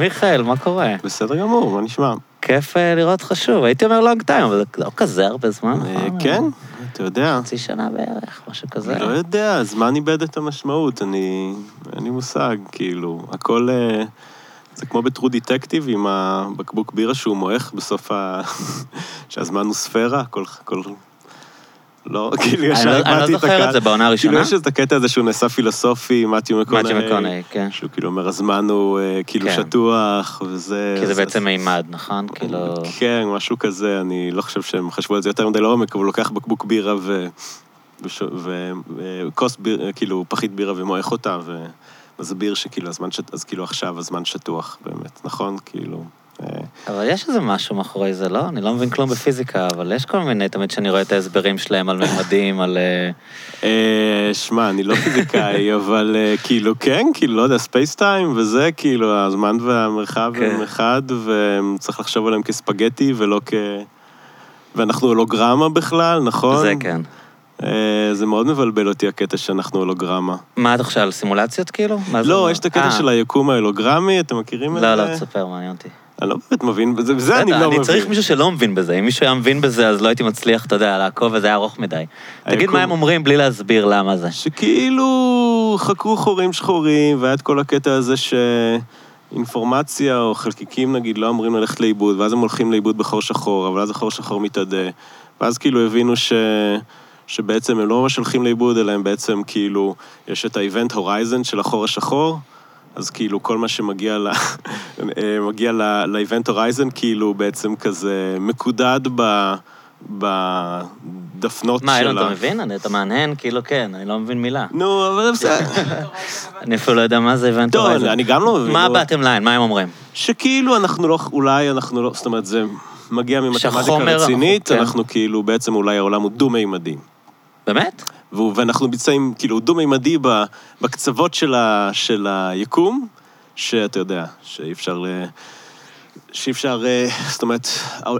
מיכאל, מה קורה? בסדר גמור, מה נשמע? כיף אה, לראות אותך שוב. הייתי אומר לונג טיים, אבל זה לא כזה הרבה זמן, אה, נכון? כן, אתה יודע. חצי שנה בערך, משהו כזה. לא יודע, הזמן איבד את המשמעות, אני... אין לי מושג, כאילו, הכל... אה, זה כמו בטרו דטקטיב עם הבקבוק בירה שהוא מועך בסוף ה... שהזמן הוא ספירה, הכל... הכל... לא, כאילו, אני ישר לא- אני לא איבדתי את זוכר הקהל. את זה בעונה כאילו, הראשונה. יש את הקטע הזה שהוא נעשה פילוסופי, מתיו מקונאי. מתיו מקונאי, כן. שהוא כאילו אומר, הזמן הוא אה, כאילו כן. שטוח, וזה... כי זה בעצם מימד, נכון? כאילו... כן, משהו כזה, אני לא חושב שהם חשבו על זה יותר מדי לעומק, אבל הוא לוקח בקבוק בירה ו... וש- ו- וכוס ביר, כאילו, פחית בירה ומועך אותה, ומסביר שכאילו הזמן, שט... אז כאילו עכשיו הזמן שטוח באמת, נכון? כאילו... אה, אבל יש איזה משהו מאחורי זה, לא? אני לא מבין כלום בפיזיקה, אבל יש כל מיני, תמיד שאני רואה את ההסברים שלהם על ממדים, על... אה, אה, שמע, אני לא פיזיקאי, אבל כאילו, כן, כאילו, לא יודע, space time וזה, כאילו, הזמן והמרחב כן. הם אחד, וצריך לחשוב עליהם כספגטי ולא כ... ואנחנו הולוגרמה בכלל, נכון? זה כן. זה מאוד מבלבל אותי הקטע שאנחנו הולוגרמה. מה אתה חושב, על סימולציות כאילו? לא? יש את הקטע של היקום ההולוגרמי, אתם מכירים את זה? לא, לא, תספר, מעניין אותי. אני לא באמת מבין בזה, בזה אני לא מבין. אני צריך מישהו שלא מבין בזה. אם מישהו היה מבין בזה, אז לא הייתי מצליח, אתה יודע, לעקוב, וזה היה ארוך מדי. תגיד מה הם אומרים בלי להסביר למה זה. שכאילו חקרו חורים שחורים, והיה את כל הקטע הזה שאינפורמציה או חלקיקים נגיד לא אמורים ללכת לאיבוד, ואז הם הולכים לאיבוד בחור שחור, אבל אז החור שחור מתאדה. ואז כאילו הבינו ש... שבעצם הם לא ממש הולכים לאיבוד, אלא הם בעצם כאילו, יש את ה-event horizon של החור השחור, אז כאילו כל מה שמגיע ל... מגיע ל- ל-event horizon, כאילו בעצם כזה מקודד ב... בדפנות מה, של אילון, ה... אתה מבין? אתה מהנהן? כאילו כן, אני לא מבין מילה. נו, אבל זה בסדר. אני אפילו לא יודע מה זה איבנט טוב, הורייזן. אני גם לא מבין. מה הבטם ליין? מה הם אומרים? שכאילו אנחנו לא, אולי אנחנו לא, זאת אומרת, זה מגיע ממתמטיקה רצינית, כן. אנחנו כאילו, בעצם אולי העולם הוא דו-מימדי. באמת? ואנחנו נמצאים, כאילו, דו-מימדי בקצוות של, ה, של היקום, שאתה יודע, שאי אפשר. שאי אפשר, אה, זאת אומרת,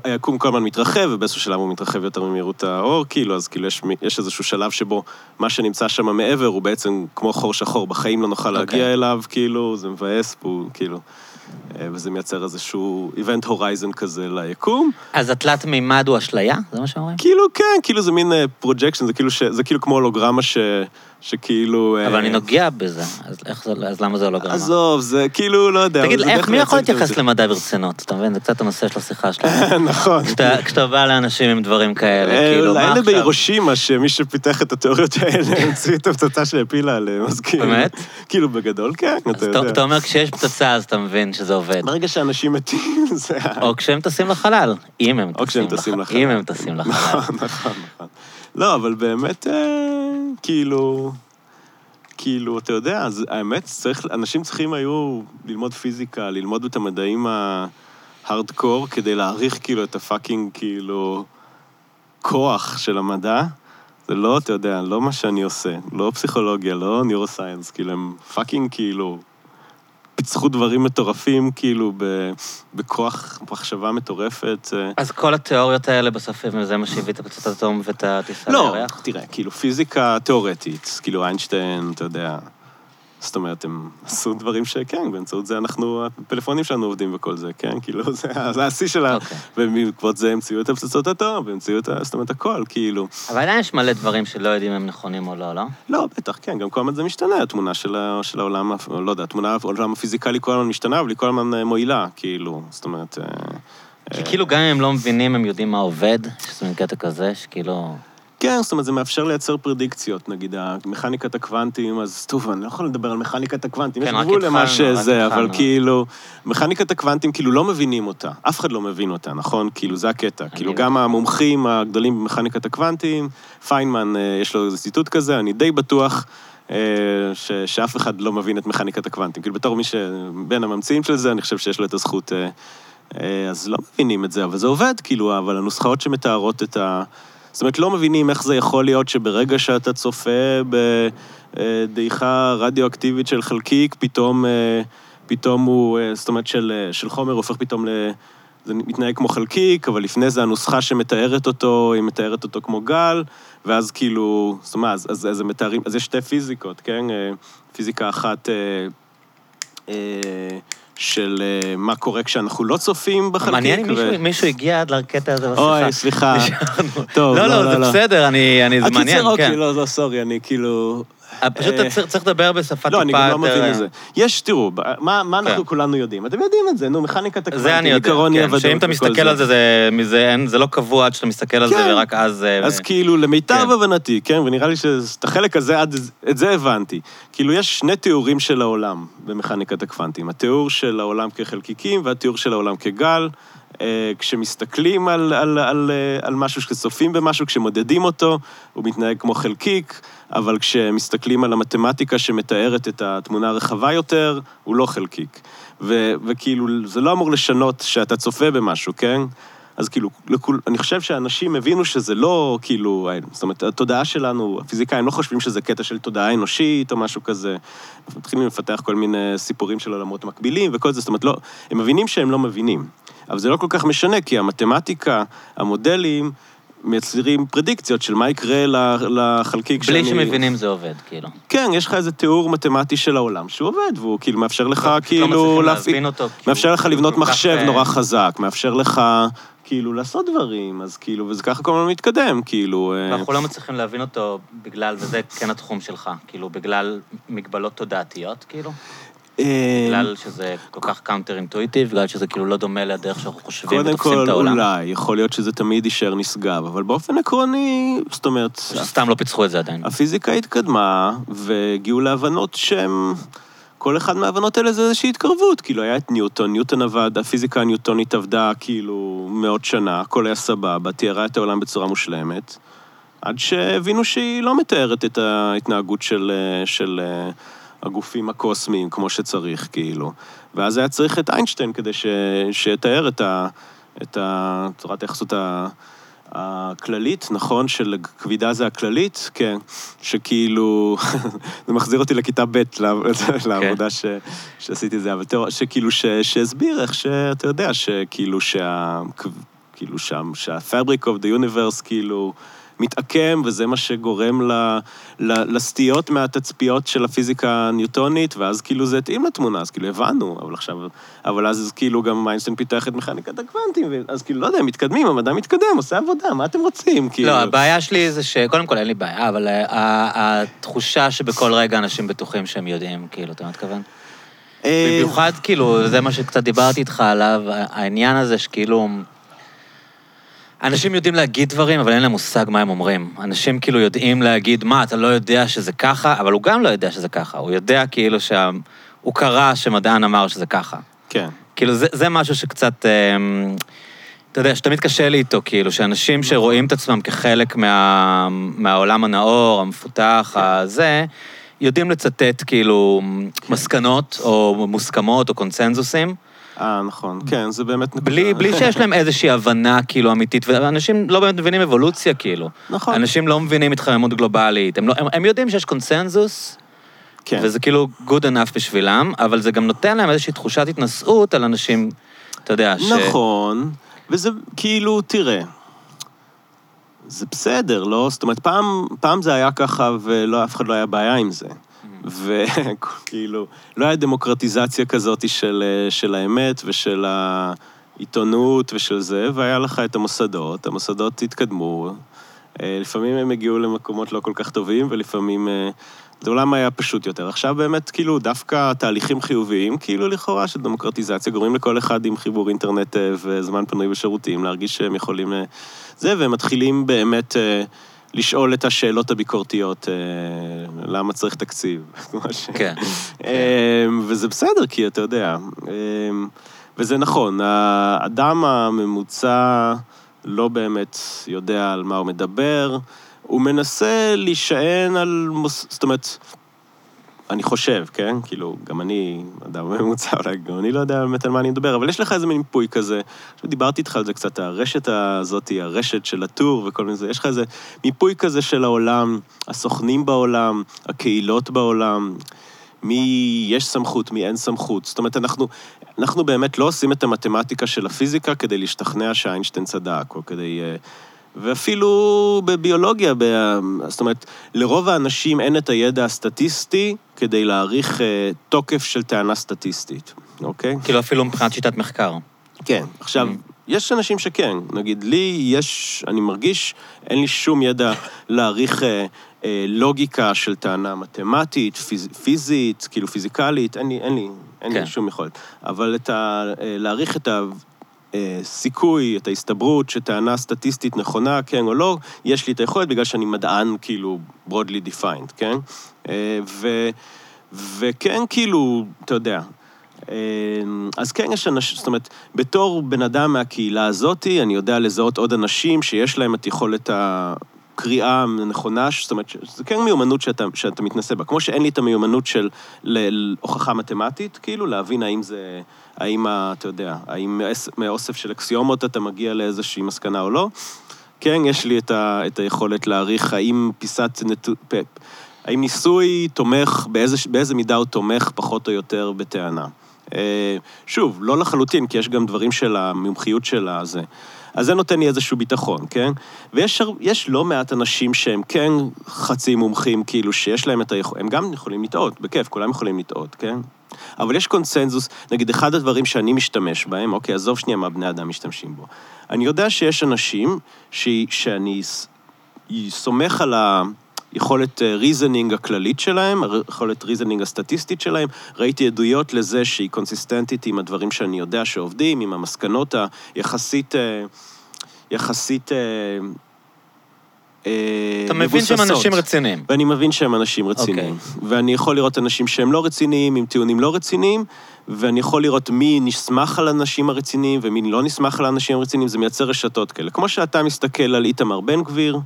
היקום כל הזמן מתרחב, ובאיזשהו שלב הוא מתרחב יותר ממהירות האור, כאילו, אז כאילו יש, יש איזשהו שלב שבו מה שנמצא שם מעבר הוא בעצם כמו חור שחור, בחיים לא נוכל להגיע אוקיי. אליו, כאילו, זה מבאס, והוא כאילו, וזה מייצר איזשהו event horizon כזה ליקום. אז התלת מימד הוא אשליה? זה מה שאומרים? כאילו, כן, כאילו זה מין projection, זה כאילו, זה כאילו כמו הולוגרמה ש, שכאילו... אבל אה, אני נוגע בזה, אז איך זה- אז למה זה הולוגרמה? עזוב, זה כאילו, לא יודע. תגיד, איך, מי יכול להתייחס. למדע ברצינות? אתה מבין? זה קצת הנושא של השיחה שלנו. נכון. כשאתה- בא לאנשים עם דברים כאלה, אה, כאילו, מה אולי עכשיו? אלה בהירושימה, שמי שפיתח את התיאוריות האלה, המציא את הפצצה שהפילה עליהם, אז כאילו... באמת? כאילו, בגדול, כן, אתה יודע. אתה אומר, כשיש פצצה, אז אתה מבין שזה עובד. ברגע שאנשים מתים, זה... או כשהם טסים לחלל, אם הם טסים. לחלל. אם הם טסים לחלל. נכון, נכון, נכון. לא, אבל באמת, אה, כאילו... כאילו, אתה יודע, אז האמת, צריך, אנשים צריכים היו ללמוד פיזיקה, ללמוד את המדעים ההארדקור, כדי להעריך כאילו את הפאקינג, כאילו, כוח של המדע. זה לא, אתה יודע, לא מה שאני עושה, לא פסיכולוגיה, לא neuroscience, כאילו, הם fucking, כאילו, פיצחו דברים מטורפים, כאילו, ב, בכוח מחשבה מטורפת. אה. אז כל התיאוריות האלה בסוף, זה מה שהביא את הפצצת אטום ואת הטיסה לא, לירח? תראה, כאילו פיזיקה תיאורטית, כאילו איינשטיין, אתה יודע, זאת אומרת, הם עשו דברים שכן, באמצעות זה אנחנו, הפלאפונים שלנו עובדים וכל זה, כן? כאילו, זה, זה השיא של ה... אוקיי. ובעקבות זה המציאו את הפצצות אטום, והמציאו את. זאת אומרת, הכל, כאילו. אבל עדיין יש מלא דברים שלא יודעים אם נכונים או לא, לא? לא, בטח, כן, גם כל הזמן זה משתנה, התמונה של, של העולם, לא יודע, התמונה, העולם הפיזיקלי כל הזמן משתנה, אבל היא כל הזמן אה, מועילה, כאילו, זאת אומרת... כי אה, כאילו גם אם הם לא מבינים, הם יודעים מה עובד, שזה מין קטע כזה, שכאילו... כן, זאת אומרת, זה מאפשר לייצר פרדיקציות, נגיד, המכניקת הקוונטים, אז טוב, אני לא יכול לדבר על מכניקת הקוונטים, כן, יש גבול למה שזה, אבל התחלנו. כאילו, מכניקת הקוונטים, כאילו, לא מבינים אותה, אף אחד לא מבין אותה, נכון? כאילו, זה הקטע. כאילו, גם המומחים הגדולים במכניקת הקוונטים, פיינמן, אה, יש לו איזה ציטוט כזה, אני די בטוח אה, ש, שאף אחד לא מבין את מכניקת הקוונטים. כאילו, בתור מי שבין הממציאים של זה, אני חושב שיש לו את הזכות... אה, אז לא מבינים את זה, אבל זה עובד, כאילו, אבל הנוסחאות שמתארות את ה... זאת אומרת, לא מבינים איך זה יכול להיות שברגע שאתה צופה בדעיכה רדיואקטיבית של חלקיק, פתאום, אה, פתאום הוא, אה, זאת אומרת, של, אה, של חומר הופך פתאום ל... זה מתנהג כמו חלקיק, אבל לפני זה הנוסחה שמתארת אותו, היא מתארת אותו כמו גל, ואז כאילו, זאת אומרת, אז, אז, אז, מתארים, אז יש שתי פיזיקות, כן? פיזיקה אחת אה, אה, של אה, מה קורה כשאנחנו לא צופים בחלקיק. מעניין אם ו- מישהו- מישהו הגיע עד לקטע הזה בשיחה. אוי, סליחה. טוב, לא, לא, לא, לא, לא. זה בסדר, אני, אני- זה מעניין, הקיצר, כן. אוקיי, לא, לא, סורי, אני כאילו... פשוט אה, אתה צריך- צריך לדבר בשפה טיפה לא, אני גם לא יותר- מבין את זה. יש, תראו, מה מה אנחנו כן. כולנו יודעים? אתם יודעים את זה, נו, מכניקת הקוונטים, זה אני יודע, כן, שאם אתה מסתכל על זה, זה, לא קבוע עד שאתה מסתכל על זה, כן. ורק אז... אה, אז כאילו, למיטב כן. הבנתי, כן, ונראה לי שאת החלק הזה, עד, את זה הבנתי. כאילו, יש שני תיאורים של העולם במכניקת הקוונטים. התיאור של העולם כחלקיקים והתיאור של העולם כגל. אה, כשמסתכלים על, על, על, אה, על משהו, כשצופים במשהו, כשמודדים אותו, הוא מתנהג כמו חלקיק, אבל כשמסתכלים על המתמטיקה שמתארת את התמונה הרחבה יותר, הוא לא חלקיק. ו, וכאילו, זה לא אמור לשנות שאתה צופה במשהו, כן? אז כאילו, לכול, אני חושב שאנשים הבינו שזה לא כאילו, זאת אומרת, התודעה שלנו, הפיזיקאים לא חושבים שזה קטע של תודעה אנושית או משהו כזה. מתחילים לפתח כל מיני סיפורים של עולמות מקבילים וכל זה, זאת אומרת, לא, הם מבינים שהם לא מבינים. אבל זה לא כל כך משנה, כי המתמטיקה, המודלים, מייצרים פרדיקציות של מה יקרה לחלקיק בלי שמבינים זה עובד, כאילו. כן, יש לך איזה תיאור מתמטי של העולם שהוא עובד, והוא כאילו מאפשר לך פשוט לא כאילו מצליחים להפעיל... להבין אותו, מאפשר לך הוא לבנות מחשב אה, נורא חזק, מאפשר לך כאילו לעשות דברים, אז כאילו, וזה ככה כל הזמן מתקדם, כאילו... אה, ואנחנו לא מצליחים להבין אותו בגלל, וזה כן התחום שלך, כאילו, בגלל מגבלות תודעתיות, כאילו? בגלל שזה כל כך counter intuitive, בגלל שזה כאילו לא דומה לדרך שאנחנו חושבים קודם ותופסים את כל, העולם. אולי, יכול להיות שזה תמיד יישאר נשגב, אבל באופן עקרוני, זאת אומרת, שסתם לא פיצחו את זה עדיין. הפיזיקה התקדמה, והגיעו להבנות שהן... כל אחד מההבנות האלה זה איזושהי התקרבות. כאילו, היה את ניוטון, ניוטון עבד, הפיזיקה הניוטונית עבדה כאילו מאות שנה, הכל היה סבבה, תיארה את העולם בצורה מושלמת, עד שהבינו שהיא לא מתארת את ההתנהגות של, אה, של אה, הגופים הקוסמיים כמו שצריך, כאילו. ואז היה צריך את איינשטיין כדי ש, שיתאר את, ה, את ה, צורת היחסות ה... הכללית, נכון? של כבידה זה הכללית, כן. שכאילו, זה מחזיר אותי לכיתה ב' לעבודה ש, שעשיתי את זה, אבל תראו, שכאילו, ש, שהסביר איך שאתה יודע, שכאילו שה... כאילו שם, שה-fabric of the universe כאילו מתעקם, וזה מה שגורם ל, ל, לסטיות מהתצפיות של הפיזיקה הניוטונית, ואז כאילו זה התאים לתמונה, אז כאילו הבנו, אבל עכשיו, אבל אז כאילו גם איינשטיין פיתח את מכניקת הקוונטים, אז כאילו, לא יודע, מתקדמים, המדע מתקדם, עושה עבודה, מה אתם רוצים? כאילו... לא, הבעיה שלי זה ש... קודם כל, אין לי בעיה, אבל אה, התחושה שבכל רגע אנשים בטוחים שהם יודעים, כאילו, אתה מתכוון? אה, במיוחד, כאילו, זה מה שקצת דיברתי איתך עליו, העניין הזה שכאילו... אנשים יודעים להגיד דברים, אבל אין להם מושג מה הם אומרים. אנשים כאילו יודעים להגיד, מה, אתה לא יודע שזה ככה? אבל הוא גם לא יודע שזה ככה. הוא יודע כאילו שה... הוא קרא שמדען אמר שזה ככה. כן. כאילו, זה, זה משהו שקצת... אמ, אתה יודע, שתמיד קשה לי איתו, כאילו, שאנשים שרואים את עצמם כחלק מה, מהעולם הנאור, המפותח, הזה, יודעים לצטט, כאילו, מסקנות, או מוסכמות, או קונצנזוסים, אה, נכון. כן, זה באמת. בלי, בלי שיש להם איזושהי הבנה, כאילו, אמיתית, ואנשים לא באמת מבינים אבולוציה, כאילו. נכון. אנשים לא מבינים התחממות גלובלית, הם, לא, הם, הם יודעים שיש קונצנזוס, כן. וזה כאילו good enough בשבילם, אבל זה גם נותן להם איזושהי תחושת התנשאות על אנשים, אתה יודע, ש... נכון, וזה כאילו, תראה, זה בסדר, לא? זאת אומרת, פעם, פעם זה היה ככה ולא, אף אחד לא היה בעיה עם זה. וכאילו, לא היה דמוקרטיזציה כזאת של, של האמת ושל העיתונות ושל זה, והיה לך את המוסדות, המוסדות התקדמו. אה, לפעמים הם הגיעו למקומות לא כל כך טובים, ולפעמים... אה, זה עולם היה פשוט יותר. עכשיו באמת, כאילו, דווקא תהליכים חיוביים, כאילו לכאורה של דמוקרטיזציה, גורמים לכל אחד עם חיבור אינטרנט אה, וזמן פנוי בשירותים, להרגיש שהם יכולים... אה, זה, והם מתחילים באמת אה, לשאול את השאלות הביקורתיות, אה, למה צריך תקציב? כן. אמ, וזה בסדר, כי אתה יודע. אמ, וזה נכון, האדם הממוצע לא באמת יודע על מה הוא מדבר, הוא מנסה להישען על... מוס... זאת אומרת, אני חושב, כן? כאילו, גם אני אדם ממוצע, אולי גם אני לא יודע באמת על מה אני מדבר, אבל יש לך איזה מין מיפוי כזה. עכשיו, דיברתי איתך על זה קצת, הרשת הזאת, הרשת של הטור וכל מיני זה, יש לך איזה מיפוי כזה של העולם, הסוכנים בעולם, הקהילות בעולם, מי יש סמכות, מי אין סמכות. זאת אומרת, אנחנו, אנחנו באמת לא עושים את המתמטיקה של הפיזיקה כדי להשתכנע שאיינשטיין צדק, או כדי... אה, ואפילו בביולוגיה, ב... זאת אומרת, לרוב האנשים אין את הידע הסטטיסטי כדי להעריך אה, תוקף של טענה סטטיסטית. אוקיי? כאילו אפילו מבחינת שיטת מחקר. כן. עכשיו, Mm. יש אנשים שכן. נגיד, לי יש, אני מרגיש, אין לי שום ידע להעריך אה, אה, לוגיקה של טענה מתמטית, פיז, פיזית, כאילו פיזיקלית, אין לי, אין לי, אין כן. לי שום יכולת. אבל את ה, אה, להעריך את הסיכוי, את ההסתברות שטענה סטטיסטית נכונה, כן או לא, יש לי את היכולת בגלל שאני מדען, כאילו, broadly defined, כן? אה, ו, וכן, כאילו, אתה יודע, אה, אז כן יש אנשים, זאת אומרת, בתור בן אדם מהקהילה הזאתי, אני יודע לזהות עוד אנשים שיש להם את יכולת הקריאה הנכונה, זאת אומרת, זה כן מיומנות שאתה, שאתה מתנסה בה. כמו שאין לי את המיומנות של הוכחה מתמטית, כאילו להבין האם זה, האם, ה- אתה יודע, האם מאוסף של אקסיומות אתה מגיע לאיזושהי מסקנה או לא. כן, יש לי את, ה, את היכולת להעריך האם פיסת נתון... האם ניסוי תומך, באיזה, באיזה מידה הוא תומך פחות או יותר בטענה. אה, שוב, לא לחלוטין, כי יש גם דברים של המומחיות של הזה. אז זה נותן לי איזשהו ביטחון, כן? ויש לא מעט אנשים שהם כן חצי מומחים, כאילו, שיש להם את היכולת, הם גם יכולים לטעות, בכיף, כולם יכולים לטעות, כן? אבל יש קונצנזוס, נגיד, אחד הדברים שאני משתמש בהם, אוקיי, עזוב שנייה מה בני אדם משתמשים בו. אני יודע שיש אנשים ש... שאני סומך על היכולת reasoning הכללית שלהם, היכולת reasoning הסטטיסטית שלהם. ראיתי עדויות לזה שהיא קונסיסטנטית עם הדברים שאני יודע שעובדים, עם המסקנות היחסית... אה, יחסית... אה, אה, אתה מבין שהם. אנשים רציניים. ואני מבין שהם אנשים רציניים. Okay. ואני יכול לראות אנשים שהם לא רציניים, עם טיעונים לא רציניים, ואני יכול לראות מי נסמך על האנשים הרציניים ומי לא נסמך על האנשים הרציניים, זה מייצר רשתות כאלה. כמו שאתה מסתכל על איתמר בן גביר,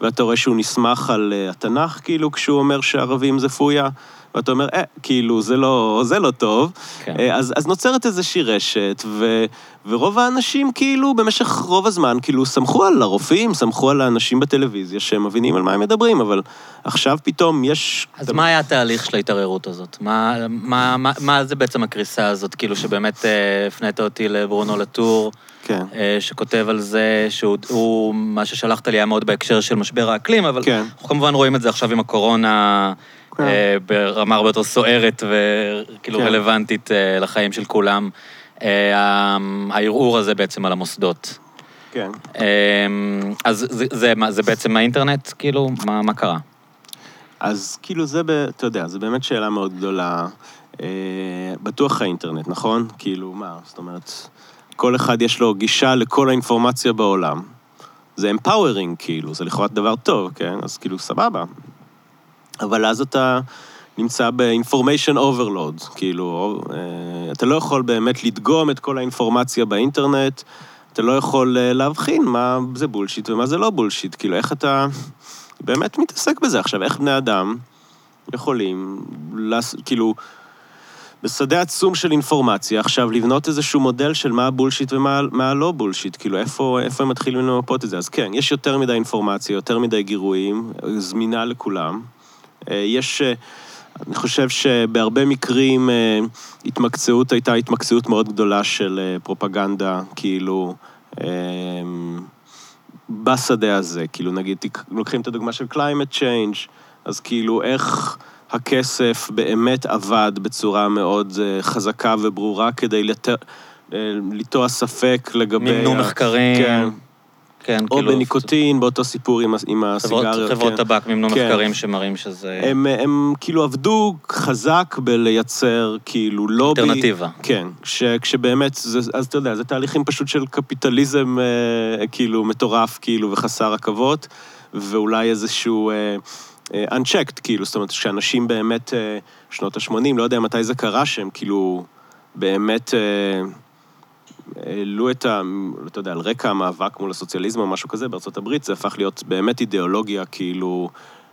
ואתה רואה שהוא נסמך על uh, התנ"ך, כאילו, כשהוא אומר שערבים זה פויה, ואתה אומר, אה, כאילו, זה לא, זה לא טוב. כן. אה, אז, אז נוצרת איזושהי רשת, ו, ורוב האנשים, כאילו, במשך רוב הזמן, כאילו, סמכו על הרופאים, סמכו על האנשים בטלוויזיה, שהם מבינים על מה הם מדברים, אבל עכשיו פתאום יש... אז מה היה התהליך של ההתערערות הזאת? מה, מה, מה, מה זה בעצם הקריסה הזאת? כאילו שבאמת אה, הפנית אותי לברונו לטור, כן. אה, שכותב על זה, שהוא, הוא, מה ששלחת לי היה מאוד בהקשר של משבר האקלים, אבל כן. אנחנו כמובן רואים את זה עכשיו עם הקורונה כן. אה, ברמה הרבה יותר סוערת וכאילו כן. רלוונטית אה, לחיים של כולם. אה, ה- הערעור הזה בעצם על המוסדות. כן. אה, אז זה, זה, מה, זה בעצם האינטרנט? כאילו, מה, מה קרה? אז כאילו זה, ב, אתה יודע, זו באמת שאלה מאוד גדולה. אה, בטוח האינטרנט, נכון? כאילו, מה, זאת אומרת, כל אחד יש לו גישה לכל האינפורמציה בעולם. זה empowering, כאילו, זה לכאורה דבר טוב, כן? אז כאילו, סבבה. אבל אז אתה נמצא ב-information overload, כאילו, אה, אתה לא יכול באמת לדגום את כל האינפורמציה באינטרנט, אתה לא יכול אה, להבחין מה זה bullshit ומה זה לא bullshit, כאילו, איך אתה באמת מתעסק בזה עכשיו, איך בני אדם יכולים, לעש... כאילו, בשדה עצום של אינפורמציה, עכשיו לבנות איזשהו מודל של מה ה bullshit ומה מה הלא bullshit, כאילו, איפה, איפה הם מתחילים למפות את זה. אז כן, יש יותר מדי אינפורמציה, יותר מדי גירויים, זמינה לכולם. אה, יש, אה, אני חושב שבהרבה מקרים אה, התמקצעות הייתה התמקצעות מאוד גדולה של פרופגנדה, כאילו, בשדה הזה, כאילו, נגיד, לוקחים את הדוגמה של climate change, אז כאילו, איך הכסף באמת עבד בצורה מאוד חזקה וברורה כדי לת... לטוע ספק לגבי... מימנו ה- מחקרים. כן. כן, או כאילו... בניקוטין, באותו סיפור עם, עם הסיגריות. חברות כן. טבק מימנו כן. מחקרים שמראים שזה הם, הם כאילו עבדו חזק בלייצר כאילו לובי. אלטרנטיבה. כן, כש, כשבאמת, זה, אז אתה יודע, זה תהליכים פשוט של קפיטליזם אה, כאילו מטורף, כאילו, וחסר עכבות, ואולי איזשהו אה, אה, unchecked, כאילו, זאת אומרת, שאנשים באמת, אה, שנות ה-80, לא יודע מתי זה קרה, שהם כאילו באמת אה, העלו את ה... אתה יודע, על רקע המאבק מול הסוציאליזם או משהו כזה, בארצות הברית זה הפך להיות באמת אידיאולוגיה, כאילו...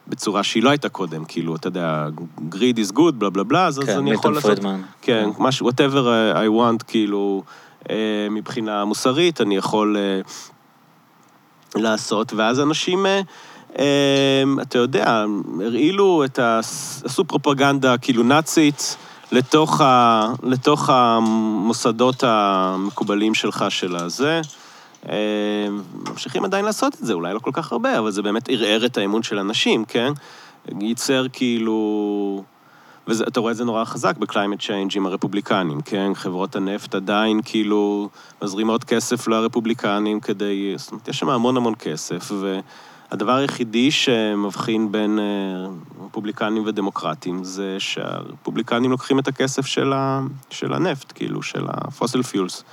בצורה שהיא לא הייתה קודם, כאילו, אתה יודע, greed is good, בלה בלה בלה, אז, אז כן, אני יכול לעשות... פרידמן. כן, משהו, whatever I want, כאילו, אה, מבחינה מוסרית, אני יכול אה, לעשות, ואז אנשים, אה, אה, אתה יודע, הרעילו את ה... עשו פרופגנדה כאילו נאצית לתוך, ה, לתוך המוסדות המקובלים שלך של הזה. אה, ממשיכים עדיין לעשות את זה, אולי לא כל כך הרבה, אבל זה באמת ערער את האמון של אנשים, כן? ייצר כאילו... ואתה רואה את זה נורא חזק ב-climate change עם הרפובליקנים, כן? חברות הנפט עדיין כאילו מזרימות כסף לרפובליקנים כדי... זאת אומרת, יש שם המון המון כסף, והדבר היחידי שמבחין בין אה, רפובליקנים ודמוקרטים זה שהרפובליקנים לוקחים את הכסף של, ה... של הנפט, כאילו, של ה-fossil fuels.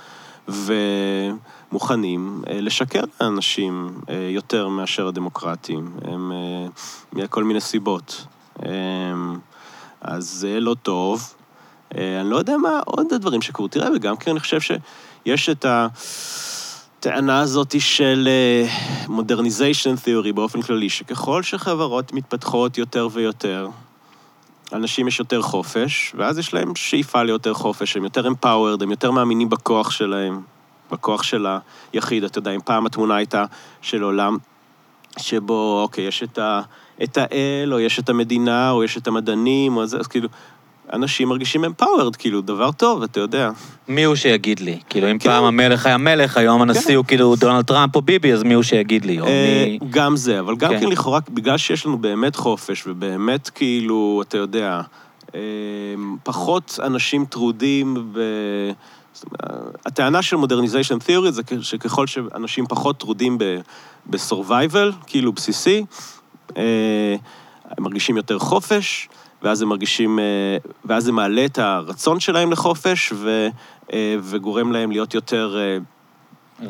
ומוכנים אה, לשקר לאנשים אה, יותר מאשר הדמוקרטים, הם מכל מיני סיבות. אז זה לא טוב. אני לא יודע מה עוד הדברים שקרו. תראה, וגם כי אני חושב שיש את הטענה הזאת של מודרניזיישן uh, תיאורי באופן כללי, שככל שחברות מתפתחות יותר ויותר, אנשים יש יותר חופש, ואז יש להם שאיפה ליותר חופש, הם יותר empowered, הם יותר מאמינים בכוח שלהם, בכוח של היחיד. אתה יודע, אם פעם התמונה הייתה של עולם שבו, אוקיי, יש את, ה, את האל, או יש את המדינה, או יש את המדענים, או זה, אז כאילו, אנשים מרגישים empowered, כאילו, דבר טוב, אתה יודע. מי הוא שיגיד לי? כאילו, אם כן. פעם המלך היה מלך, היום הנשיא כן. הוא כאילו דונלד טראמפ או ביבי, אז מי הוא שיגיד לי? אה, מי... גם זה, אבל גם כן, כן לכאורה, בגלל שיש לנו באמת חופש, ובאמת, כאילו, אתה יודע, אה, פחות אנשים טרודים ב... הטענה של modernization theory זה שככל שאנשים פחות טרודים ב-survival, כאילו בסיסי, אה, הם מרגישים יותר חופש, ואז הם מרגישים, אה, ואז זה מעלה את הרצון שלהם לחופש, ו, אה, וגורם להם להיות יותר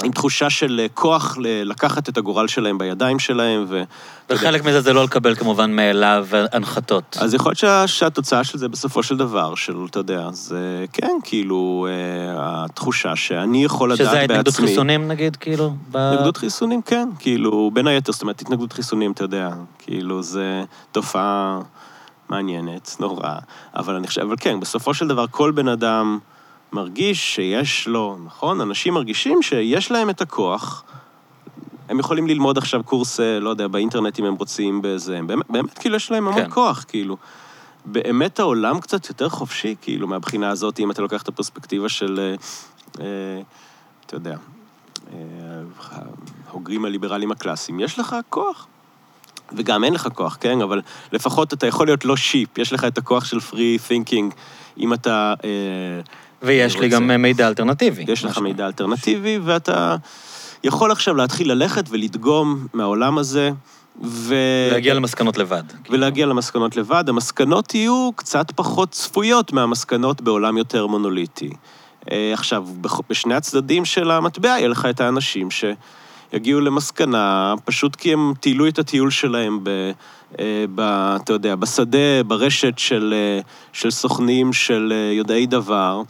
עם תחושה של כוח לקחת את הגורל שלהם בידיים שלהם, ו... וחלק מזה זה לא לקבל כמובן מאליו הנחתות. אז יכול להיות שהתוצאה של זה בסופו של דבר, של, אתה יודע, זה כן, כאילו, התחושה שאני יכול לדעת בעצמי... שזה התנגדות חיסונים נגיד, כאילו? התנגדות חיסונים, כן, כאילו, בין היתר, זאת אומרת, התנגדות חיסונים, אתה יודע, כאילו, זה תופעה מעניינת, נורא, אבל אני חושב, אבל כן, בסופו של דבר כל בן אדם... מרגיש שיש לו, נכון? אנשים מרגישים שיש להם את הכוח. הם יכולים ללמוד עכשיו קורס, אה, לא יודע, באינטרנט אם הם רוצים באיזה... באמת, באמת כאילו, יש להם המון כן. כוח, כאילו. באמת העולם קצת יותר חופשי, כאילו, מהבחינה הזאת, אם אתה לוקח את הפרספקטיבה של, אה, אה, אתה יודע, אה, ההוגרים הליברליים הקלאסיים, יש לך כוח. וגם אין לך כוח, כן? אבל לפחות אתה יכול להיות לא שיפ, יש לך את הכוח של פרי תינקינג, אם אתה... אה, ויש לי גם מידע אלטרנטיבי. יש לך מידע אלטרנטיבי, ואתה יכול עכשיו להתחיל ללכת ולדגום מהעולם הזה, ו... להגיע למסקנות לבד. ולהגיע למסקנות לבד. המסקנות יהיו קצת פחות צפויות מהמסקנות בעולם יותר מונוליטי. אה, עכשיו, בשני הצדדים של המטבע יהיה לך את האנשים שיגיעו למסקנה, פשוט כי הם טיילו את הטיול שלהם ב... אה, ב, אתה יודע, בשדה, ברשת של, אה, של סוכנים, של יודעי דבר,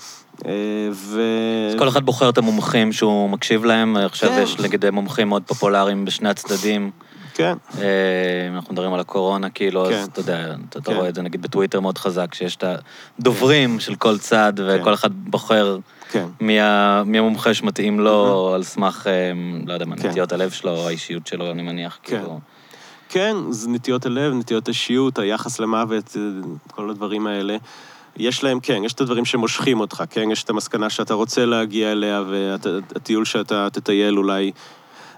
אה, ו... אז כל אחד בוחר את המומחים שהוא מקשיב להם, עכשיו כן. יש נגיד מומחים מאוד פופולריים בשני הצדדים. כן. אם אה, אנחנו מדברים על הקורונה, כאילו, כן. אז אתה יודע, אתה כן. רואה את זה נגיד בטוויטר מאוד חזק, שיש את הדוברים של כל צד, כן. וכל אחד בוחר כן. מי, מי המומחה שמתאים לו. על סמך, אה, לא יודע מה, כן. נטיות הלב שלו, האישיות שלו, אני מניח, כן. כאילו... כן, זה נטיות הלב, נטיות האישיות, היחס למוות, כל הדברים האלה. יש להם, כן, יש את הדברים שמושכים אותך, כן? יש את המסקנה שאתה רוצה להגיע אליה, והטיול שאתה תטייל אולי...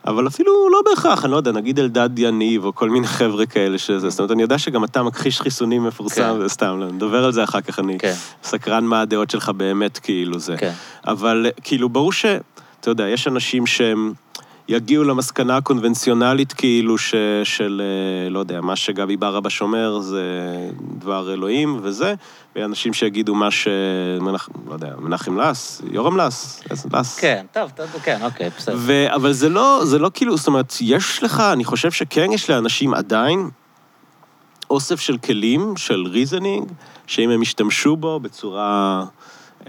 אבל אפילו לא בהכרח, אני לא יודע, נגיד אלדד יניב, או כל מיני חבר'ה כאלה שזה, זאת אומרת, אני יודע שגם אתה מכחיש חיסונים מפורסם, כן. סתם, לא, נדבר על זה אחר כך, אני כן. סקרן מה הדעות שלך באמת, כאילו זה. כן. אבל כאילו, ברור ש... אתה יודע, יש אנשים שהם... יגיעו למסקנה הקונבנציונלית כאילו ש, של, אה, לא יודע, מה שגבי ברבש אומר זה דבר אלוהים וזה, ואנשים שיגידו מה ש... מנח, לא יודע, מנחם לס, יורם לס, לס. כן, טוב, טוב, כן, אוקיי, בסדר. ו, אבל זה לא, זה לא כאילו, זאת אומרת, יש לך, אני חושב שכן יש לאנשים עדיין אוסף של כלים, של ריזנינג, שאם הם ישתמשו בו בצורה...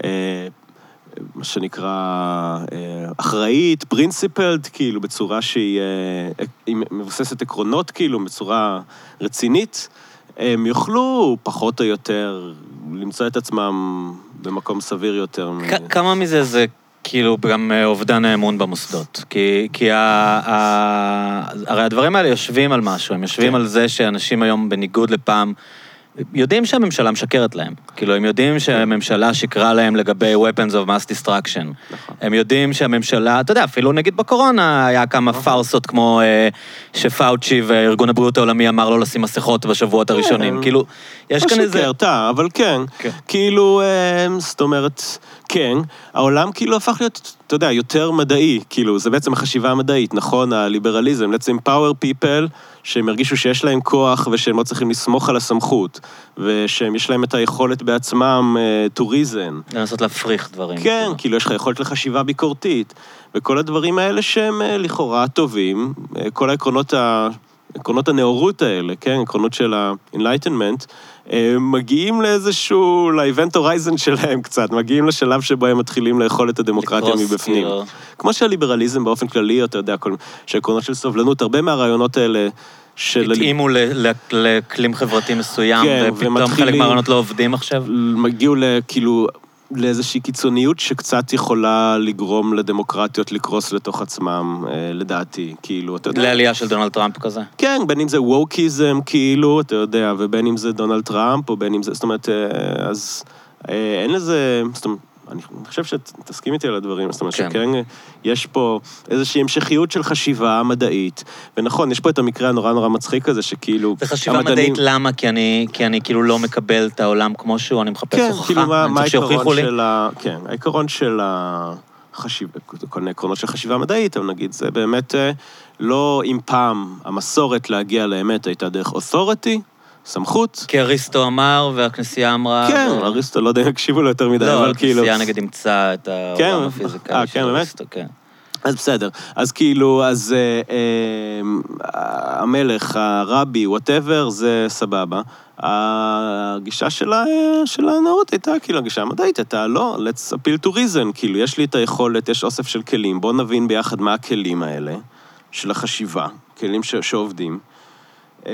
אה, מה שנקרא, אה, אחראית, principled, כאילו, בצורה שהיא אה, מבוססת עקרונות, כאילו, בצורה רצינית, הם יוכלו פחות או יותר למצוא את עצמם במקום סביר יותר. כמה מזה זה כאילו גם אה, אובדן האמון במוסדות? כי, כי ה, ה, הרי הדברים האלה יושבים על משהו, הם יושבים כן. על זה שאנשים היום, בניגוד לפעם, יודעים שהממשלה משקרת להם. כאילו, הם יודעים שהממשלה שיקרה להם לגבי weapons of mass destruction. נכון. הם יודעים שהממשלה, אתה יודע, אפילו נגיד בקורונה היה כמה פארסות כמו אה, שפאוצ'י וארגון הבריאות העולמי אמר לא לשים מסכות בשבועות הראשונים. כן. כאילו, יש לא כאן איזה... שקרתה, אבל כן. כן. כאילו, אה, זאת אומרת, כן, העולם כאילו הפך להיות, אתה יודע, יותר מדעי, כאילו, זה בעצם החשיבה המדעית, נכון? הליברליזם, let's empower people, שהם ירגישו שיש להם כוח ושהם לא צריכים לסמוך על הסמכות, ושהם יש להם את היכולת בעצמם אה, to reason. לנסות להפריך דברים. כן, כאילו, יש לך יכולת לחשיבה ביקורתית, וכל הדברים האלה שהם אה, לכאורה טובים, אה, כל העקרונות ה... עקרונות הנאורות האלה, כן, עקרונות של ה-enlightenment, מגיעים לאיזשהו, ל-event horizon שלהם קצת, מגיעים לשלב שבו הם מתחילים לאכול את הדמוקרטיה לקרוס, מבפנים. כאילו. כמו שהליברליזם באופן כללי, אתה יודע, כל, שעקרונות של סובלנות, הרבה מהרעיונות האלה של... התאימו לאקלים חברתי מסוים, כן, ופתאום חלק ומתחילים- מהרעיונות לא עובדים עכשיו. הגיעו כאילו לאיזושהי קיצוניות שקצת יכולה לגרום לדמוקרטיות לקרוס לתוך עצמם, אה, לדעתי, כאילו, אתה יודע. לעלייה של דונלד טראמפ כזה. כן, בין אם זה ווקיזם, כאילו, אתה יודע, ובין אם זה דונלד טראמפ, או בין אם זה, זאת אומרת, אה, אז אה, אין לזה, זאת אומרת, אני חושב שתסכים איתי על הדברים, זאת אומרת כן. שכן, יש פה איזושהי המשכיות של חשיבה מדעית, ונכון, יש פה את המקרה הנורא נורא מצחיק הזה, שכאילו... זה חשיבה המדענים- מדעית, למה? כי אני, כי אני כאילו לא מקבל את העולם כמו שהוא, אני מחפש כן, הוכחה. כאילו, מה, מה העיקרון. של ה... כן, העיקרון של החשיבה, כל מיני עקרונות של חשיבה מדעית, אבל נגיד, זה באמת אה, לא אם פעם המסורת להגיע לאמת הייתה דרך authority, סמכות. כי אריסטו אמר והכנסייה אמרה... כן, ו- אריסטו, לא יודע אם יקשיבו לו יותר מדי, לא, אבל כאילו... הכנסייה נגיד אימצה את כן, העולם אה, הפיזיקלי כן, של באמת? אריסטו, כן. אז בסדר. אז כאילו, אז אה, אה, המלך, הרבי, whatever, זה סבבה. הגישה שלה, אה, של הנאורות הייתה, כאילו, הגישה המדעית הייתה, לא, let's appeal to reason, כאילו, יש לי את היכולת, יש אוסף של כלים, בואו נבין ביחד מה הכלים האלה, של החשיבה, כלים ש, שעובדים. אה,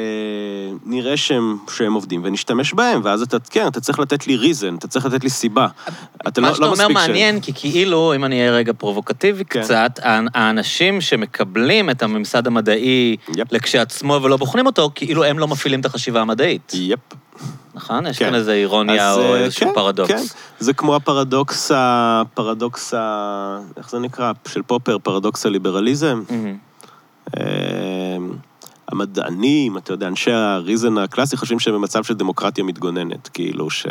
נראה שהם, שהם עובדים ונשתמש בהם, ואז אתה, כן, אתה צריך לתת לי reason, אתה צריך לתת לי סיבה. אתה מה לא, שאתה לא אומר מספיק ש- מעניין, כי כאילו, אם אני אהיה רגע פרובוקטיבי כן. קצת, האנ- האנשים שמקבלים את הממסד המדעי yep. לכשעצמו ולא בוחנים אותו, כאילו הם לא מפעילים את החשיבה המדעית, yep. נכון? יש כן. כאן איזו אירוניה אז, או אה, איזשהו כן, פרדוקס. כן, זה כמו הפרדוקס, ה- פרדוקס, ה- איך זה נקרא? של פופר, פרדוקס הליברליזם. מהמם. אה, המדענים, אתה יודע, אנשי הריזן הקלאסי חושבים שהם במצב של דמוקרטיה מתגוננת, כאילו ש...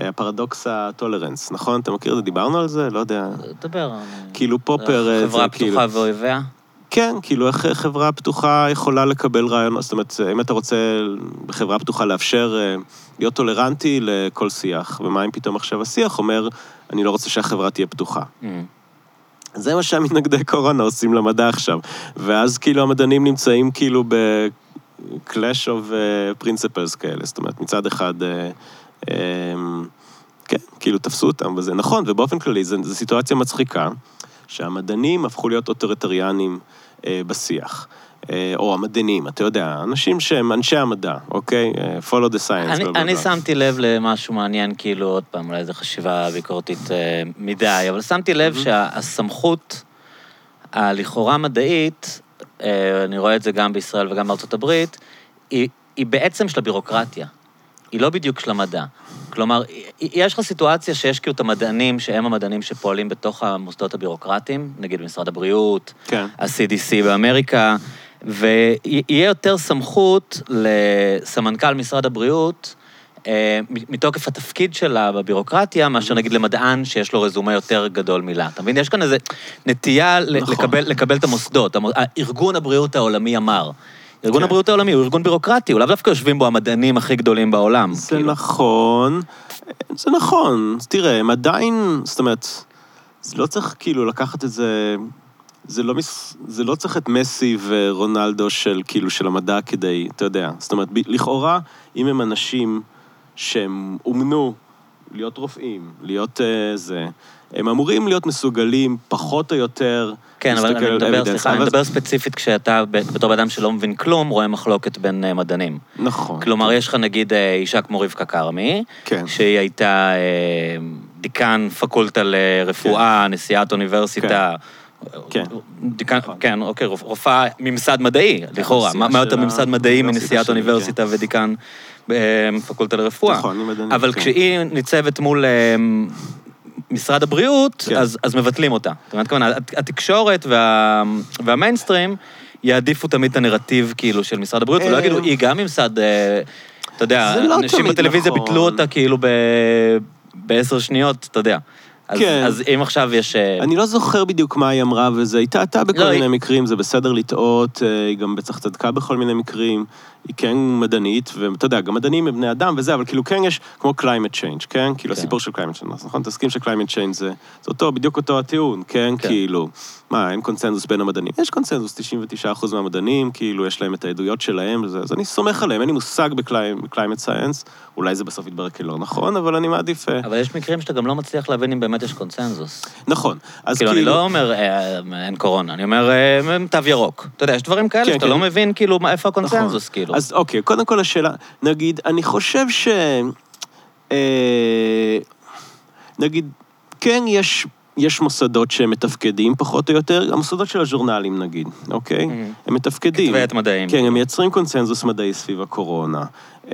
אה, הפרדוקס הטולרנס, נכון? אתה מכיר את זה? דיברנו על זה? לא יודע. דבר. כאילו פופר, אה, חברה כאילו- פתוחה ואויביה? כן, כאילו איך חברה פתוחה יכולה לקבל רעיונות, זאת אומרת, אם אתה רוצה בחברה פתוחה לאפשר אה, להיות טולרנטי לכל שיח, ומה אם פתאום עכשיו השיח אומר, אני לא רוצה שהחברה תהיה פתוחה. מהמם. זה מה שהמתנגדי קורונה עושים למדע עכשיו. ואז כאילו המדענים נמצאים כאילו ב-clash of uh, principles כאלה, זאת אומרת, מצד אחד, uh, um, כן, כאילו תפסו אותם, וזה נכון, ובאופן כללי זו סיטואציה מצחיקה, שהמדענים הפכו להיות אוטוריטריאנים uh, בשיח. Uh, או המדענים, אתה יודע, אנשים שהם אנשי המדע, אוקיי? Uh, follow the science. אני, אני. שמתי לב למשהו מעניין, כאילו, עוד פעם, אולי זו חשיבה ביקורתית אה, מדי, אבל שמתי לב שהסמכות הלכאורה מדעית, אה, אני רואה את זה גם בישראל וגם בארצות הברית, היא, היא בעצם של הבירוקרטיה. היא לא בדיוק של המדע. כלומר, יש לך סיטואציה שיש כאילו את המדענים, שהם המדענים שפועלים בתוך המוסדות הבירוקרטיים, נגיד משרד הבריאות, כן. ה-CDC באמריקה, ויהיה יותר סמכות לסמנכ"ל משרד הבריאות, אה, מתוקף התפקיד שלה בבירוקרטיה, מאשר נגיד למדען שיש לו רזומה יותר גדול מילה. אתה מבין? יש כאן איזו נטייה נכון. לקבל, לקבל את המוסדות. המו- ארגון הבריאות העולמי אמר. ארגון כן. הבריאות העולמי הוא ארגון בירוקרטי, הוא לאו דווקא יושבים בו המדענים הכי גדולים בעולם. זה כאילו. נכון, זה נכון. תראה, הם עדיין, זאת אומרת, זה לא צריך כאילו לקחת את זה... זה לא, מס, זה לא צריך את מסי ורונלדו של כאילו של המדע כדי, אתה יודע. זאת אומרת, ב, לכאורה, אם הם אנשים שהם אומנו להיות רופאים, להיות uh, זה, הם אמורים להיות מסוגלים פחות או יותר כן, אבל אני מדבר, סליחה, אני אבל- מדבר ספציפית כשאתה, בתור אדם שלא מבין כלום, רואה מחלוקת בין אה, מדענים. נכון. כלומר, יש לך נגיד אה, אישה כמו רבקה כרמי, כן. שהיא הייתה אה, דיקן פקולטה לרפואה, כן. נשיאת אוניברסיטה, כן. דיקן, נכון. כן, אוקיי, רופ- רופאה ממסד מדעי, לכאורה. הנשיאה מה יותר ממסד מדעי מנשיאת אוניברסיטה ודיקן בפקולטה לרפואה? נכון, אני מדענית. אבל כן. כשהיא ניצבת מול אה, משרד הבריאות, כן. אז, מבטלים אותה. זאת אומרת, כמובן, הת- התקשורת וה, והמיינסטרים יעדיפו תמיד את הנרטיב, כאילו, של משרד הבריאות, ולא אה, יגידו, היא גם ממסד, אה, אתה יודע, לא אנשים בטלוויזיה נכון. ביטלו אותה כאילו בעשר שניות, אתה יודע. אז, כן. אז אם עכשיו יש... אה, אני לא זוכר בדיוק מה היא אמרה, וזה היא טעתה בכל לא, מיני היא- מקרים, זה בסדר לטעות, אה, היא גם בטח צדקה בכל מיני מקרים. היא כן מדענית, ואתה יודע, גם מדענים הם בני אדם וזה, אבל כאילו כן יש, כמו climate change, כן? כאילו כן. הסיפור של climate change, נכון? תסכים ש-climate change זה, זה אותו, בדיוק אותו הטיעון, כן? כן. כאילו, מה, אין קונצנזוס בין המדענים? יש קונצנזוס, 99% מהמדענים, כאילו, יש להם את העדויות שלהם, וזה, אז אני סומך עליהם, אין לי מושג ב-climate science, אולי זה בסוף יתברר כלא נכון, אבל אני מעדיף... אה, אבל יש מקרים שאתה גם לא מצליח להבין אם באמת יש קונסנזוס. נכון, אז כאילו, כאילו... אני לא אומר אה, אין קורונה, אני אומר אה, תו ירוק. אתה יודע, יש דברים כאלה כן, שאתה כן. לא מבין, כאילו, איפה נכון. כאילו. אז אוקיי, קודם כל השאלה, נגיד, אני חושב ש... אה, נגיד, כן, יש, יש מוסדות שהם מתפקדים פחות או יותר, המוסדות של הז'ורנלים נגיד, אוקיי? Mhm. הם מתפקדים. כתבי עת מדעיים. כן, הם מייצרים קונצנזוס מדעי סביב הקורונה.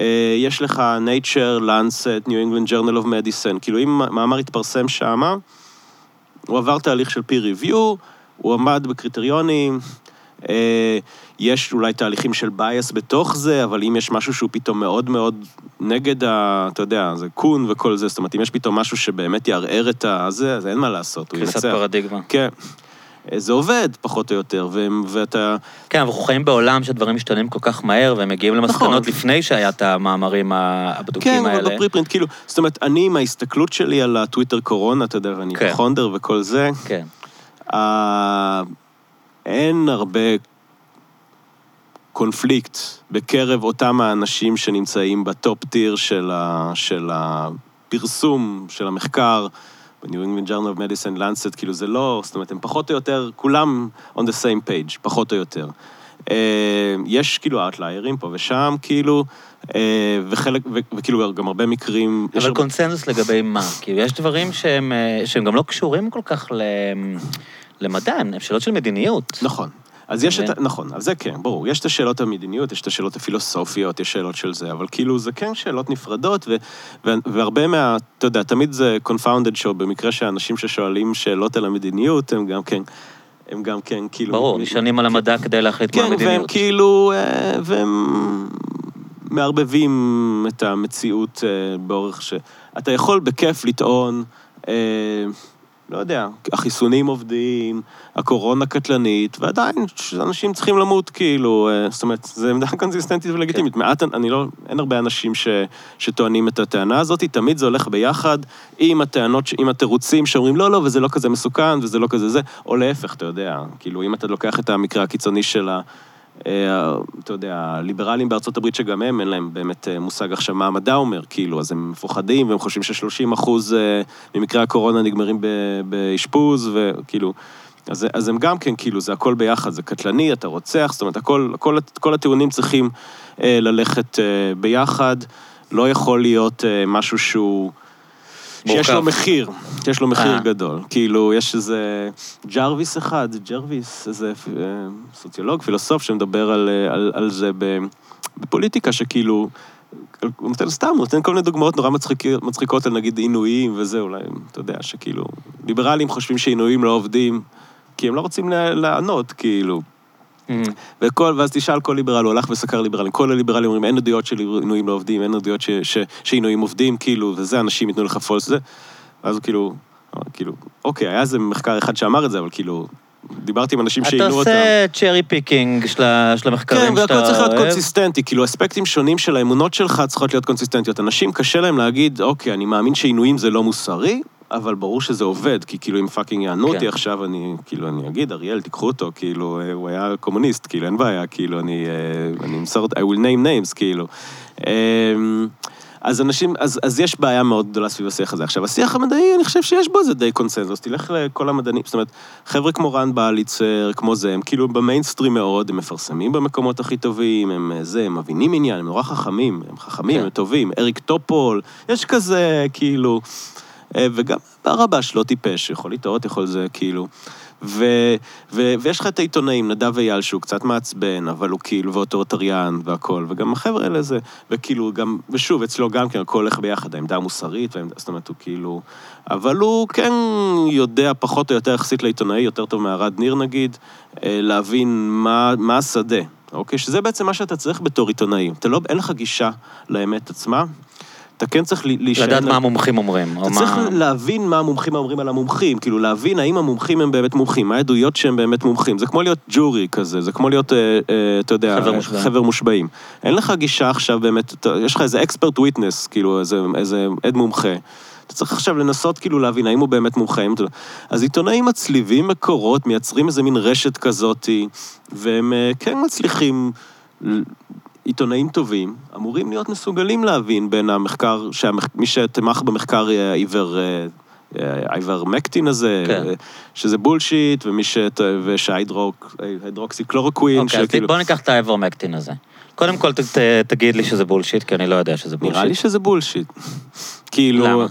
אה, יש לך Nature, Lancet, New England Journal of Medicine, כאילו אם מאמר התפרסם שמה, הוא עבר תהליך של peer review, הוא עמד בקריטריונים, אה, יש אולי תהליכים של bias בתוך זה, אבל אם יש משהו שהוא פתאום מאוד מאוד נגד ה... אתה יודע, זה קון וכל זה, זאת אומרת, אם יש פתאום משהו שבאמת יערער את ה... זה, אז אין מה לעשות, הוא קריסת ינצח. פרדיגמה. כן. אה, זה עובד, פחות או יותר, ו- ואתה... כן, אבל אנחנו חיים בעולם שדברים משתנים כל כך מהר, והם מגיעים למסקנות נכון. לפני שהיה את המאמרים ה- כן, הבדוקים אבל האלה. בפריפרינט, כאילו, זאת אומרת, אני עם ההסתכלות שלי על הטוויטר קורונה, אתה יודע, ואני כן. פונדר וכל זה, כן. אה, אין הרבה קונפליקט בקרב אותם האנשים שנמצאים ב top tier של, ה, של הפרסום, של המחקר, ב-New England Journal of Medicine, Lancet, כאילו זה לא, זאת אומרת, הם פחות או יותר, כולם on the same page, פחות או יותר. אה, יש כאילו אאוטליירים פה ושם, כאילו, אה, וחלק, וכאילו גם הרבה מקרים... אבל קונסנזוס לגבי מה? כאילו, יש דברים שהם, אה, שהם גם לא קשורים כל כך ל... למדע, הם שאלות של מדיניות. נכון. אז יש את? נכון, אז זה כן, ברור. יש את השאלות המדיניות, יש את השאלות הפילוסופיות, יש שאלות של זה, אבל כאילו זה כן שאלות נפרדות, ו, ו, והרבה מה, אתה יודע, תמיד זה confounded show, במקרה שהאנשים ששואלים שאלות על המדיניות, הם גם כן, הם גם כן, כאילו... ברור, נשענים על המדע כדי להחליט מה כן, והם המדיניות. כאילו, אה, והם מערבבים את המציאות אה, באורך ש... אתה יכול בכיף לטעון, אה, לא יודע, החיסונים עובדים, הקורונה קטלנית, ועדיין אנשים צריכים למות, כאילו, אה, זאת אומרת, זו עמדה קונסיסטנטית ולגיטימית. כן. מעט, אני לא, אין הרבה אנשים ש, שטוענים את הטענה הזאת, תמיד זה הולך ביחד עם הטענות, עם התירוצים שאומרים, לא, לא, וזה לא כזה מסוכן, וזה לא כזה זה, או להפך, אתה יודע, כאילו, אם אתה לוקח את המקרה הקיצוני של ה... אה, אתה יודע, הליברלים בארצות הברית שגם הם, אין להם באמת אה, מושג עכשיו מה המדע אומר, כאילו, אז הם מפוחדים, והם חושבים ש-30 אחוז אה, ממקרי הקורונה נגמרים באשפוז, וכאילו... אז, אז הם גם כן, כאילו, זה הכל ביחד, זה קטלני, אתה רוצח, זאת אומרת, הכל, כל, כל הטיעונים צריכים ללכת ביחד, לא יכול להיות משהו שהוא... שיש לו. מחיר, שיש לו מחיר אה. גדול. כאילו, יש איזה ג'רוויס אחד, ג'רוויס, איזה אה, סוציולוג, פילוסוף, שמדבר על, אה, על, על זה בפוליטיקה, שכאילו, הוא נותן סתם, הוא נותן כל מיני דוגמאות נורא מצחיק, מצחיקות על נגיד עינויים וזה, אולי, אתה יודע, שכאילו, ליברלים חושבים שעינויים לא עובדים, כי הם לא רוצים לענות, כאילו. אמ, וכל, ואז תשאל כל ליברל, הוא הלך וסקר ליברלים. כל הליברלים אומרים, אין עדויות שעינויים לא עובדים, אין עדויות שעינויים עובדים, כאילו, וזה, אנשים ייתנו לך false, זה. ואז הוא כאילו, כאילו, אוקיי, היה איזה מחקר אחד שאמר את זה, אבל כאילו, דיברתי עם אנשים אתה שעינו אותם. עושה cherry picking של כן, המחקרים שאתה והכל צריך להיות אוהב. consistent־י, כאילו אספקטים שונים של האמונות שלך צריכות להיות consistent־יות. אנשים, קשה להם להגיד, אוקיי, אני מאמין שעינויים זה לא מוסרי, אבל ברור שזה עובד, כי כאילו אם fucking יענו אותי כן. עכשיו, אני, כאילו, אני אגיד, אריאל, תיקחו אותו, כאילו, הוא היה קומוניסט, כאילו, אין בעיה, כאילו, אני, אה, אני אמסור, I will name names, כאילו. אז אנשים, אז, אז יש בעיה מאוד גדולה סביב השיח הזה. עכשיו, השיח המדעי, אני חושב שיש בו איזה די קונסנזוס. תלך לכל המדענים, זאת אומרת, חבר'ה כמו רן בליצר, כמו זה, הם כאילו במיינסטרים מאוד, הם מפרסמים במקומות הכי טובים, הם אה, זה, הם מבינים עניין, הם נורא חכמים, הם חכמים, כן. הם טובים. אריק טופול, יש כזה, כאילו... אה, וגם ברבש לא טיפש, יכול לטעות, יכול זה, כאילו... ו, ו, ויש לך את העיתונאים, נדב אייל, שהוא קצת מעצבן, אבל הוא כאילו, ו authoritarian והכול, וגם החבר'ה האלה זה, וכאילו גם, ושוב, אצלו גם כן, הכל הולך ביחד, העמדה המוסרית, והעמדה, זאת אומרת, הוא כאילו... אבל הוא כן יודע, פחות או יותר, יחסית לעיתונאי, יותר טוב מערד ניר נגיד, אה, להבין מה, מה השדה, אוקיי? שזה בעצם מה שאתה צריך בתור עיתונאי. אתה לא, אין לך גישה לאמת עצמה. אתה כן צריך להישען... לדעת מה המומחים אומרים. אתה צריך מה... להבין מה המומחים אומרים על המומחים, כאילו להבין האם המומחים הם באמת מומחים, מה העדויות שהם באמת מומחים. זה כמו להיות ג'ורי כזה, זה כמו להיות, אה, אה, אתה יודע, חבר מושבעים. חבר מושבעים. אין לך גישה עכשיו באמת, יש לך איזה אקספרט וויטנס, כאילו איזה, איזה עד מומחה. אתה צריך עכשיו לנסות כאילו להבין האם הוא באמת מומחה. אז עיתונאים מצליבים מקורות, מייצרים איזה מין רשת כזאתי, והם אה, כן מצליחים עיתונאים טובים אמורים להיות מסוגלים להבין בין המחקר, מי שתמך במחקר העיוור... האיברמקטין הזה, כן. שזה בולשיט, ומי ש... ושההידרוקסיכלורוקווין, אוקיי, אז בוא ניקח את האיברמקטין הזה. קודם כל ת, ת, תגיד לי שזה bullshit, כי אני לא יודע שזה bullshit. נראה לי שזה bullshit. כאילו... למה?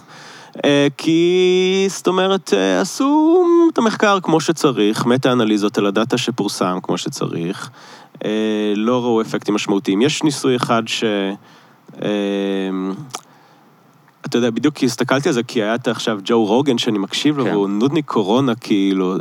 כי, זאת אומרת, עשו את המחקר כמו שצריך, מטה-אנליזות על ה data שפורסם כמו שצריך. אה, לא ראו אפקטים משמעותיים. יש ניסוי אחד ש... אה, אתה יודע, בדיוק הסתכלתי על זה, כי היה את עכשיו ג'ו רוגן שאני מקשיב לו, כן. והוא נודניק קורונה, כאילו, אה,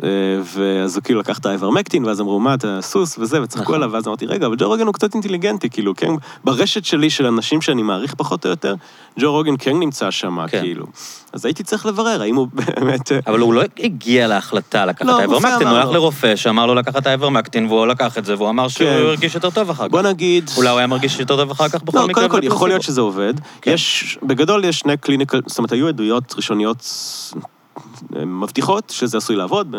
ואז הוא כאילו לקח את האיברמקטין, ואז אמרו, מה, אתה סוס וזה, וצחקו נכון. עליו, ואז אמרתי, רגע, אבל ג'ו רוגן הוא קצת אינטליגנטי, כאילו, כן, ברשת שלי של אנשים שאני מעריך פחות או יותר, ג'ו רוגן כן נמצא שם, כן. כאילו. אז הייתי צריך לברר, האם הוא באמת... אבל הוא לא הגיע להחלטה לקחת לא, את האיברמקטין, הוא הלך לרופא שאמר לו לקחת את האיברמקטין, והוא לקח את זה, והוא אמר שהוא כן. הרגיש יותר טוב אחר כך. בוא נגיד... אולי הוא היה מרגיש יותר טוב אחר כך בכל לא, מקרה. קודם כל. יכול להיות שזה עובד. כן. יש, בגדול יש שני קליניקל, זאת אומרת, היו עדויות ראשוניות מבטיחות שזה עשוי לעבוד, ב,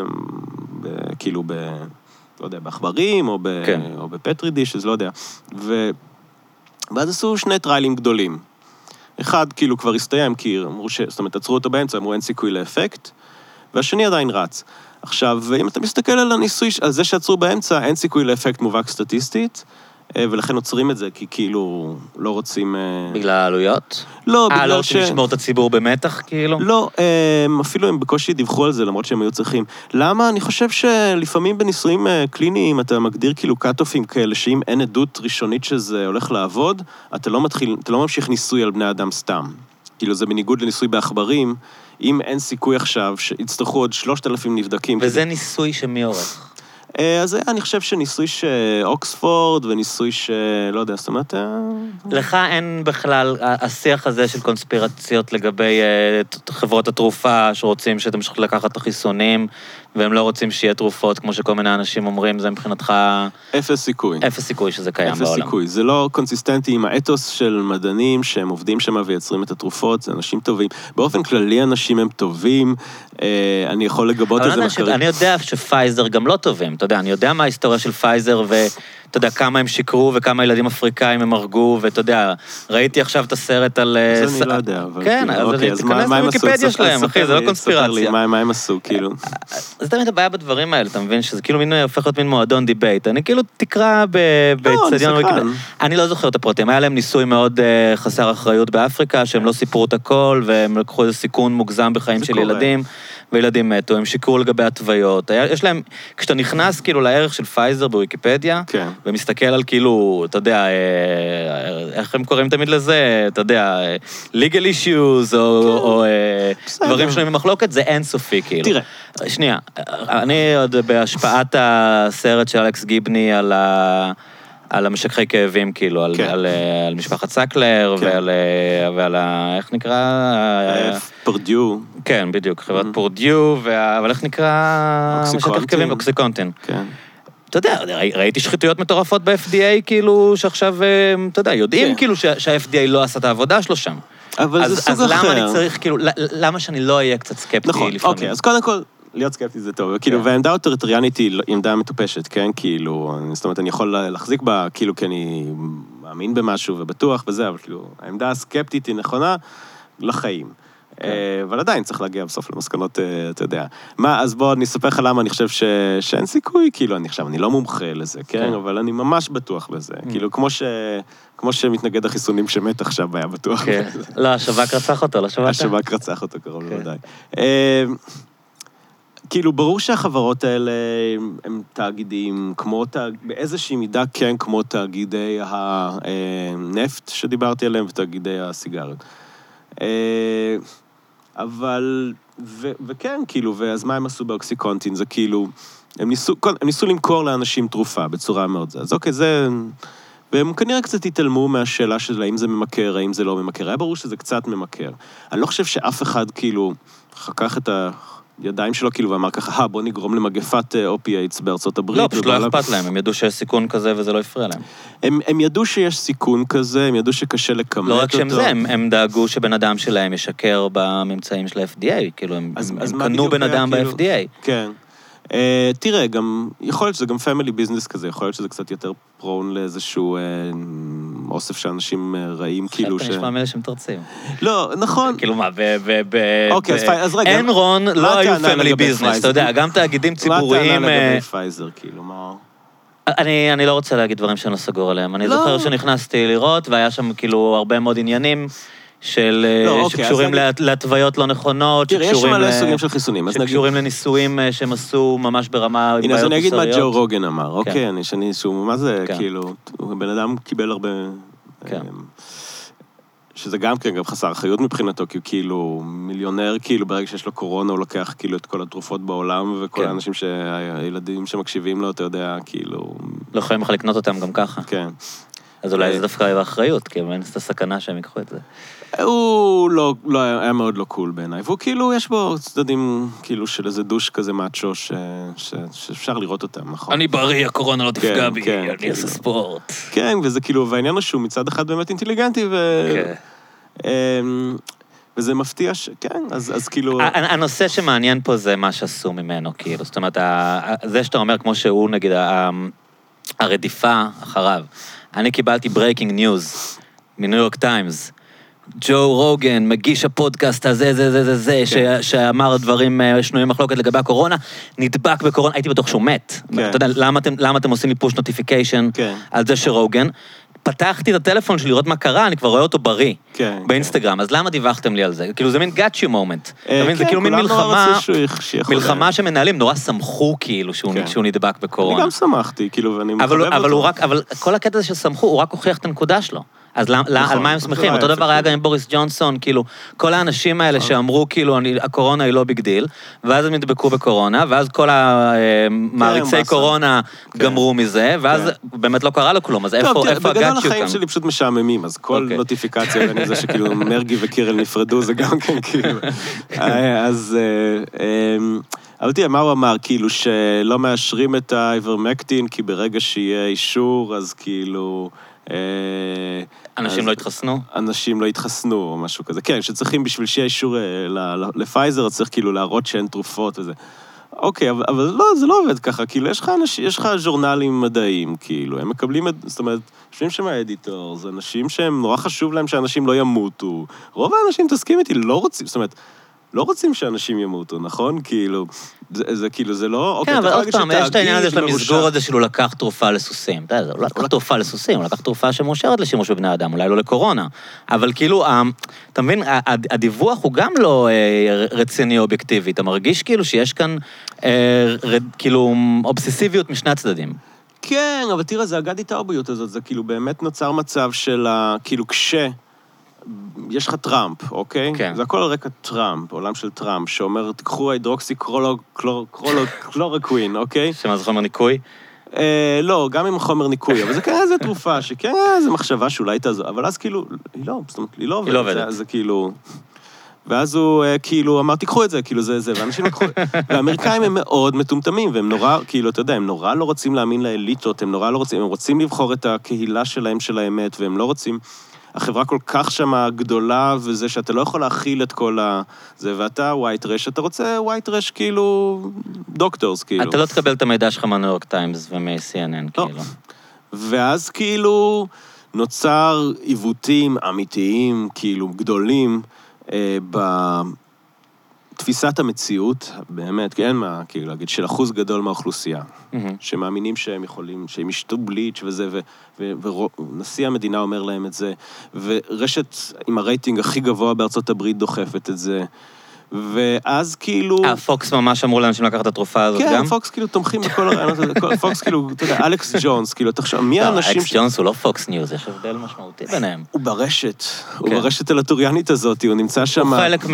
ב, כאילו ב... לא יודע, בעכברים, או, ב, כן. או בפטרי דיש, אז לא יודע. ו... ואז עשו שני טריילים גדולים. אחד כאילו כבר הסתיים, כי אמרו ש... זאת אומרת, עצרו אותו באמצע, אמרו אין סיכוי לאפקט, והשני עדיין רץ. עכשיו, אם אתה מסתכל על הניסוי, על זה שעצרו באמצע, אין סיכוי לאפקט מובהק סטטיסטית, אה, ולכן עוצרים את זה, כי כאילו לא רוצים... אה, בגלל העלויות? לא, אה, לא בגלל ש... רוצים לשמור את הציבור במתח, כאילו? לא, הם אפילו הם בקושי דיווחו על זה, למרות שהם היו צריכים. למה? אני חושב שלפעמים בניסויים אה, קליניים אתה מגדיר כאילו קאט-אופים כאלה, שאם אין עדות ראשונית שזה הולך לעבוד, אתה לא מתחיל, אתה לא ממשיך ניסוי על בני אדם סתם. כאילו זה בניגוד לניסוי בעכברים, אם אין סיכוי עכשיו שיצטרכו עוד 3,000 נבדקים. וזה ניסוי שמי עורך? אה, אז היה, אני חושב שניסוי שאוקספורד וניסוי ש... לא יודע, זאת אומרת... אה, לך אין בכלל, השיח הזה של קונספירציות לגבי אה, חברות התרופה שרוצים שתמשיכו לקחת את החיסונים, והם לא רוצים שיהיה תרופות, כמו שכל מיני אנשים אומרים, זה מבחינתך אפס סיכוי. אפס סיכוי שזה קיים אפס בעולם. סיכוי. זה לא קונסיסטנטי עם האתוס של מדענים שהם עובדים שם ויוצרים את התרופות, זה אנשים טובים. באופן כללי אנשים הם טובים, אה, אני יכול לגבות את זה מחקרים. אני יודע שפייזר גם לא טובים, אתה יודע, אני יודע מה ההיסטוריה של פייזר, ואתה יודע, כמה הם שיקרו וכמה ילדים אפריקאים הם הרגו, ואתה יודע, ראיתי עכשיו את הסרט על... אה, זה אני לא יודע, אבל... כן, כאילו, אז אוקיי, תיכנס עשו? לוויקיפדיה שלהם, אחי, זה לא קונספירציה. מה הם עשו, כאילו. זה תמיד הבעיה בדברים האלה, אתה מבין? שזה כאילו הופך להיות מין מועדון debate. אני כאילו, תקרא לא, באצטדיון סקרן. ויקיפדיה. אני לא זוכר את הפרטים. היה להם ניסוי מאוד אה, חסר אחריות באפריקה, שהם לא סיפרו את הכל, והם לקחו איזה סיכון מוגזם בחיים של. ילדים, וילדים מתו, הם שיקרו לגבי התוויות. היה- יש להם, כשאתה נכנס כאילו לערך של פייזר בוויקיפדיה, כן. ומסתכל על כאילו, אתה יודע, אה, איך הם קוראים תמיד לזה, אתה יודע, אה, legal issues, או, או אה, בסדר. דברים שנויים במחלוקת, זה אינסופי, כאילו. תראה. שנייה, אני עוד בהשפעת הסרט של אלכס גיבני על ה... על המשככי כאבים, כאילו, על, כן. על, אה, על משפחת סאקלר, כן. ועל, אה, ועל ה... איך נקרא? פרדיו, כן, בדיוק, חברת Mhm. פורדיו, וה... אבל איך נקרא? אוקסיקונטין. משכך כאבים? אוקסיקונטין. כן. אתה יודע, ראי- ראיתי שחיתויות מטורפות ב-FDA, כאילו, שעכשיו, אה, אתה יודע, יודעים כן. כאילו שה- שה-FDA לא עשה את העבודה שלו שם. אבל אז, זה סוג אז אחר. למה אני צריך, כאילו, למה שאני לא אהיה קצת סקפטי נכון, לפעמים? אוקיי, אז קודם כל, להיות סקפטי זה טוב. כאילו, כן. והעמדה האוטוריטריאנית היא לא- היא עמדה מטופשת, כן? כאילו, זאת אומרת, אני יכול להחזיק בה, כאילו, כי אני מאמין במשהו ובטוח וזה, אבל כאילו, העמדה הסקפטית היא נכונה לחיים. כן. אה, אבל עדיין צריך להגיע בסוף למסקנות, אה, אתה יודע. מה, אז בוא, אני אספר לך למה אני חושב ש... שאין סיכוי, כאילו, אני עכשיו, אני לא מומחה לזה, כן? כן. אבל אני ממש בטוח בזה. Mm. כאילו, כמו ש... כמו שמתנגד החיסונים שמת עכשיו היה בטוח כן. לא, השב"כ רצח אותו, לא שמעת? השב"כ רצח אותו קרוב. לוודאי. אה, כאילו, ברור שהחברות האלה הם, תאגידים, כמו תאג... באיזושהי מידה כן כמו תאגידי הנפט שדיברתי עליהם ותאגידי הסיגריות. אה, אבל, ו, וכן, כאילו, ואז מה הם עשו באוקסיקונטין? זה כאילו, הם ניסו, הם ניסו למכור לאנשים תרופה בצורה מאוד זה. אז אוקיי, זה... והם כנראה קצת התעלמו מהשאלה של האם זה ממכר, האם זה לא ממכר. היה ברור שזה קצת ממכר. אני לא חושב שאף אחד, כאילו, חכך את הידיים שלו, כאילו, ואמר ככה, אה, בוא נגרום למגפת אופיאטס בארצות הברית. לא, פשוט לא אכפת להם, הם ידעו שיש סיכון כזה וזה לא הפריע להם. הם, הם ידעו שיש סיכון כזה, הם ידעו שקשה לכמת אותו. לא רק שהם זה, הם, הם דאגו שבן אדם שלהם ישקר בממצאים של ה-FDA, כאילו, הם, אז- הם, אז הם קנו בן אדם כאילו? ב-FDA. כן. אה, תראה, גם, יכול להיות שזה גם family business כזה, יכול להיות שזה קצת יותר prone לאיזשהו אה, אוסף של אנשים אה, רעים, כאילו ש... אתה נשמע מאלה שמתרצים. לא, נכון. כאילו מה, ב... ב- ב- אוקיי, אז רגע, אנרון מה לא היו הטענה family business? אתה יודע, גם תאגידים מה ציבוריים... הטענה אה, לגבי פייזר, כאילו, מה... אני, אני לא רוצה להגיד דברים שאני לא סגור עליהם. אני לא. זוכר שנכנסתי לראות, והיה שם כאילו הרבה מאוד עניינים של... לא, אה, אוקיי, שקשורים אז אני- להת- להתוויות לא נכונות, תראה, יש מלא ל- סוגים של חיסונים, אז נגיד... שקשורים לניסויים אה, שהם עשו ממש ברמה עם הנה, אז אני אגיד מה. ג'ו רוגן אמר, אוקיי? אני, שאני, שהוא, מה זה, כן. כאילו, בן אדם קיבל הרבה... כן. שזה גם כן, גם חסר אחריות מבחינתו, כי הוא כאילו מיליונר, כאילו ברגע שיש לו קורונה, הוא לוקח כאילו את כל התרופות בעולם, וכל כן. האנשים, הילדים שמקשיבים לו, אתה יודע, כאילו, לא יכולים לך לקנות אותם גם ככה. כן. אז אולי אה. זה דווקא באחריות, כי אין את הסכנה שהם ייקחו את זה. הוא לא, לא, היה היה מאוד לא קול בעיניי, והוא כאילו, יש בו צדדים, כאילו, של איזה דוש כזה מאצ'ו, ש, ש, שאפשר לראות אותם, נכון? בריא, הקורונה לא תפגע בי, כן, אני אעשה כאילו. ספורט. כן, וזה כאילו, והעניין הוא שהוא מצד אחד באמת אינטליגנטי, ו... כן. אמ, וזה מפתיע ש... כן, אז, אז כאילו... הנושא שמעניין פה זה מה שעשו ממנו, כאילו. זאת אומרת, זה שאתה אומר, כמו שהוא, נגיד, הרדיפה אחריו. אני קיבלתי breaking news מניו יורק טיימס. ג'ו רוגן, מגיש הפודקאסט הזה, זה, זה, זה, זה, כן. ש- שאמר דברים אה, שנויים מחלוקת לגבי הקורונה, נדבק בקורונה, הייתי בטוח שהוא מת. כן. אתה יודע, למה אתם, למה אתם עושים לי push notification כן. על זה שרוגן? פתחתי את הטלפון שלי לראות מה קרה, אני כבר רואה אותו בריא. כן, באינסטגרם, אז למה דיווחתם לי על זה? כאילו, זה מין moment. אה, אתה מבין? זה כן, כאילו מין מלחמה. מלחמה שמנהלים, נורא שמחו כאילו שהוא כן. שהוא נדבק אני בקורונה. גם שמחתי, כאילו, ואני מחבב אותו. אבל כל הקטע הזה ששמחו, הוא רק הוכיח את הנקודה שלו. אז למ- על נכון, מה הם שמחים? לא אותו דבר היה אפקטיבי. גם עם בוריס ג'ונסון, כאילו, כל האנשים האלה נכון. שאמרו, כאילו, אני- הקורונה היא לא big deal, ואז הם נדבקו בקורונה, ואז כל המעריצי באסה. קורונה כן. גמרו מזה, ואז כן. באמת לא קרה לו כלום, אז איפה איפה בגדול החיים? שלי פשוט משעממים, אז כל אוקיי. נוטיפיקציה בין זה שכאילו מרגי וקירל נפרדו, זה גם כן כאילו... אה, אז... אה, אה, אבל תראה, מה הוא אמר? כאילו שלא מאשרים את האיברמקטין, כי ברגע שיהיה אישור, אז כאילו... אה, אנשים לא התחסנו? אנשים לא יתחסנו או משהו כזה. כן, שצריכים בשביל שיהיה אישור אה, לפייזר, צריך כאילו להראות שאין תרופות וזה. אוקיי, אבל, אבל לא, זה לא עובד ככה, כאילו, יש לך, אנש, יש לך ז'ורנלים מדעיים, כאילו, הם מקבלים, את- זאת אומרת, יושבים שם האדיטור, זה אנשים שהם, נורא חשוב להם שאנשים לא ימותו. רוב האנשים, תסכים איתי, לא רוצים, זאת אומרת, לא רוצים שאנשים ימותו, נכון? כאילו, זה, זה כאילו, זה לא... כן, אוקיי, אבל עוד פעם, יש את העניין הזה של המסגור הזה שהוא לקח תרופה לסוסים. אתה יודע, הוא לא לקח תרופה לסוסים, הוא לקח תרופה שמאושרת לשימוש בבני אדם, אולי לא לקורונה. אבל כאילו, אתה מבין, הדיווח הוא גם לא אה, רציני אובייקטיבי. אתה מרגיש כאילו שיש כאן, אה, כאילו, אובססיביות משני הצדדים. כן, אבל תראה, זה הגדי טאוביות הזאת, זה כאילו באמת נוצר מצב של ה... כאילו כש... יש לך טראמפ, אוקיי? כן. זה הכל על רקע טראמפ, עולם של טראמפ, שאומר, תיקחו הידרוקסי קרולו- קלור- קרולו- קלורקווין, אוקיי? שמה זה חומר ניקוי? אה, לא, גם עם חומר ניקוי, אבל זה כן איזה תרופה, שכן איזה מחשבה שאולי תעזור, אבל אז כאילו, היא לא, זאת אומרת, היא לא עובדת. לא עובדת. זה, זה כאילו... ואז הוא אה, כאילו אמר, תיקחו את זה, כאילו זה זה, ואנשים לקחו... והאמריקאים הם מאוד מטומטמים, והם נורא, כאילו, אתה יודע, הם נורא לא רוצים להאמין לאליטות, הם נורא לא רוצים, הם רוצים לבחור את הקהילה שלהם של האמת, והם לא רוצים... החברה כל כך שמה גדולה, וזה שאתה לא יכול להכיל את כל ה... זה, ואתה white trash, אתה רוצה white trash כאילו... doctors, כאילו. אתה לא תקבל את המידע שלך מהניו יורק טיימס ומ-CNN, לא. כאילו. ואז כאילו נוצר עיוותים אמיתיים, כאילו גדולים, אה, בתפיסת המציאות, באמת, כן, מה, כאילו להגיד, של אחוז גדול מהאוכלוסייה, מהמם. שמאמינים שהם יכולים, שהם ישתו bleach וזה, ונשיא המדינה אומר להם את זה, ורשת עם הרייטינג הכי גבוה בארצות הברית דוחפת את זה. ואז כאילו... אה, פוקס ממש אמרו לאנשים לקחת את התרופה הזאת כן, גם? פוקס כאילו תומכים בכל הרעיונות האלה, פוקס כאילו, אתה יודע, אלכס ג'ונס, כאילו, תחשוב, מי לא, האנשים אלכס ג'ונס הוא לא פוקס ניוז, יש הבדל משמעותי ביניהם. הוא ברשת, הוא כן. ברשת האוטוריטריאנית הזאת, הוא נמצא שם... הוא חלק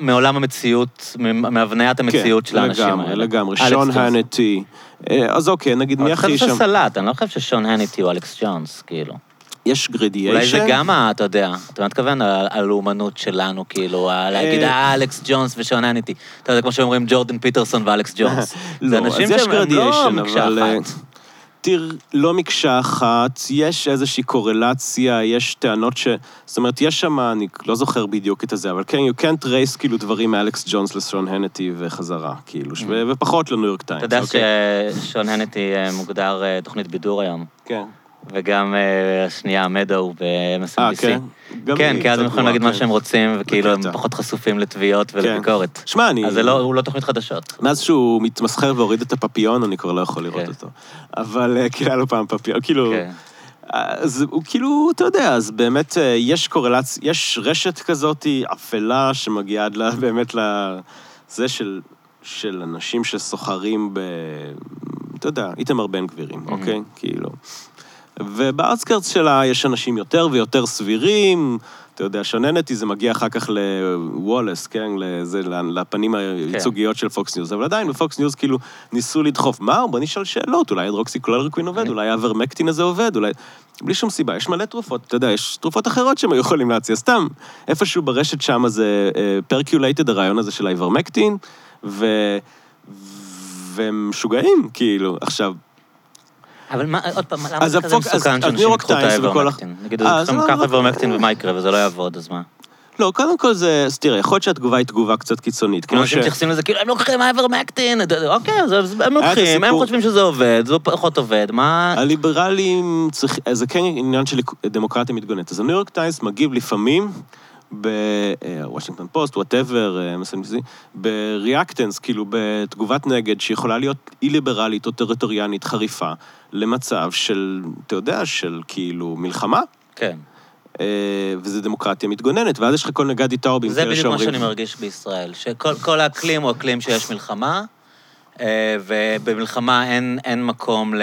מעולם המציאות, מהבניית המציאות של האנשים האלה. כן, לגמרי, לגמרי. אלכס שון. הנטי. אה, אז אוקיי, נגיד, מי הכי אתה חושב שם? שזה סלט, אני לא חושב ששון הניטי הוא אלכס ג'ונס, כאילו. יש gradation. אולי זה גם, ה- אתה יודע, אתה מתכוון ה- הלאומנות שלנו, כאילו, ה- להגיד, אה, אלכס ג'ונס ושון הניטי. אתה יודע, כמו שאומרים ג'ורדן פיטרסון ואלכס ג'ונס. לא, אז יש הם לא אבל... אה. תראה, לא מקשה אחת, יש איזושהי קורלציה, יש טענות ש... זאת אומרת, יש שם, אני לא זוכר בדיוק את הזה, אבל כן, you can trace כאילו דברים מאלכס ג'ונס לשון הנטי וחזרה, כאילו, ש- ו- ופחות לניו יורק טיימס. Mm. אתה יודע אוקיי? ששון הנטי אה, מוגדר אה, תוכנית בידור היום, כן. וגם אה, השנייה, מדו ב-MSNBC. אה, כן? כן, כי אז הם יכולים להגיד מה כן. שהם רוצים, וכאילו הם. פחות חשופים לתביעות ולביקורת. שמע, אני... אז זה לא, הוא לא תוכנית חדשות. מאז שהוא מתמסחר והוריד את הפפיון, אני כבר לא יכול לראות כן. אותו. אבל כאילו היה לו פעם פפיון, כאילו... כן. אז הוא כאילו, אתה יודע, אז באמת אה, יש קורלציה, יש רשת כזאת אפלה שמגיעה עד באמת לזה של, של אנשים שסוחרים ב... אתה יודע, איתמר בן גבירים. אוקיי? כאילו. וב outskirts שלה יש אנשים יותר ויותר סבירים, אתה יודע, שון הניטי זה מגיע אחר כך לוואלאס, כן? לזה, לפנים הייצוגיות של פוקס ניוז, אבל עדיין בפוקס ניוז כאילו ניסו לדחוף, מה, בוא נשאל שאלות, אולי הדרוקסי קלורקווין עובד, אולי האיברמקטין הזה עובד, אולי... בלי שום סיבה, יש מלא תרופות, אתה יודע, יש תרופות אחרות שהם היו יכולים להציע, סתם, איפשהו ברשת שם זה percolated, הרעיון הזה של האיברמקטין, ו... והם משוגעים, כאילו. עכשיו, אבל מה, עוד פעם, למה זה כזה מסוכן שאנשים ייקחו את האיברמקטין? נגיד, קח איברמקטין ומה יקרה, וזה לא יעבוד, אז מה? לא, קודם כל זה, אז תראה, יכול להיות שהתגובה היא תגובה קצת קיצונית. כמו כמו ש... אנשים מתייחסים לזה, כאילו, הם לוקחים איברמקטין, אוקיי, אז הם לוקחים, הם חושבים שזה עובד, זה פחות עובד, מה... הליברלים צריכים, זה כן עניין של דמוקרטיה מתגוננת. אז הניו יורק טיימס מגיב לפעמים בוושינגטון פוסט, whatever, MSNBC, ב reactance, כאילו בתגובת נגד שיכולה להיות אי-ליברלית אוטוריטריאנית חריפה, למצב של, אתה יודע, של כאילו מלחמה, כן. אה, וזה דמוקרטיה מתגוננת, ואז יש לך כל מיני גדי טאובים זה בדיוק מה שאומרים... שאני מרגיש בישראל, שכל כל האקלים הוא אקלים שיש מלחמה, ובמלחמה אין, אין מקום ל,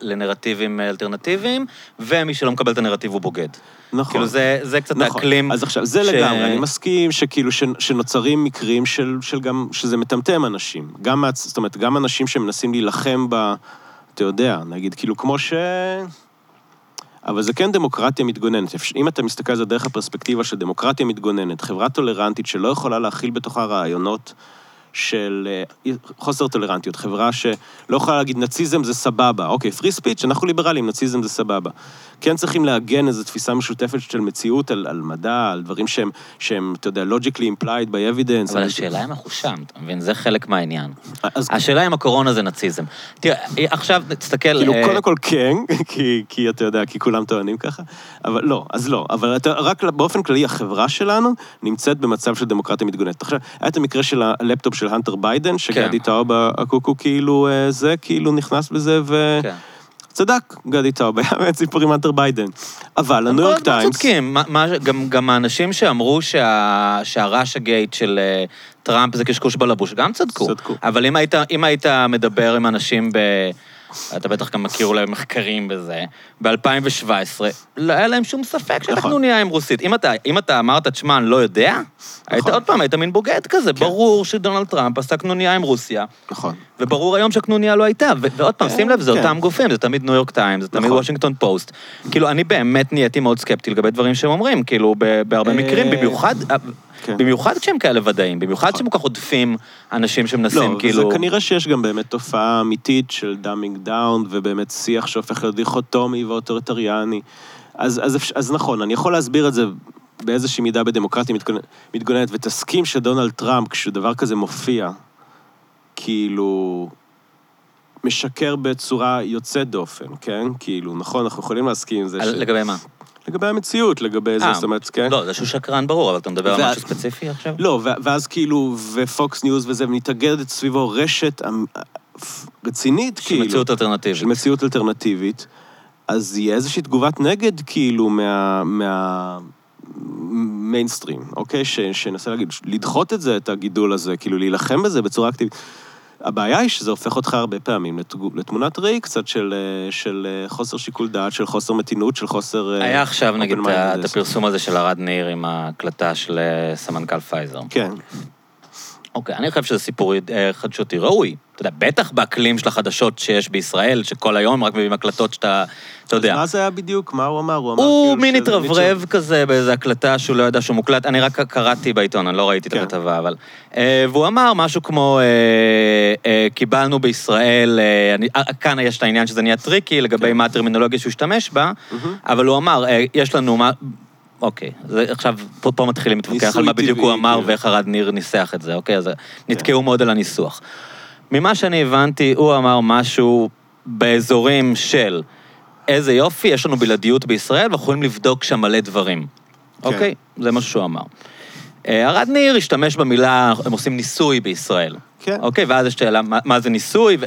לנרטיבים אלטרנטיביים, ומי שלא מקבל את הנרטיב הוא בוגד. נכון. כאילו זה, זה קצת נכון. האקלים... אז עכשיו, זה ש- לגמרי, אני מסכים שכאילו ש- שנוצרים מקרים של, של גם, שזה מטמטם אנשים. גם, זאת אומרת, גם אנשים שמנסים להילחם ב... אתה יודע, נגיד, כאילו, כמו ש... אבל זה כן דמוקרטיה מתגוננת. אם אתה מסתכל על זה דרך הפרספקטיבה של דמוקרטיה מתגוננת, חברה טולרנטית שלא יכולה להכיל בתוכה רעיונות של אה, חוסר טולרנטיות, חברה שלא יכולה להגיד נאציזם זה סבבה, אוקיי, פרי ספיץ', אנחנו ליברלים, נאציזם זה סבבה. כן צריכים לעגן איזו תפיסה משותפת של מציאות על, על מדע, על דברים שהם, שהם, אתה יודע, logically implied by evidence. אבל השאלה אם אנחנו שם, אתה מבין? זה חלק מהעניין. אז השאלה אם הקורונה זה נאציזם. תראה, עכשיו תסתכל... כאילו, אה, קודם כל כן, כי, כי אתה יודע, כי כולם טוענים ככה, אבל לא, אז לא. אבל אתה, רק באופן כללי, החברה שלנו נמצאת במצב של דמוקרטיה מתגוננת. עכשיו, היה את המקרה של הלפטופ של הנטר ביידן, שגדי כן. טאוב הקוקו כאילו, אה, זה, כאילו נכנס בזה, ו... כן. צדק, גדי טאוב, היה באמת סיפור עם הנטר ביידן. אבל הניו יורק הם טיימס... צודקים. מה- מה- גם- גם האנשים שאמרו שה- שה Russiagate של אה, טראמפ זה קשקוש בלבוש, גם צדקו. צדקו. אבל אם היית- אם היית מדבר עם אנשים ב... אתה בטח גם מכיר אולי מחקרים בזה, ב-2017, לא היה להם שום ספק שאנחנו נכון. נהיה עם רוסית. אם אתה, אם אתה אמרת, תשמע, אני לא יודע, היית עוד פעם, היית מין בוגד כזה. כן. ברור שדונלד טראמפ עשה קנוניה עם רוסיה, נכון. וברור היום שהקנוניה לא הייתה. ועוד פעם, אה, שים לב, זה כן. אותם גופים, זה תמיד ניו יורק טיימס, זה תמיד נכון. וושינגטון פוסט. כאילו, אני באמת נהייתי מאוד סקפטי לגבי דברים שהם אומרים, כאילו, בהרבה אה, מקרים, במיוחד... כן. במיוחד כשהם כאלה ודאים, במיוחד נכון. שהם כל כך הודפים אנשים שמנסים, לא, כאילו... וזה כנראה שיש גם באמת תופעה אמיתית של dumbing down, ובאמת שיח שהופך להיות דיכוטומי ואוטוריטריאני. אז, אז, אפשר- אז נכון, אני יכול להסביר את זה באיזושהי מידה בדמוקרטיה מתגוננת, מתגוננת, ותסכים שדונלד טראמפ, כשדבר כזה מופיע, כאילו, משקר בצורה יוצאת דופן, כן? כאילו, נכון, אנחנו יכולים להסכים עם זה. על- לגבי מה? לגבי המציאות, לגבי זה, אה, זאת אומרת, כן? לא, זה שהוא שקרן ברור, אבל אתה מדבר על משהו ספציפי עכשיו? לא, ואז כאילו, ופוקס ניוז וזה, ומתאגדת סביבו רשת אמ- רצינית, של כאילו. מציאות אלטרנטיבית. של מציאות אלטרנטיבית, אז יהיה איזושהי תגובת נגד, כאילו, מה... מה... מיינסטרים, אוקיי? ש- שננסה להגיד, לדחות את זה, את הגידול הזה, כאילו להילחם בזה בצורה אקטיבית. הבעיה היא שזה הופך אותך הרבה פעמים לתמונת ראי קצת של, אה, של אה, חוסר שיקול דעת, של חוסר מתינות, של חוסר... אה, היה עכשיו נגיד את. הפרסום הזה של ארד ניר עם ההקלטה של סמנכ"ל פייזר. כן, אוקיי, אני חושב שזה סיפור אה, חדשותי ראוי. אתה יודע, בטח באקלים של החדשות שיש בישראל, שכל היום רק מביאים הקלטות שאתה, אתה יודע. אז מה זה היה בדיוק? מה הוא אמר? הוא אמר הוא כאילו מין התרברב כזה באיזה הקלטה שהוא לא ידע שהוא מוקלט, אני רק קראתי בעיתון, אני לא ראיתי את כן. הכתבה, אבל... אה, והוא אמר משהו כמו, אה, קיבלנו בישראל, אני- כאן יש את העניין שזה נהיה טריקי לגבי כן. מה הטרמינולוגיה שהוא השתמש בה. אבל הוא אמר, יש לנו. אוקיי, זה, עכשיו, פה, פה מתחילים להתווכח על מה בדיוק הוא אמר כאילו. ואיך ארד ניר ניסח את זה, אוקיי? אז נתקעו מאוד על הניסוח. ממה שאני הבנתי, הוא אמר משהו באזורים של איזה יופי, יש לנו בלעדיות בישראל, ואנחנו יכולים לבדוק שם מלא דברים. כן. אוקיי? זה מה שהוא אמר. אה, ארד ניר השתמש במילה, הם עושים ניסוי בישראל. כן. אוקיי? ואז יש שאלה, מה, מה זה ניסוי? ו,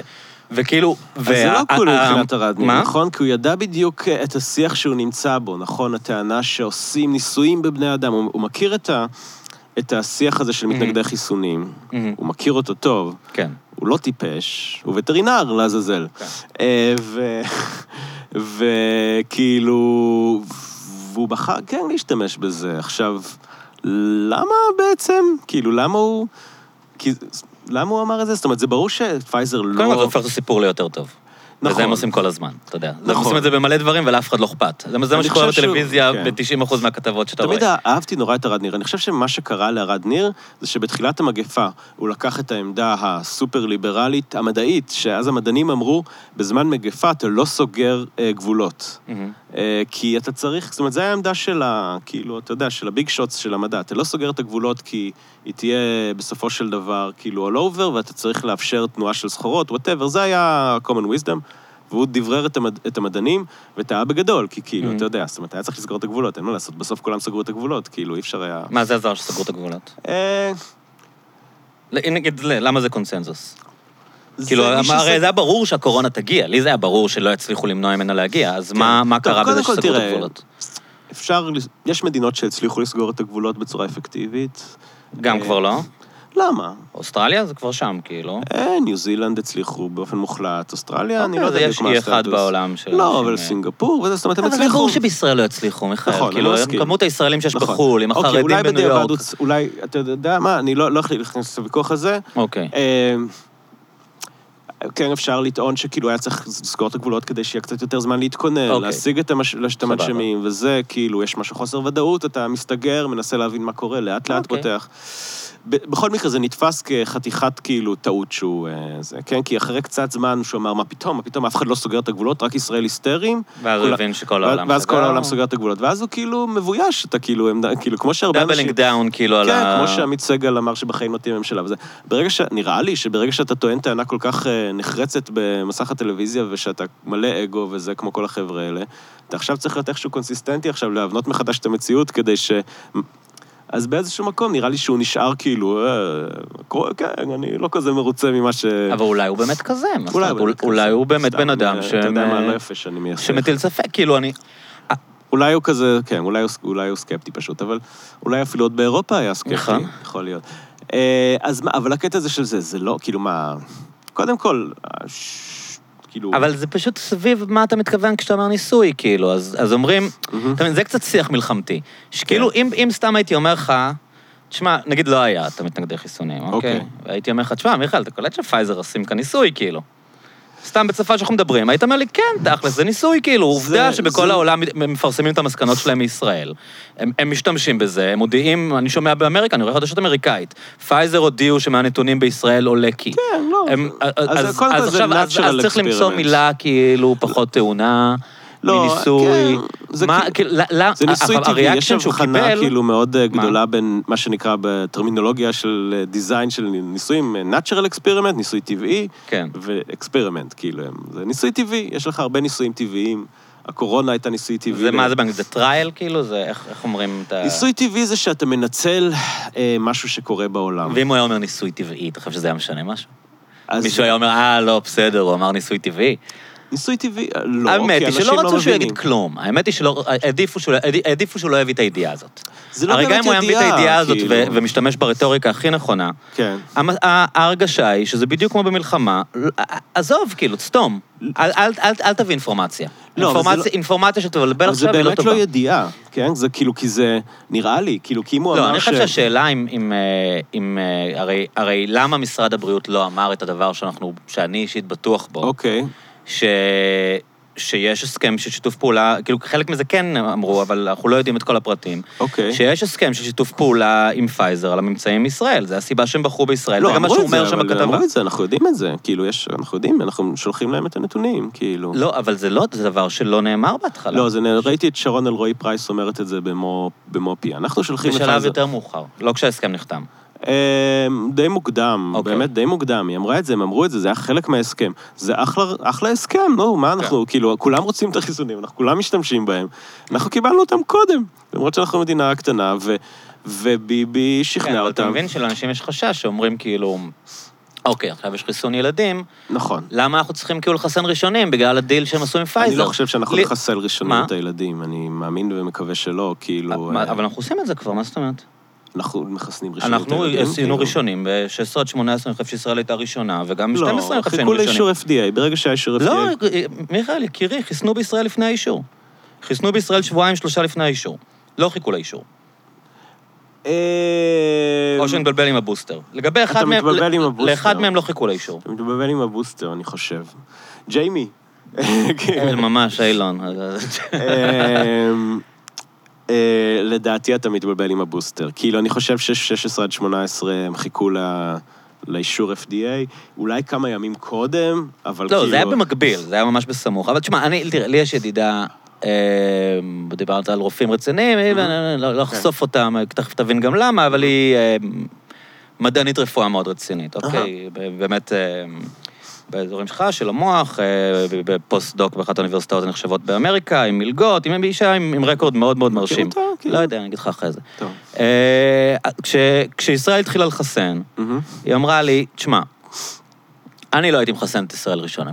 וכאילו... אז זה לא קול מבחינת הרדניר, מה? נכון? כי הוא ידע בדיוק אה, את השיח שהוא נמצא בו, נכון? הטענה שעושים ניסויים בבני אדם. הוא, הוא מכיר את, ה, את השיח הזה של מתנגדי חיסונים, מהמם. הוא מכיר אותו טוב. כן. הוא לא טיפש, הוא וטרינר לעזאזל. כן. אה, ו... וכאילו... והוא בחר כן להשתמש בזה. עכשיו, למה בעצם? כאילו, למה הוא... כי... למה הוא אמר את זה? זאת אומרת, זה ברור שפייזר לא... קודם כל זה הופך את הסיפור ליותר טוב. וזה נכון. הם עושים כל הזמן, אתה יודע. הם נכון. עושים את זה במלא דברים ולאף אחד לא אכפת. זה מה שקורה בטלוויזיה כן. ב-90% מהכתבות שאתה רואה. תמיד אהבתי נורא את ארד ניר. אני חושב שמה שקרה לארד ניר, זה שבתחילת המגפה הוא לקח את העמדה הסופר-ליברלית המדעית, שאז המדענים אמרו, בזמן מגפה אתה לא סוגר אה, גבולות. אה, כי אתה צריך, זאת אומרת, זו העמדה של ה... כאילו, אתה יודע, של הביג שוטס של המדע. אתה לא סוגר את הגבולות כי היא תהיה בסופו של דבר כאילו all over, ואתה צריך לאפשר תנועה של סחורות, whatever, זה היה common wisdom. והוא דברר את, המד... את המדענים, וטעה בגדול, כי כאילו, Mm. אתה יודע, זאת אומרת, היה צריך לסגור את הגבולות, אין מה לעשות, בסוף כולם סגרו את הגבולות, כאילו, אי אפשר היה... מה זה עזר שסגרו את הגבולות? אה, נגיד, למה זה קונסנזוס? כאילו, הרי זה היה ברור שהקורונה תגיע, לי זה היה ברור שלא יצליחו למנוע ממנה להגיע, אז מה מה קרה בזה שסגרו את הגבולות? אפשר, יש מדינות שהצליחו לסגור את הגבולות בצורה אפקטיבית. גם אה, כבר לא? למה? אוסטרליה זה כבר שם, כאילו. אה, ניו זילנד הצליחו באופן מוחלט, אוסטרליה, אני לא יודע אוקיי, בדיוק מה יש הסטטוס. אי אחד בעולם של... לא, אבל אה, סינגפור, וזה, זאת אומרת, הם אבל הצליחו. ברור שבישראל לא יצליחו, מיכאל. נכון, אני כאילו, מסכים. כמות הישראלים שיש נכון. בחו"ל, עם אוקיי, החרדים אולי בניו בדיעבד יורק. הוא צ- אולי, אתה יודע מה, אני לא לא הולך להיכנס לוויכוח הזה. אוקיי. כן, אפשר לטעון שכאילו היה צריך לסגור את הגבולות כדי שיהיה קצת יותר זמן להתכונן, אוקיי. להשיג את המש-. המנשמים, וזה, כאילו, יש משהו חוסר ודאות, אתה מסתגר, מנסה להבין מה קורה, לאט-לאט אוקיי. פותח. בכל מקרה, זה נתפס כחתיכת כאילו טעות שהוא... אה, זה, כן? כי אחרי קצת זמן שהוא אמר, מה פתאום, מה פתאום, אף אחד לא סוגר את הגבולות, רק ישראל היסטריים. ואז הוא הבין שכל העולם ואז כל סגר. העולם סוגר את הגבולות. ואז הוא כאילו מבויש, אתה כאילו, עמדה- כאילו, כמו שהרבה אנשים... doubling down, כאילו, על כן, ה... כמו שעמית סגל אמר שבחיים לא תהיה ממשלה וזה. ברגע ש... נראה לי שברגע שאתה טוען טענה כל כך אה, נחרצת במסך הטלוויזיה ושאתה מלא אגו וזה כמו כל החבר'ה האלה, אתה עכשיו צריך להיות איכשהו קונסיסטנטי עכשיו, להבנות מחדש את המציאות כדי ש... אז באיזשהו מקום נראה לי שהוא נשאר כאילו, אה, קורה, כן, אני לא כזה מרוצה ממה ש... אבל אולי הוא באמת כזה. אולי אולי כזה. הוא באמת בן אדם ש... אתה יודע מה, לא יפה שאני מייחס. שמטיל ספק, כאילו, אני... אולי הוא כזה, כן, אולי הוא, אולי הוא סקפטי פשוט, אבל אולי אפילו עוד באירופה היה סקפטי, נכון. יכול להיות. אה, אז מה, אבל הקטע הזה של זה, זה לא, כאילו מה, קודם כל, ש- כאילו... אבל זה פשוט סביב מה אתה מתכוון כשאתה אומר ניסוי, כאילו, אז, אז אומרים, מהמם. אתה מבין, זה קצת שיח מלחמתי. שכאילו, כן. אם, אם סתם הייתי אומר לך, תשמע, נגיד לא היה, אתה מתנגדי חיסונים, אוקיי? אוקיי. והייתי אומר לך, תשמע, מיכאל, אתה קולט שפייזר עושים כאן ניסוי, כאילו. סתם בצרפת שאנחנו מדברים, היית אומר לי, כן, תכל'ס, זה ניסוי, כאילו, עובדה שבכל זה- העולם מפרסמים את המסקנות שלהם מישראל. הם, הם משתמשים בזה, הם מודיעים, אני שומע באמריקה, אני רואה חדשות אמריקאית, פייזר הודיעו שמהנתונים בישראל עולה כי. כן, לא. הם, אז אז, אז זה עכשיו, אז, אז צריך למצוא. מילה כאילו פחות טעונה, לא, מניסוי. כן, זה מה, כאילו- לא, זה ניסוי טבעי, יש הבחנה קיבל, כאילו מאוד אה, מה? גדולה בין מה שנקרא בטרמינולוגיה של design של ניסויים, אה, natural experiment, ניסוי טבעי, כן. ו experiment, כאילו, זה ניסוי טבעי, יש לך הרבה ניסויים טבעיים, הקורונה הייתה ניסוי טבעי. זה מה זה באנגלית? זה trial כאילו? זה איך איך אומרים את ה... ניסוי טבעי זה שאתה מנצל אה, משהו שקורה בעולם. ואם הוא היה אומר ניסוי טבעי, אתה חושב שזה היה משנה משהו? אז- מישהו היה אומר, אה, לא, בסדר, הוא אמר ניסוי טבעי. ניסוי טבעי, אה, לא, האמת כי היא אנשים שלא לא רצו שהוא מבינים. יגיד כלום. האמת היא שלא, העדיפו שהוא- שהוא לא יביא את הידיעה הזאת. זה לא הרי גם באמת אם הוא היה מביא את ידיעה, הידיעה הזאת כאילו. ומשתמש ברטוריקה הכי נכונה, כן. ההרגשה היא שזה בדיוק כמו במלחמה, עזוב, כאילו, סתום. אל- תביא אינפורמציה. לא, אבל זה אינפורמציה- שתבלבל אבל זה עכשיו היא לא באמת טובה. לא ידיעה, כן? זה כאילו, כי זה נראה לי, כאילו, כי אם הוא לא, אמר אני ש... חושב שהשאלה אם, אה, אה, הרי, למה משרד הבריאות לא אמר את הדבר שאנחנו, שאני אישית בטוח בו, אוקיי. ש... שיש הסכם של שיתוף פעולה, כאילו חלק מזה כן אמרו, אבל אנחנו לא יודעים את כל הפרטים, אוקיי. שיש הסכם של שיתוף פעולה עם פייזר על הממצאים מישראל, זה הסיבה שהם בחרו בישראל, לא, זה גם מה אמרו שהוא את זה, אומר שם בכתבה. אמרו את זה, אנחנו יודעים את זה. כאילו, יש, אנחנו יודעים, אנחנו שולחים להם את הנתונים, כאילו. לא, אבל זה לא, זה דבר שלא נאמר בהתחלה. לא, זה, נ- ראיתי את שרון אלרועי פרייס אומרת את זה במו, במו פיה. אנחנו שולחים בשלב לפייזר. יותר מאוחר, לא כשההסכם נחתם. אה, די מוקדם, אוקיי. באמת די מוקדם. היא אמרה את זה, הם אמרו את זה, זה היה חלק מההסכם. זה אחלה, אחלה הסכם, נו, מה אנחנו, כן. כאילו, כולם רוצים את החיסונים, אנחנו כולם משתמשים בהם. אנחנו קיבלנו אותם קודם, למרות שאנחנו מדינה קטנה, ו, וביבי כן, שכנע אבל אתה אותם. מבין שלאנשים יש חשש שאומרים כאילו, אוקיי, עכשיו יש חיסון ילדים, נכון. למה אנחנו צריכים כאילו לחסן ראשונים בגלל הדיל שהם עשו עם פייזר? אני לא חושב שאנחנו נחסל ראשונים? את הילדים, אני מאמין ומקווה שלא, כאילו... אה, אבל אנחנו עושים את זה כבר, מה זאת אומרת? אנחנו מחסנים ראשונים אנחנו. עשינו כאילו. ראשונים, ב-16 עד 18 אני חושב שישראל הייתה ראשונה, וגם ב-12 לא, אני חושב חיכו שהיינו לאישור ראשונים. FDA, ברגע שהיה אישור FDA... לא, מיכאל, יקירי, חיסנו בישראל לפני האישור. חיסנו בישראל שבועיים, שלושה לפני האישור. לא חיכו לאישור. אה, או שאני מתבלבל עם הבוסטר. לגבי אחד אתה מהם... מתבלבל עם הבוסטר. לאחד מהם לא חיכו לאישור. אתה מתבלבל עם הבוסטר, אני חושב. ג'יימי. ממש, אילון. אה, לדעתי אתה מתבלבל עם הבוסטר. כאילו, אני חושב ש-16 עד 18 הם חיכו ל- לאישור FDA, אולי כמה ימים קודם, אבל כאילו... לא, זה היה במקביל, זה היה ממש בסמוך. אבל תשמע, אני, תראה, לי יש ידידה, אה, דיברת על רופאים רציניים, אה, לא לא אחשוף אותם, תכף תבין גם למה, אבל היא אה, מדענית רפואה מאוד רצינית, אוקיי? ב- באמת, אה, באזורים שלך, של המוח, אה, בפוסט-דוק באחת האוניברסיטאות הנחשבות באמריקה, עם מלגות, עם אישה עם עם רקורד מאוד מאוד מרשים. אותה? כאילו? לא יודע, אני אגיד לך אחרי זה. טוב. אה, כש- כשישראל התחילה לחסן, מהמם. היא אמרה לי, תשמע, אני לא הייתי מחסן את ישראל ראשונה.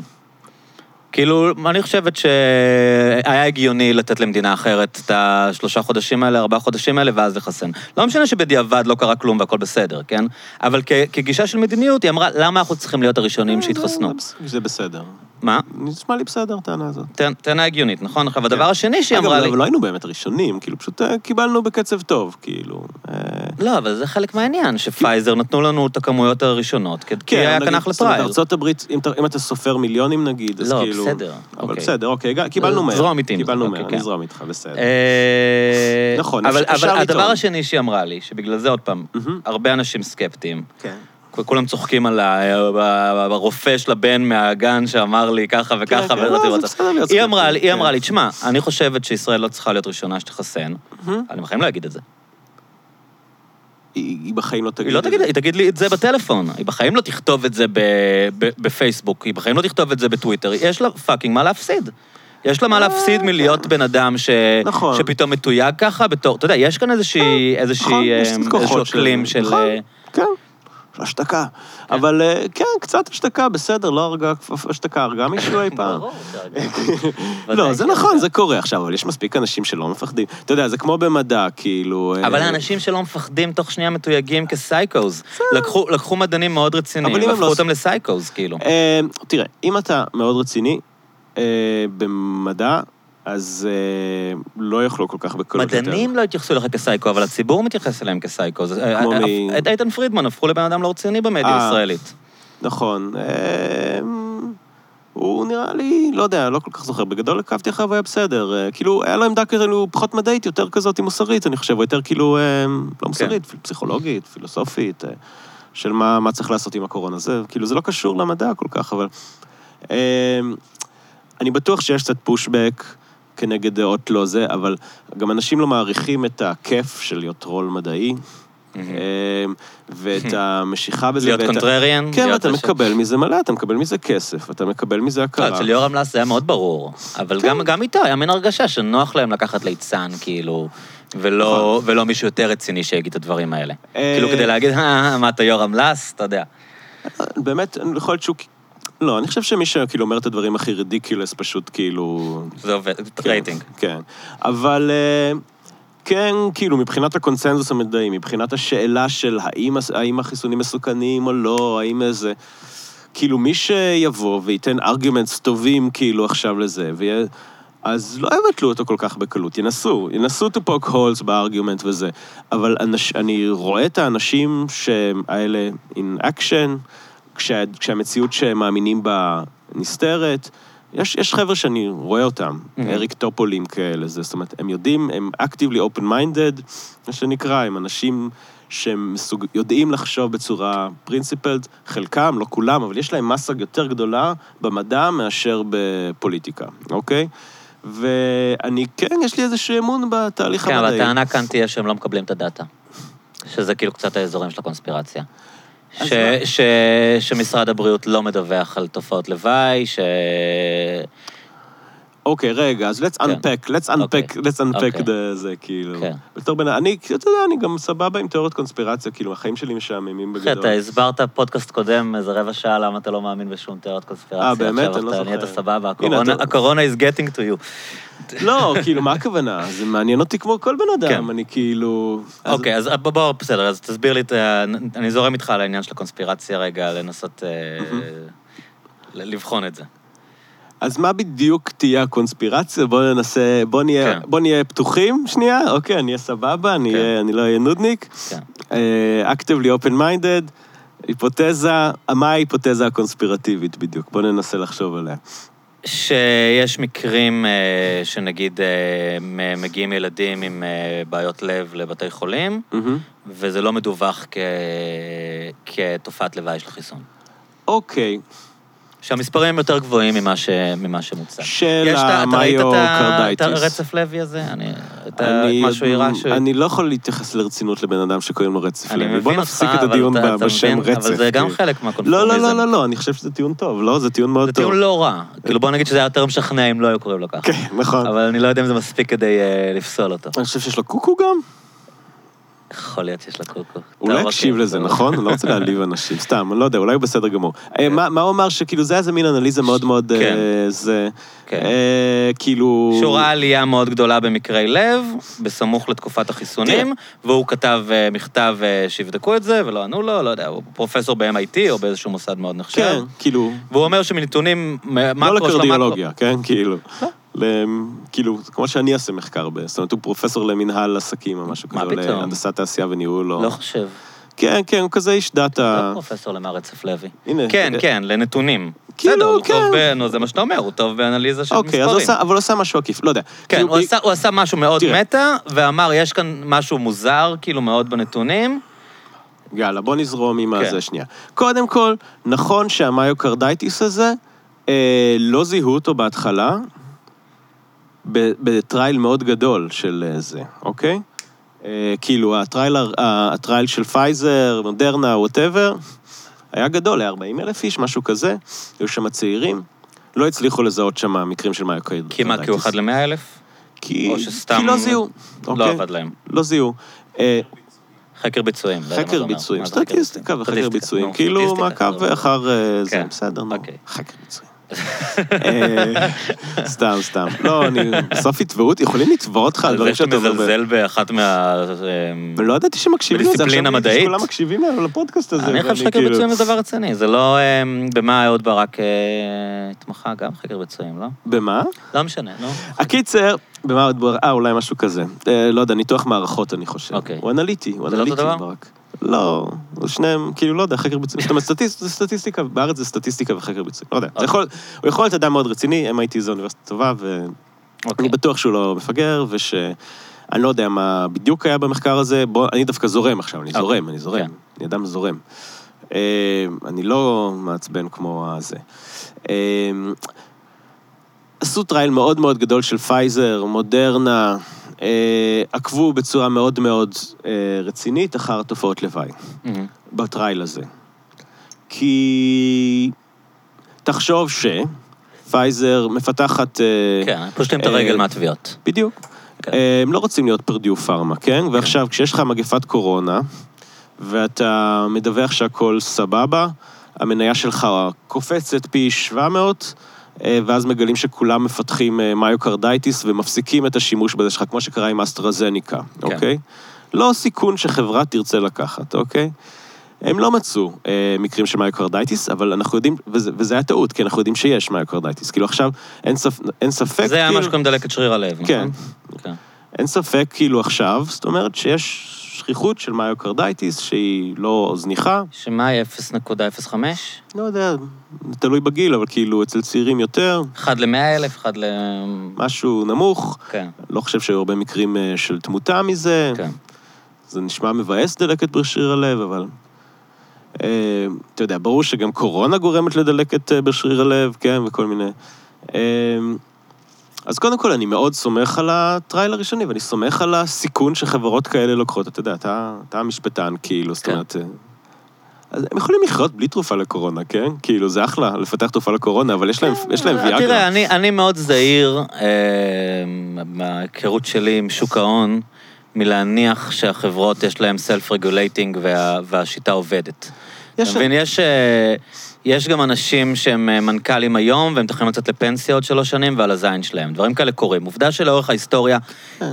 כאילו, אני חושבת שהיה הגיוני לתת למדינה אחרת את השלושה חודשים האלה, ארבעה חודשים האלה, ואז לחסן. לא משנה שבדיעבד לא קרה כלום והכל בסדר, כן? אבל כ- כגישה של מדיניות, היא אמרה, למה אנחנו צריכים להיות הראשונים שהתחסנו? זה- זה- זה בסדר. מה? נשמע לי בסדר, הטענה הזאת. טענ- טענה הגיונית, נכון? עכשיו, הדבר השני שהיא אגב, אמרה לי... אבל לא היינו באמת ראשונים, כאילו, פשוט אה, קיבלנו בקצב טוב, כאילו. אה, לא, אבל זה חלק מהעניין, שפייזר נתנו לנו את הכמויות הראשונות, כי כי היה כאן נגיד, אחלה זאת אומרת, trial. ארצות הברית, אם אתה- אם אתה סופר מיליונים נגיד, אז לא, כאילו... בסדר, אבל אוקיי. בסדר, אוקיי, קיבלנו מהר. זרום איתי קיבלנו אוקיי, מהר, כן. נזרום איתך, בסדר. אה, נכון, אבל, אפשר אבל לטעון. הדבר השני שהיא אמרה לי, שבגלל זה עוד פעם. הרבה אנשים סקפטיים. כן. כולם צוחקים על הרופא של הבן מהגן שאמר לי ככה וככה, כן, לא, זה מה. בסדר להיות היא אמרה לי, סקפטי, היא כן. אמרה לי, תשמע, אני חושבת שישראל לא צריכה להיות ראשונה שתחסן. אני בחיים לא אגיד את זה. היא היא בחיים לא תגיד היא לא את תגיד, זה. היא תגיד לי את זה בטלפון. היא בחיים לא תכתוב את זה בפייסבוק, היא בחיים לא תכתוב את זה בטוויטר. יש לה fucking מה להפסיד. יש לה מה להפסיד מלהיות בן אדם ש... אה, נכון. שפתאום מתויג ככה בתור... אתה יודע, יש כאן איזושהי... איזושהי... נכון, אה, את הכוחות איזשהו. אקלים של... נכון. אה, כן, השתקה. אבל אה, כן, קצת השתקה, בסדר, לא הרגה, השתקה הרגה מישהו אי פעם. לא, ודאי זה כן. נכון, זה קורה עכשיו, אבל יש מספיק אנשים שלא מפחדים. אתה יודע, זה כמו במדע, כאילו... אה, אבל האנשים שלא מפחדים תוך שנייה מתויגים כסייקוז. לקחו, מדענים מאוד רציניים, והפכו לא- אותם לסייקוז, כאילו. אה, תראה, אם אתה מאוד רציני במדע, אז אה, לא יוכלו כל כך בקלות יותר. מדענים לא התייחסו אליך כסייקו, אבל הציבור מתייחס אליהם כסייקו. כמו אה, מי? את איתן פרידמן הפכו לבן אדם לא רציני במדיה אה. הישראלית. נכון. אה, הוא נראה לי, לא יודע, לא כל כך זוכר. בגדול עקבתי אחריו והיה בסדר. אה, כאילו, היה לו עמדה כאילו פחות מדעית, יותר כזאת מוסרית, אני חושב, או יותר כאילו, אה, לא מוסרית, פסיכולוגית, פילוסופית, אה, של מה, מה צריך לעשות עם הקורונה. זה, כאילו, זה לא קשור למדע כל כך, אבל... אה, אני בטוח שיש קצת פושבק כנגד דעות לא זה, אבל גם אנשים לא מעריכים את הכיף של להיות רול מדעי, אה, ואת המשיכה בזה. להיות קונטרריאן. כן, ואתה ש- מקבל מזה מלא, אתה מקבל מזה כסף, אתה מקבל מזה לא, הכרה. אצל יורם לס זה היה מאוד ברור. אבל כן. גם- איתו היה מין הרגשה שנוח להם לקחת ליצן, כאילו, ולא ולא מישהו יותר רציני שיגיד את הדברים האלה. אה, כאילו, כדי להגיד, "אה, מה אתה יורם לס, אתה יודע. באמת, יכול להיות שהוא... לא, אני חושב שמי שכאילו אומר את הדברים הכי ridiculous, פשוט כאילו... זה עובד, כן, רייטינג. כן. אבל אה, כן, כאילו, מבחינת הקונסנזוס המדעי, מבחינת השאלה של האם, האם החיסונים מסוכנים או לא, האם איזה... כאילו, מי שיבוא וייתן arguments טובים כאילו עכשיו לזה, ויה... אז לא יבטלו אותו כל כך בקלות, ינסו, ינסו to poke holes ב argument וזה, אבל אנש, אני רואה את האנשים שהם האלה in action, כשה, כשהמציאות שהם מאמינים בה נסתרת, יש, יש חבר'ה שאני רואה אותם, Mhm. אריק טופולים כאלה, זה, זאת אומרת, הם יודעים, הם actively open-minded, מה שנקרא, הם אנשים שהם מסוג, יודעים לחשוב בצורה principled, חלקם, לא כולם, אבל יש להם מסה יותר גדולה במדע מאשר בפוליטיקה, אוקיי? ואני, כן, יש לי איזשהו אמון בתהליך כן, אבל המדעי. הטענה כאן תהיה שהם לא מקבלים את הדאטה. שזה כאילו קצת האזורים של הקונספירציה. ש? ש, שמשרד הבריאות לא מדווח על תופעות לוואי, ש... אוקיי, רגע, אז let's כן. unpack, let's אוקיי. unpack, let's unpack אוקיי. the- זה, כאילו. כן. בתור בן... אני, אתה יודע, אני גם סבבה עם תיאוריות קונספירציה, כאילו, החיים שלי משעממים בגדול. אתה הסברת פודקאסט קודם איזה רבע שעה למה אתה לא מאמין בשום תיאוריות קונספירציה. אה, באמת? אני לא זוכר. נהיית סבבה, הקורונה- is getting to you. לא, כאילו, מה הכוונה? זה מעניין אותי כמו כל בן אדם, כן. אני כאילו... אז- אוקיי, אז בוא, בוא, בסדר, אז תסביר לי את ה... אני זורם איתך על העניין של הקונספירציה רגע, לנסות אה, לבחון את זה. אז מה בדיוק תהיה הקונספירציה? בואו ננסה, בואו נהיה, כן. בוא נהיה פתוחים שנייה, אוקיי, אני אהיה סבבה, אני, כן. אהיה, אני לא אהיה נודניק. כן. אה, actively open-minded, היפותזה, מה ההיפותזה הקונספירטיבית בדיוק? בואו ננסה לחשוב עליה. שיש מקרים אה, שנגיד אה, מגיעים ילדים עם אה, בעיות לב לבתי חולים, מהמם. וזה לא מדווח כ... כתופעת לוואי של החיסון. אוקיי, שהמספרים יותר גבוהים ממה, ש... ממה שמוצג. של יש את ה- אתה ראית את. הרצף לוי הזה? אני... את מה שהוא הראה ש... אני לא יכול להתייחס לרצינות לבן אדם שקוראים לו רצף אני לוי. מבין בוא אותך, נפסיק את אבל הדיון אתה- אתה בשם מבין, רצף. אבל זה גם. חלק לא, מהקונפורמיזם. לא, לא, לא, לא, אני חושב שזה טיעון טוב, לא? זה טיעון מאוד זה טוב. טיעון לא רע. כאילו, בוא נגיד שזה היה יותר משכנע אם לא היו קוראים לו ככה. כן, נכון. אבל אני לא יודע אם זה מספיק כדי אה, לפסול אותו. אני חושב שיש לו קוקו גם. יכול להיות שיש לה קוקו. טוב, יקשיב אוקיי, לזה, טוב. נכון? אני לא רוצה להעליב אנשים, סתם, אני לא יודע, אולי הוא בסדר גמור. אה, מה מה הוא אמר שכאילו זה היה איזה מין אנליזה מאוד מאוד... כן. אה, זה... כן. אה, כאילו... שהוא ראה עלייה מאוד גדולה במקרי לב, בסמוך לתקופת החיסונים, כן. והוא כתב מכתב שיבדקו את זה, ולא ענו לו, לא יודע, הוא פרופסור ב-MIT או באיזשהו מוסד מאוד נחשב. כן, כאילו... והוא אומר שמנתונים, לא. לקרדיולוגיה, כן? כאילו. לא. כאילו, כמו שאני אעשה מחקר, ב- זאת אומרת, הוא פרופסור למנהל עסקים או משהו כזה? להנדסת תעשייה וניהול, או... לא חושב. כן, כן, הוא כזה איש לא דאטה. פרופסור למה רצף לוי. הנה. כן, כן, לנתונים. כאילו, בסדר, הוא כן. טוב ב... נו, זה מה שאתה אומר, הוא טוב באנליזה של אוקיי, מספרים. עשה, אבל הוא עשה משהו עקיף, לא יודע. כן, כאילו, הוא עשה- משהו מאוד. מטה, ואמר, יש כאן משהו מוזר, כאילו, מאוד בנתונים. יאללה, בוא נזרום עם כן. הזה שנייה. קודם כל, נכון שה myocarditis הזה, אה, לא זיהו אותו בהתחלה, ב trial מאוד גדול של אה, זה, אוקיי? אה, כאילו, ה trial, ה trial של פייזר, מודרנה, whatever, היה גדול, היה 40 אלף איש, משהו כזה, היו שם צעירים, לא הצליחו לזהות שם מקרים של מיוקרדייטיס. כי מה, כי הוא אחד למאה אלף? כי, או שסתם כי לא זיהו, לא אוקיי? עבד להם. לא זיהו. אה, חקר ביצועים. חקר. ביצועים, סטטיסטיקה וחקר ביצועים. כאילו מעקב. אחר זה, בסדר, נו. חקר ביצועים. אה, סתם, סתם. לא, אני... בסוף יתבעו אותי, יכולים לתבוע אותך על על דברים זה שאתה שאתה... אומר. מזלזל באחת מה... ולא ידעתי שמקשיבים לזה, בדיסציפלינה מדעית? שכולם מקשיבים לפודקאסט הזה. אני חושב שחקר כאילו- ביצועים זה דבר רציני. זה לא... אה, במה אהוד ברק התמחה? גם חקר ביצועים, לא? במה? לא משנה, נו. הקיצר, במה עוד בר... אה, אולי משהו כזה. לא יודע, ניתוח מערכות, אני חושב. אוקיי. הוא אנליטי, הוא זה לא אנליטי? ברק. לא, הוא שניהם, כאילו, לא יודע, חקר ביצועים. זאת אומרת, סטטיסט- זה סטטיסטיקה, בארץ זה סטטיסטיקה וחקר ביצועים. לא יודע. זה אוקיי. יכול- הוא יכול להיות אדם מאוד רציני, MIT זו אוניברסיטה טובה, ואני אוקיי. בטוח שהוא לא מפגר, וש... אני לא יודע מה בדיוק היה במחקר הזה, בוא, אני דווקא זורם עכשיו, אני אוקיי. זורם, אני זורם. כן. אני אדם זורם. אה, אני לא מעצבן כמו הזה. אה, עשו trial מאוד מאוד גדול של פייזר, מודרנה, אה, עקבו בצורה מאוד מאוד אה, רצינית אחר תופעות לוואי מהמם. ב trial הזה. כי תחשוב שפייזר מפתחת... אה, כן, פושטים את הרגל אה, מהתביעות. בדיוק. כן. אה, הם לא רוצים להיות פרדיו פארמה, כן? ועכשיו, כשיש לך מגפת קורונה, ואתה מדווח שהכל סבבה, המניה שלך קופצת פי 700, אה, ואז מגלים שכולם מפתחים אה, מיוקרדייטיס ומפסיקים את השימוש בזה שלך, כמו שקרה עם אסטרזניקה, כן. אוקיי? לא סיכון שחברה תרצה לקחת, אוקיי? הם לא מצאו אה, מקרים של myocarditis, אבל אנחנו יודעים, וזה, וזה היה טעות, כי אנחנו יודעים שיש myocarditis. כאילו עכשיו, אין, ספ, אין ספק, זה היה כאילו... מה שקוראים דלקת שריר הלב, נכון? כן. כן. אין ספק, כאילו עכשיו, זאת אומרת שיש שכיחות של myocarditis שהיא לא זניחה, שמה היא 0.05? לא יודע, תלוי בגיל, אבל כאילו אצל צעירים יותר, אחד למאה אלף, אחד ל... משהו נמוך. כן, לא חושב שהיו הרבה מקרים אה, של תמותה מזה. כן. זה נשמע מבאס דלקת בשריר הלב, אבל... אה, אתה יודע, ברור שגם קורונה גורמת לדלקת אה, בשריר הלב, כן, וכל מיני... אה, אז קודם כל, אני מאוד סומך על הטרייל הראשוני, ואני סומך על הסיכון שחברות כאלה לוקחות. אתה יודע, אתה, אתה המשפטן, כאילו, זאת כן. אומרת... אה, אז הם יכולים לחיות בלי תרופה לקורונה, כן? כאילו, זה אחלה, לפתח תרופה לקורונה, אבל יש להם, יש להם ויאגרה. אה, תראה, אני, אני מאוד זהיר, אה, מההיכרות שלי עם שוק ההון, מלהניח שהחברות יש להן self regulating וה, והשיטה עובדת. יש- אתה מבין, יש, יש גם אנשים שהם אה, מנכ"לים היום, והם מתחילים לצאת לפנסיה עוד שלוש שנים, ועל הזין שלהם. דברים כאלה קורים. עובדה שלאורך ההיסטוריה,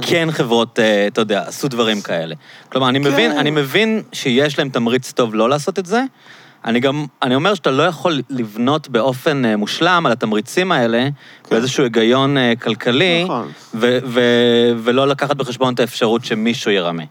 כן חברות, אה, אתה יודע, עשו דברים כאלה. כלומר, אני מבין, כן. אני מבין שיש להם תמריץ טוב לא לעשות את זה. אני גם, אני אומר שאתה לא יכול לבנות באופן אה, מושלם על התמריצים האלה, באיזשהו היגיון אה, כלכלי, נכון. ו- ו- ולא לקחת בחשבון את האפשרות שמישהו ירמה.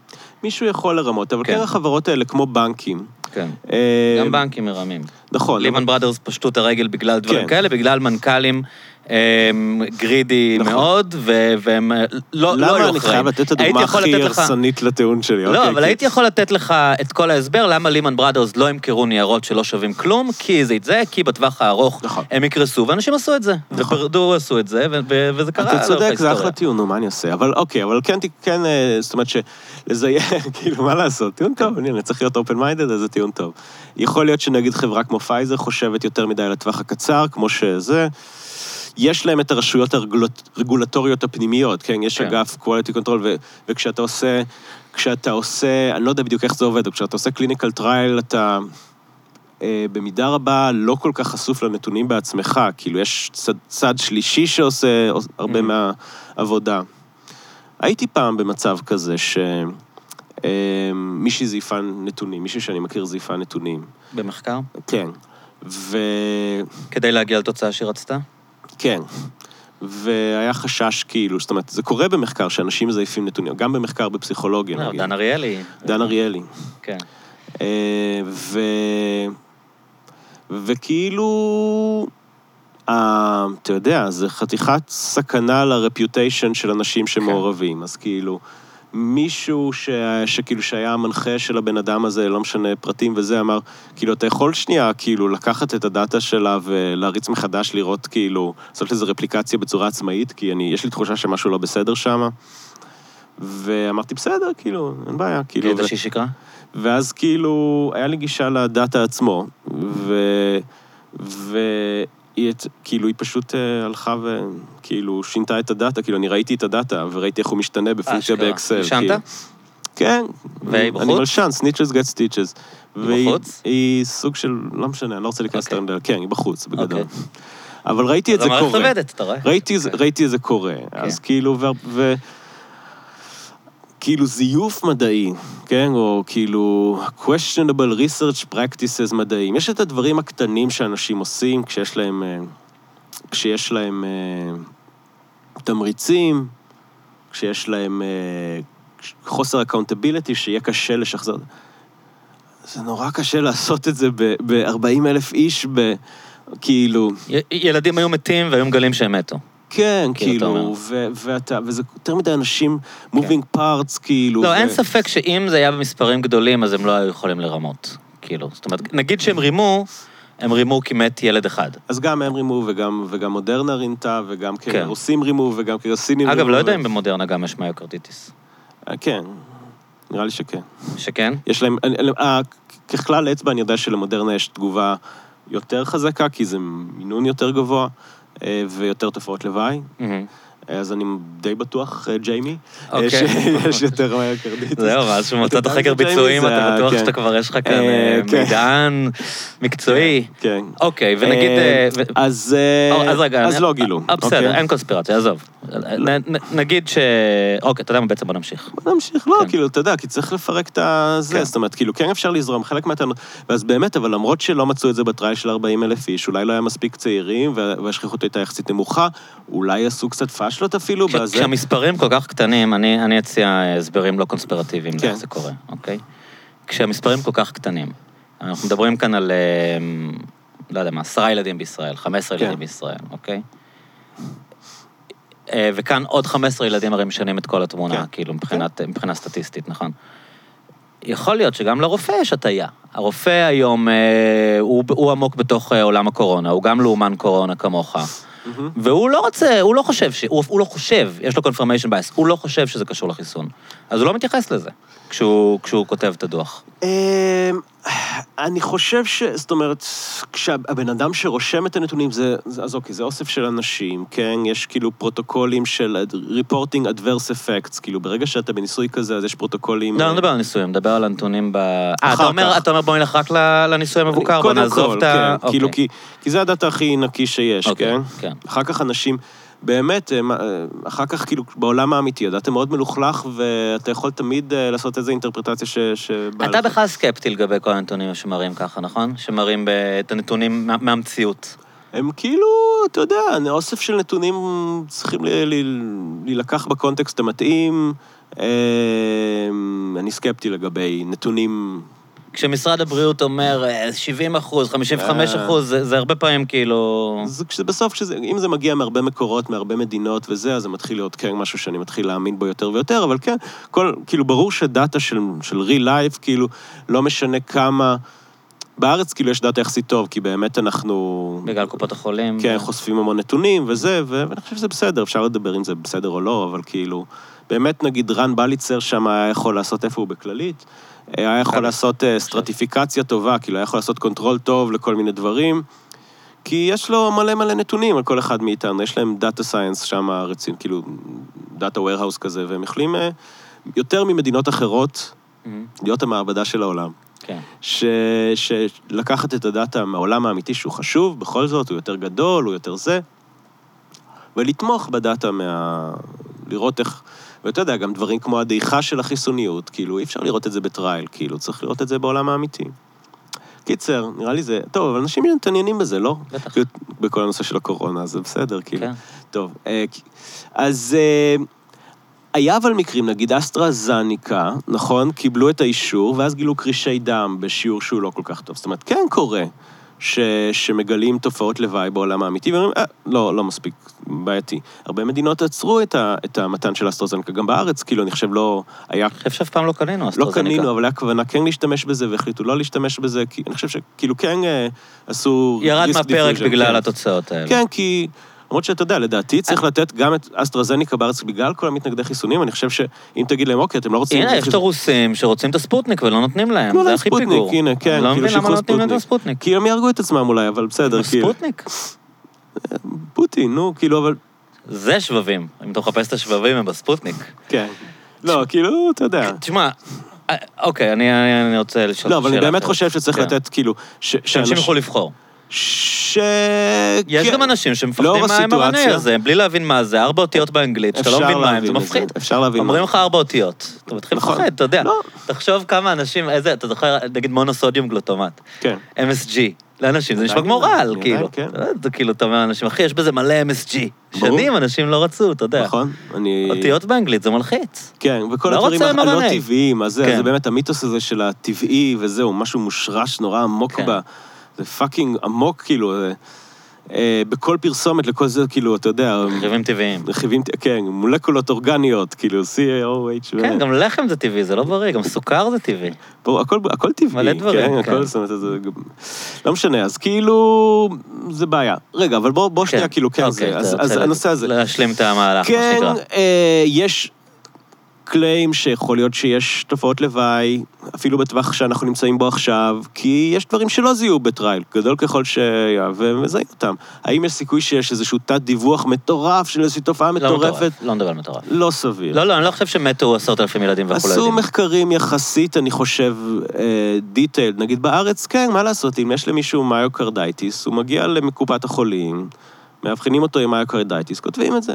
מישהו יכול לרמות, אבל כן. כן החברות האלה, כמו בנקים. כן. אה, גם בנקים מרמים. נכון. לימן בראדרס פשטו את הרגל בגלל דברים כן. כאלה, בגלל מנכ"לים הם, גרידי נכון. מאוד, והם אה, לא לא היו למה אני אחראים. חייב לתת את הדוגמה הכי הרסנית לטיעון שלי? לא, אוקיי, אבל הייתי יכול לתת לך את כל ההסבר למה לימן בראדרס לא ימכרו ניירות שלא שווים כלום, כי זה את זה, כי בטווח הארוך נכון. הם יקרסו, ואנשים עשו את זה. נכון. ופרדו עשו את זה, וזה קרה אתה צודק, זה. אחלה טיעון, נו, מה אני אעשה? אבל אוקיי, אבל כן, כן, אה, זאת אומרת שלזיין, כאילו, מה לעשות? טיעון טוב, אני צריך להיות open minded, אז זה טיעון טוב. יכול להיות שנגיד חברה כמו פייזר חושבת יותר מדי לטווח הקצר, כמו שזה. יש להם את הרשויות הרגולטוריות הפנימיות, כן? יש כן. אגף quality control, ו- וכשאתה עושה, כשאתה עושה, אני לא יודע בדיוק איך זה עובד, אבל כשאתה עושה clinical trial, אתה אה, במידה רבה לא כל כך חשוף לנתונים בעצמך, כאילו יש צד, צד שלישי שעושה הרבה Mhm. מהעבודה. הייתי פעם במצב כזה שמישהי זייפה נתונים, מישהי שאני מכיר זייפה נתונים. במחקר? כן. וכן. כדי להגיע לתוצאה שהיא רצתה? כן. והיה חשש כאילו, זאת אומרת, זה קורה במחקר שאנשים מזייפים נתונים, גם במחקר בפסיכולוגיה, לא, נגיד. דן אריאלי. דן אריאלי. כן. אה, ו... וכאילו, אתה יודע, זה חתיכת סכנה לרפיוטיישן של אנשים שמעורבים. אז כאילו, מישהו ש... שכאילו שהיה המנחה של הבן אדם הזה, לא משנה פרטים וזה, אמר, כאילו, אתה יכול שנייה, כאילו, לקחת את הדאטה שלה ולהריץ מחדש, לראות, כאילו, לעשות לזה רפליקציה בצורה עצמאית, כי אני, יש לי תחושה שמשהו לא בסדר שם. ואמרתי, בסדר, כאילו, אין בעיה, כאילו... גילית ו- שהיא שיקרה? ואז כאילו, היה לי גישה לדאטה עצמו, ו... והיא, את- כאילו, היא פשוט אה, הלכה וכאילו שינתה את הדאטה, כאילו, אני ראיתי את הדאטה, וראיתי איך הוא משתנה בפונקציה אשכרה. באקסל. נשמת? כאילו. כן. והיא בחוץ? אני מלשן, snitches get stitches. והיא בחוץ? היא סוג של, לא משנה, אני לא רוצה להיכנס אוקיי. יותר, כן, היא בחוץ, בגדול. אוקיי. אבל ראיתי את זה קורה. עובדת, אתה רואה? ראיתי, את זה קורה. אז כאילו, ו... ו... כאילו זיוף מדעי, כן? או כאילו questionable research practices מדעיים. יש את הדברים הקטנים שאנשים עושים כשיש להם, אה, כשיש להם אה, תמריצים, כשיש להם אה, חוסר accountability, שיהיה קשה לשחזר. זה נורא קשה לעשות את זה ב-40 אלף איש, ב... כאילו... י- ילדים היו מתים והיו מגלים שהם מתו. כן, כאילו. כאילו, ו- ואתה, וזה יותר מדי אנשים moving parts, כאילו. לא, ו- אין ספק שאם זה היה במספרים גדולים, אז הם לא היו יכולים לרמות. כאילו, זאת אומרת, נגיד שהם רימו, הם רימו כי מת ילד אחד. אז גם הם רימו, וגם, וגם מודרנה רימתה, וגם כן, כן. רוסים רימו, וגם כן הסינים רימו. אגב, לא יודע אם במודרנה גם יש מיוקרדיטיס. אה, כן, נראה לי שכן. שכן? יש להם, אני- אני- אה, ככלל אצבע, אני יודע שלמודרנה יש תגובה יותר חזקה, כי זה מינון יותר גבוה, אה, ויותר תופעות לוואי. מהמם. אז אני די בטוח, אה, ג'יימי, אה, אוקיי. שיש יותר קרדיט. זהו, מאז שהוא מצא את אתה החקר יודע, ג'יימי ביצועים, אתה בטוח כן. שאתה כבר, יש לך כאן אה, אה, כן. מידען מקצועי. כן. אוקיי, ונגיד... אז אז רגע, אז לא גילו. בסדר, אוקיי? אין קונספירציה, עזוב. נ- נגיד ש... אוקיי, אתה יודע מה בעצם, בוא נמשיך. בוא נמשיך, לא, כן. כאילו, אתה יודע, כי צריך לפרק את הזה, כן. זאת אומרת, כאילו, כן אפשר לזרום חלק מהטענות, ואז באמת, אבל למרות שלא מצאו את זה בטרייל של 40 אלף איש, אולי לא היה מספיק צעירים, וה- והשכיחות הייתה יחסית נמוכה, אולי עשו קצת פאשלות אפילו, כש- בזה. כשהמספרים כל כך קטנים, אני אני אציע אה, הסברים לא קונספירטיביים כן. לאיך זה קורה, אוקיי? כשהמספרים כל כך קטנים, אנחנו מדברים כאן על, אה, לא יודע מה, עשרה ילדים בישראל, 15 כן. ילדים בישראל, אוקיי? אה, וכאן עוד 15 ילדים הרי משנים את כל התמונה, כן. כאילו, מבחינת, מבחינה סטטיסטית, נכון? יכול להיות שגם לרופא יש הטיה. הרופא היום, אה, הוא, הוא עמוק בתוך עולם הקורונה, הוא גם לאומן קורונה כמוך. מהמם. והוא לא רוצה, הוא לא חושב, ש... הוא, הוא לא חושב, יש לו confirmation bias, הוא לא חושב שזה קשור לחיסון. אז הוא לא מתייחס לזה כשהוא, כשהוא כותב את הדוח. אמ, אני חושב ש... זאת אומרת, כשהבן אדם שרושם את הנתונים, זה, זה- אז אוקיי, זה אוסף של אנשים, כן? יש כאילו פרוטוקולים של reporting adverse effects, כאילו ברגע שאתה בניסוי כזה, אז יש פרוטוקולים... לא, אני לא מדבר על ניסויים, אני מדבר על הנתונים ב... אה, אתה אומר. אתה אומר בוא נלך רק לניסוי המבוקר, בוא קודם נעזוב כל, את ה... כן, כאילו, כי, כי זה הדאטה הכי נקי שיש, אוקיי, כן? כן. אחר כך אנשים, באמת, הם, אה, אחר כך, כאילו, בעולם האמיתי, הדאטה מאוד מלוכלך, ואתה יכול תמיד אה, לעשות איזו אינטרפרטציה ש... שבא אתה לך. בכלל סקפטי לגבי כל הנתונים שמראים ככה, נכון? שמראים את הנתונים מה- מהמציאות. הם כאילו, אתה יודע, אוסף של נתונים צריכים להילקח בקונטקסט המתאים. אה, אני סקפטי לגבי נתונים... כשמשרד הבריאות אומר אה, 70 אחוז, 55 אה. אחוז, זה זה הרבה פעמים כאילו... זה, כשזה בסוף, כשזה, אם זה מגיע מהרבה מקורות, מהרבה מדינות וזה, אז זה מתחיל להיות כן משהו שאני מתחיל להאמין בו יותר ויותר, אבל כן, כל, כאילו, ברור שדאטה של, של real life, כאילו, לא משנה כמה... בארץ כאילו יש דאטה יחסית טוב, כי באמת אנחנו... בגלל קופות החולים. כן, חושפים המון נתונים וזה, ו- ואני חושב שזה בסדר, אפשר לדבר אם זה בסדר או לא, אבל כאילו, באמת נגיד רן בליצר שם היה יכול לעשות איפה הוא בכללית, היה יכול. לעשות אה, סטרטיפיקציה טובה, כאילו היה יכול לעשות control טוב לכל מיני דברים, כי יש לו מלא מלא נתונים על כל אחד מאיתנו, יש להם data science שם רציני, כאילו, data warehouse כזה, והם יכולים אה, יותר ממדינות אחרות מהמם, להיות המעבדה של העולם. כן. ש... שלקחת את הדאטה מהעולם האמיתי שהוא חשוב, בכל זאת, הוא יותר גדול, הוא יותר זה, ולתמוך בדאטה מה... לראות איך... ואתה יודע, גם דברים כמו הדעיכה של החיסוניות, כאילו, אי אפשר לראות את זה בטרייל, כאילו, צריך לראות את זה בעולם האמיתי. קיצר, נראה לי זה... טוב, אבל אנשים מתעניינים בזה, לא? בטח. בכל הנושא של הקורונה, זה בסדר, כאילו. כן. טוב, אה, אז אה, היה אבל מקרים, נגיד אסטרהזניקה, נכון? קיבלו את האישור, ואז גילו קרישי דם בשיעור שהוא לא כל כך טוב. זאת אומרת, כן קורה ש, שמגלים תופעות לוואי בעולם האמיתי, ואומרים, אה, לא, לא מספיק, בעייתי. הרבה מדינות עצרו את, ה, את המתן של אסטרהזניקה, גם בארץ, כאילו, אני חושב לא היה... אני חושב שאף פעם לא קנינו לא אסטרזניקה. קנינו, אבל היה כוונה כן להשתמש בזה, והחליטו לא להשתמש בזה, כי אני חושב שכאילו כן אה, עשו... ירד מהפרק בגלל כן. התוצאות האלה. כן, כי... למרות שאתה יודע, לדעתי צריך לתת גם את אסטרהזניקה בארץ בגלל כל המתנגדי חיסונים, אני חושב שאם תגיד להם, אוקיי, אתם לא רוצים... הנה, יש את הרוסים שרוצים את הספוטניק ולא נותנים להם, תנו זה להם הכי ספוטניק, פיגור. הנה, כן, לא כאילו שיקחו לא ספוטניק. כי הם יהרגו את עצמם אולי, אבל בסדר, כאילו... ספוטניק. פוטין, נו, כאילו, אבל... זה שבבים. אם אתה מחפש את השבבים, הם בספוטניק. כן. לא, כאילו, אתה יודע. תשמע, אה, אוקיי, אני- רוצה לשאול לא, אבל אני שאלה באמת. חושב שצריך כן. לתת, כאילו... שאנשים יוכלו לבחור. ש... יש כן. גם אנשים שמפחדים לאור מה-mRNA הסיטואציה. הזה, בלי להבין מה זה, ארבע אותיות באנגלית, שאתה לא מבין מה הם, זה מפחיד. אפשר להבין. אומרים מה לך ארבע אותיות. אתה מתחיל נכון. לפחד, אתה יודע. לא. תחשוב כמה אנשים, איזה, אתה זוכר, נגיד מונוסודיום גלוטומט, כן. MSG. לאנשים זה נשמע כמו רעל, כאילו. כן. זה כאילו, אתה אומר לאנשים, אחי, יש בזה מלא MSG. שנים אנשים לא רצו, אתה יודע. נכון? אני... אותיות באנגלית זה מלחיץ. כן, וכל לא הדברים הלא. טבעיים, אז זה, כן. זה באמת המיתוס הזה של הטבעי וזהו, משהו מושרש נורא עמוק כן. ב... זה פאקינג עמוק, כאילו, אה, אה, בכל פרסומת לכל זה, כאילו, אתה יודע, רכיבים טבעיים. רכיבים, כן, מולקולות אורגניות, כאילו, CAOH, כן, גם לחם זה טבעי, זה לא בריא, גם סוכר זה טבעי. פה, הכל, הכל טבעי, מלא דברים, כן, כן. הכל, זאת אומרת, זה... לא משנה, אז כאילו, זה בעיה. רגע, אבל בוא, בוא שנייה, כאילו, כן, אוקיי, זה, אז, אז הנושא הזה. להשלים את המהלך, מה כן, שנקרא. אה, יש קליים שיכול להיות שיש תופעות לוואי, אפילו בטווח שאנחנו נמצאים בו עכשיו, כי יש דברים שלא זיהו בטרייל, גדול ככל שהיה, ומזהים אותם. האם יש סיכוי שיש איזשהו תת-דיווח מטורף של איזושהי תופעה לא מטורפת? לא מדבר על מטורף. לא סביר. לא, לא, אני לא חושב שמתו עשרות אלפים ילדים ואנחנו לא עשו יודעים. מחקרים יחסית, אני חושב, detailed. נגיד בארץ, כן, מה לעשות, אם יש למישהו myocarditis, הוא מגיע לקופת החולים, מאבחנים אותו עם myocarditis, כותבים את זה.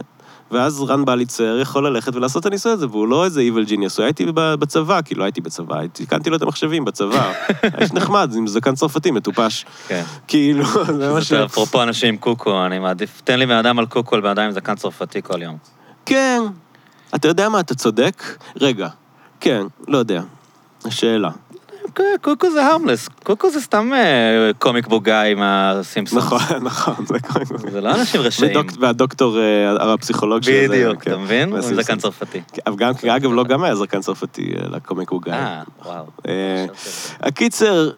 ואז רן בליצר יכול ללכת ולעשות את הניסוי הזה, והוא לא איזה evil genius, הוא הייתי בצבא, כי לא הייתי בצבא, תיקנתי לו את המחשבים בצבא. איש נחמד, עם זקן צרפתי מטופש. כן. כאילו, זה מה ש... אפרופו אנשים עם קוקו, אני מעדיף, תן לי בן אדם על קוקו על בן אדם עם זקן צרפתי כל יום. כן. אתה יודע מה, אתה צודק? רגע. כן, לא יודע. השאלה. כן, קוקו זה הרמלס, קוקו זה סתם אה, קומיק בוגאי מהסימפסון. נכון, נכון, זה קודם זה לא אנשים רשעים. והדוקטור אה, הפסיכולוג של זה. בדיוק, כן. אתה מבין? הוא עם. זקן צרפתי. גם, אגב, לא גם היה זקן צרפתי, אלא קומיק הוא גיא. אה, וואו. אה, הקיצר,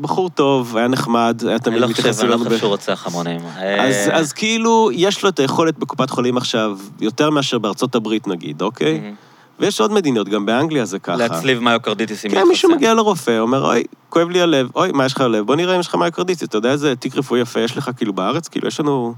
בחור טוב, היה נחמד, היה אני תמיד לא חושב, מתייחס אני לא חושב. שהוא רוצח המונים. אז, אה, אז כאילו, יש לו את היכולת בקופת חולים עכשיו, יותר מאשר בארצות הברית נגיד, אוקיי? מהמם. ויש עוד מדינות, גם באנגליה זה ככה. להצליב מיוקרדיטיס עם כן, מישהו מגיע לרופא, אומר, אוי, כואב לי הלב, אוי, מה יש לך לב? בוא נראה אם יש לך מיוקרדיטיס. אתה יודע איזה תיק רפואי יפה יש לך, כאילו, בארץ? כאילו, יש לנו...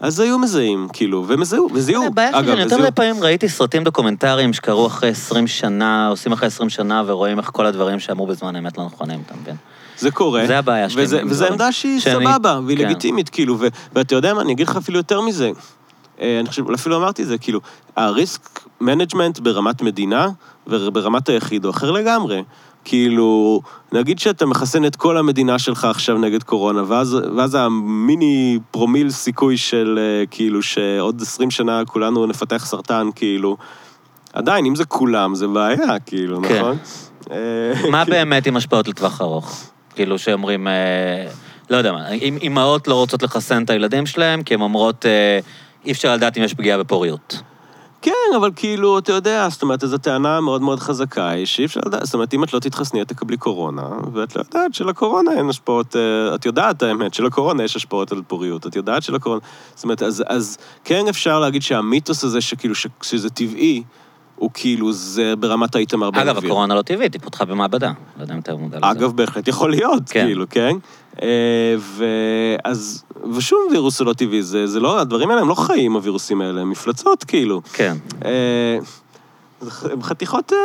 אז היו מזהים, כאילו, והם זיהו, וזיהו. הבעיה שלי, אני יותר. מדי פעמים ראיתי סרטים דוקומנטריים שקרו אחרי 20 שנה, עושים אחרי 20 שנה, ורואים איך כל הדברים שאמרו בזמן אמת לא נכונים, אתה מבין? זה קורה. זה הבעיה שלי וזה, וזו דברים. עמדה שהיא שאני- סבבה, והיא כן. לגיטימית, כאילו, ו, ואתה יודע מה, אני אגיד לך אפילו יותר מזה. אה, אני חושב, אפילו אמרתי את זה, כאילו, ה risk management ברמת מדינה וברמת היחיד הוא אחר לגמרי. כאילו, נגיד שאתה מחסן את כל המדינה שלך עכשיו נגד קורונה, ואז, ואז המיני פרומיל סיכוי של אה, כאילו שעוד 20 שנה כולנו נפתח סרטן, כאילו, עדיין, אם זה כולם, זה בעיה, כאילו, כן. נכון? אה, מה באמת עם השפעות לטווח ארוך? כאילו שאומרים, אה, לא יודע מה, אם אימהות לא רוצות לחסן את הילדים שלהם, כי הן אומרות, אה, אי אפשר לדעת אם יש פגיעה בפוריות. כן, אבל כאילו, אתה יודע, זאת אומרת, זו טענה מאוד מאוד חזקה, היא שאי אפשר לדעת, זאת אומרת, אם את לא תתחסני, את תקבלי קורונה, ואת לא יודעת שלקורונה אין השפעות, אה, את יודעת האמת, שלקורונה יש השפעות על פוריות, את יודעת שלקורונה, זאת אומרת, אז, אז כן אפשר להגיד שהמיתוס הזה, שכאילו, ש, שזה טבעי, הוא כאילו, זה ברמת האיתמר בן אגב, גביר. הקורונה לא טבעית, היא פותחה במעבדה. לא יודע אם אתה מודע לזה. אגב, בהחלט יכול להיות, כן. כאילו, כן? אה, ואז, ושום וירוס הוא לא טבעי, זה, זה לא, הדברים האלה הם לא חיים, הווירוסים האלה, הם מפלצות, כאילו. כן. אה, הם חתיכות, אה,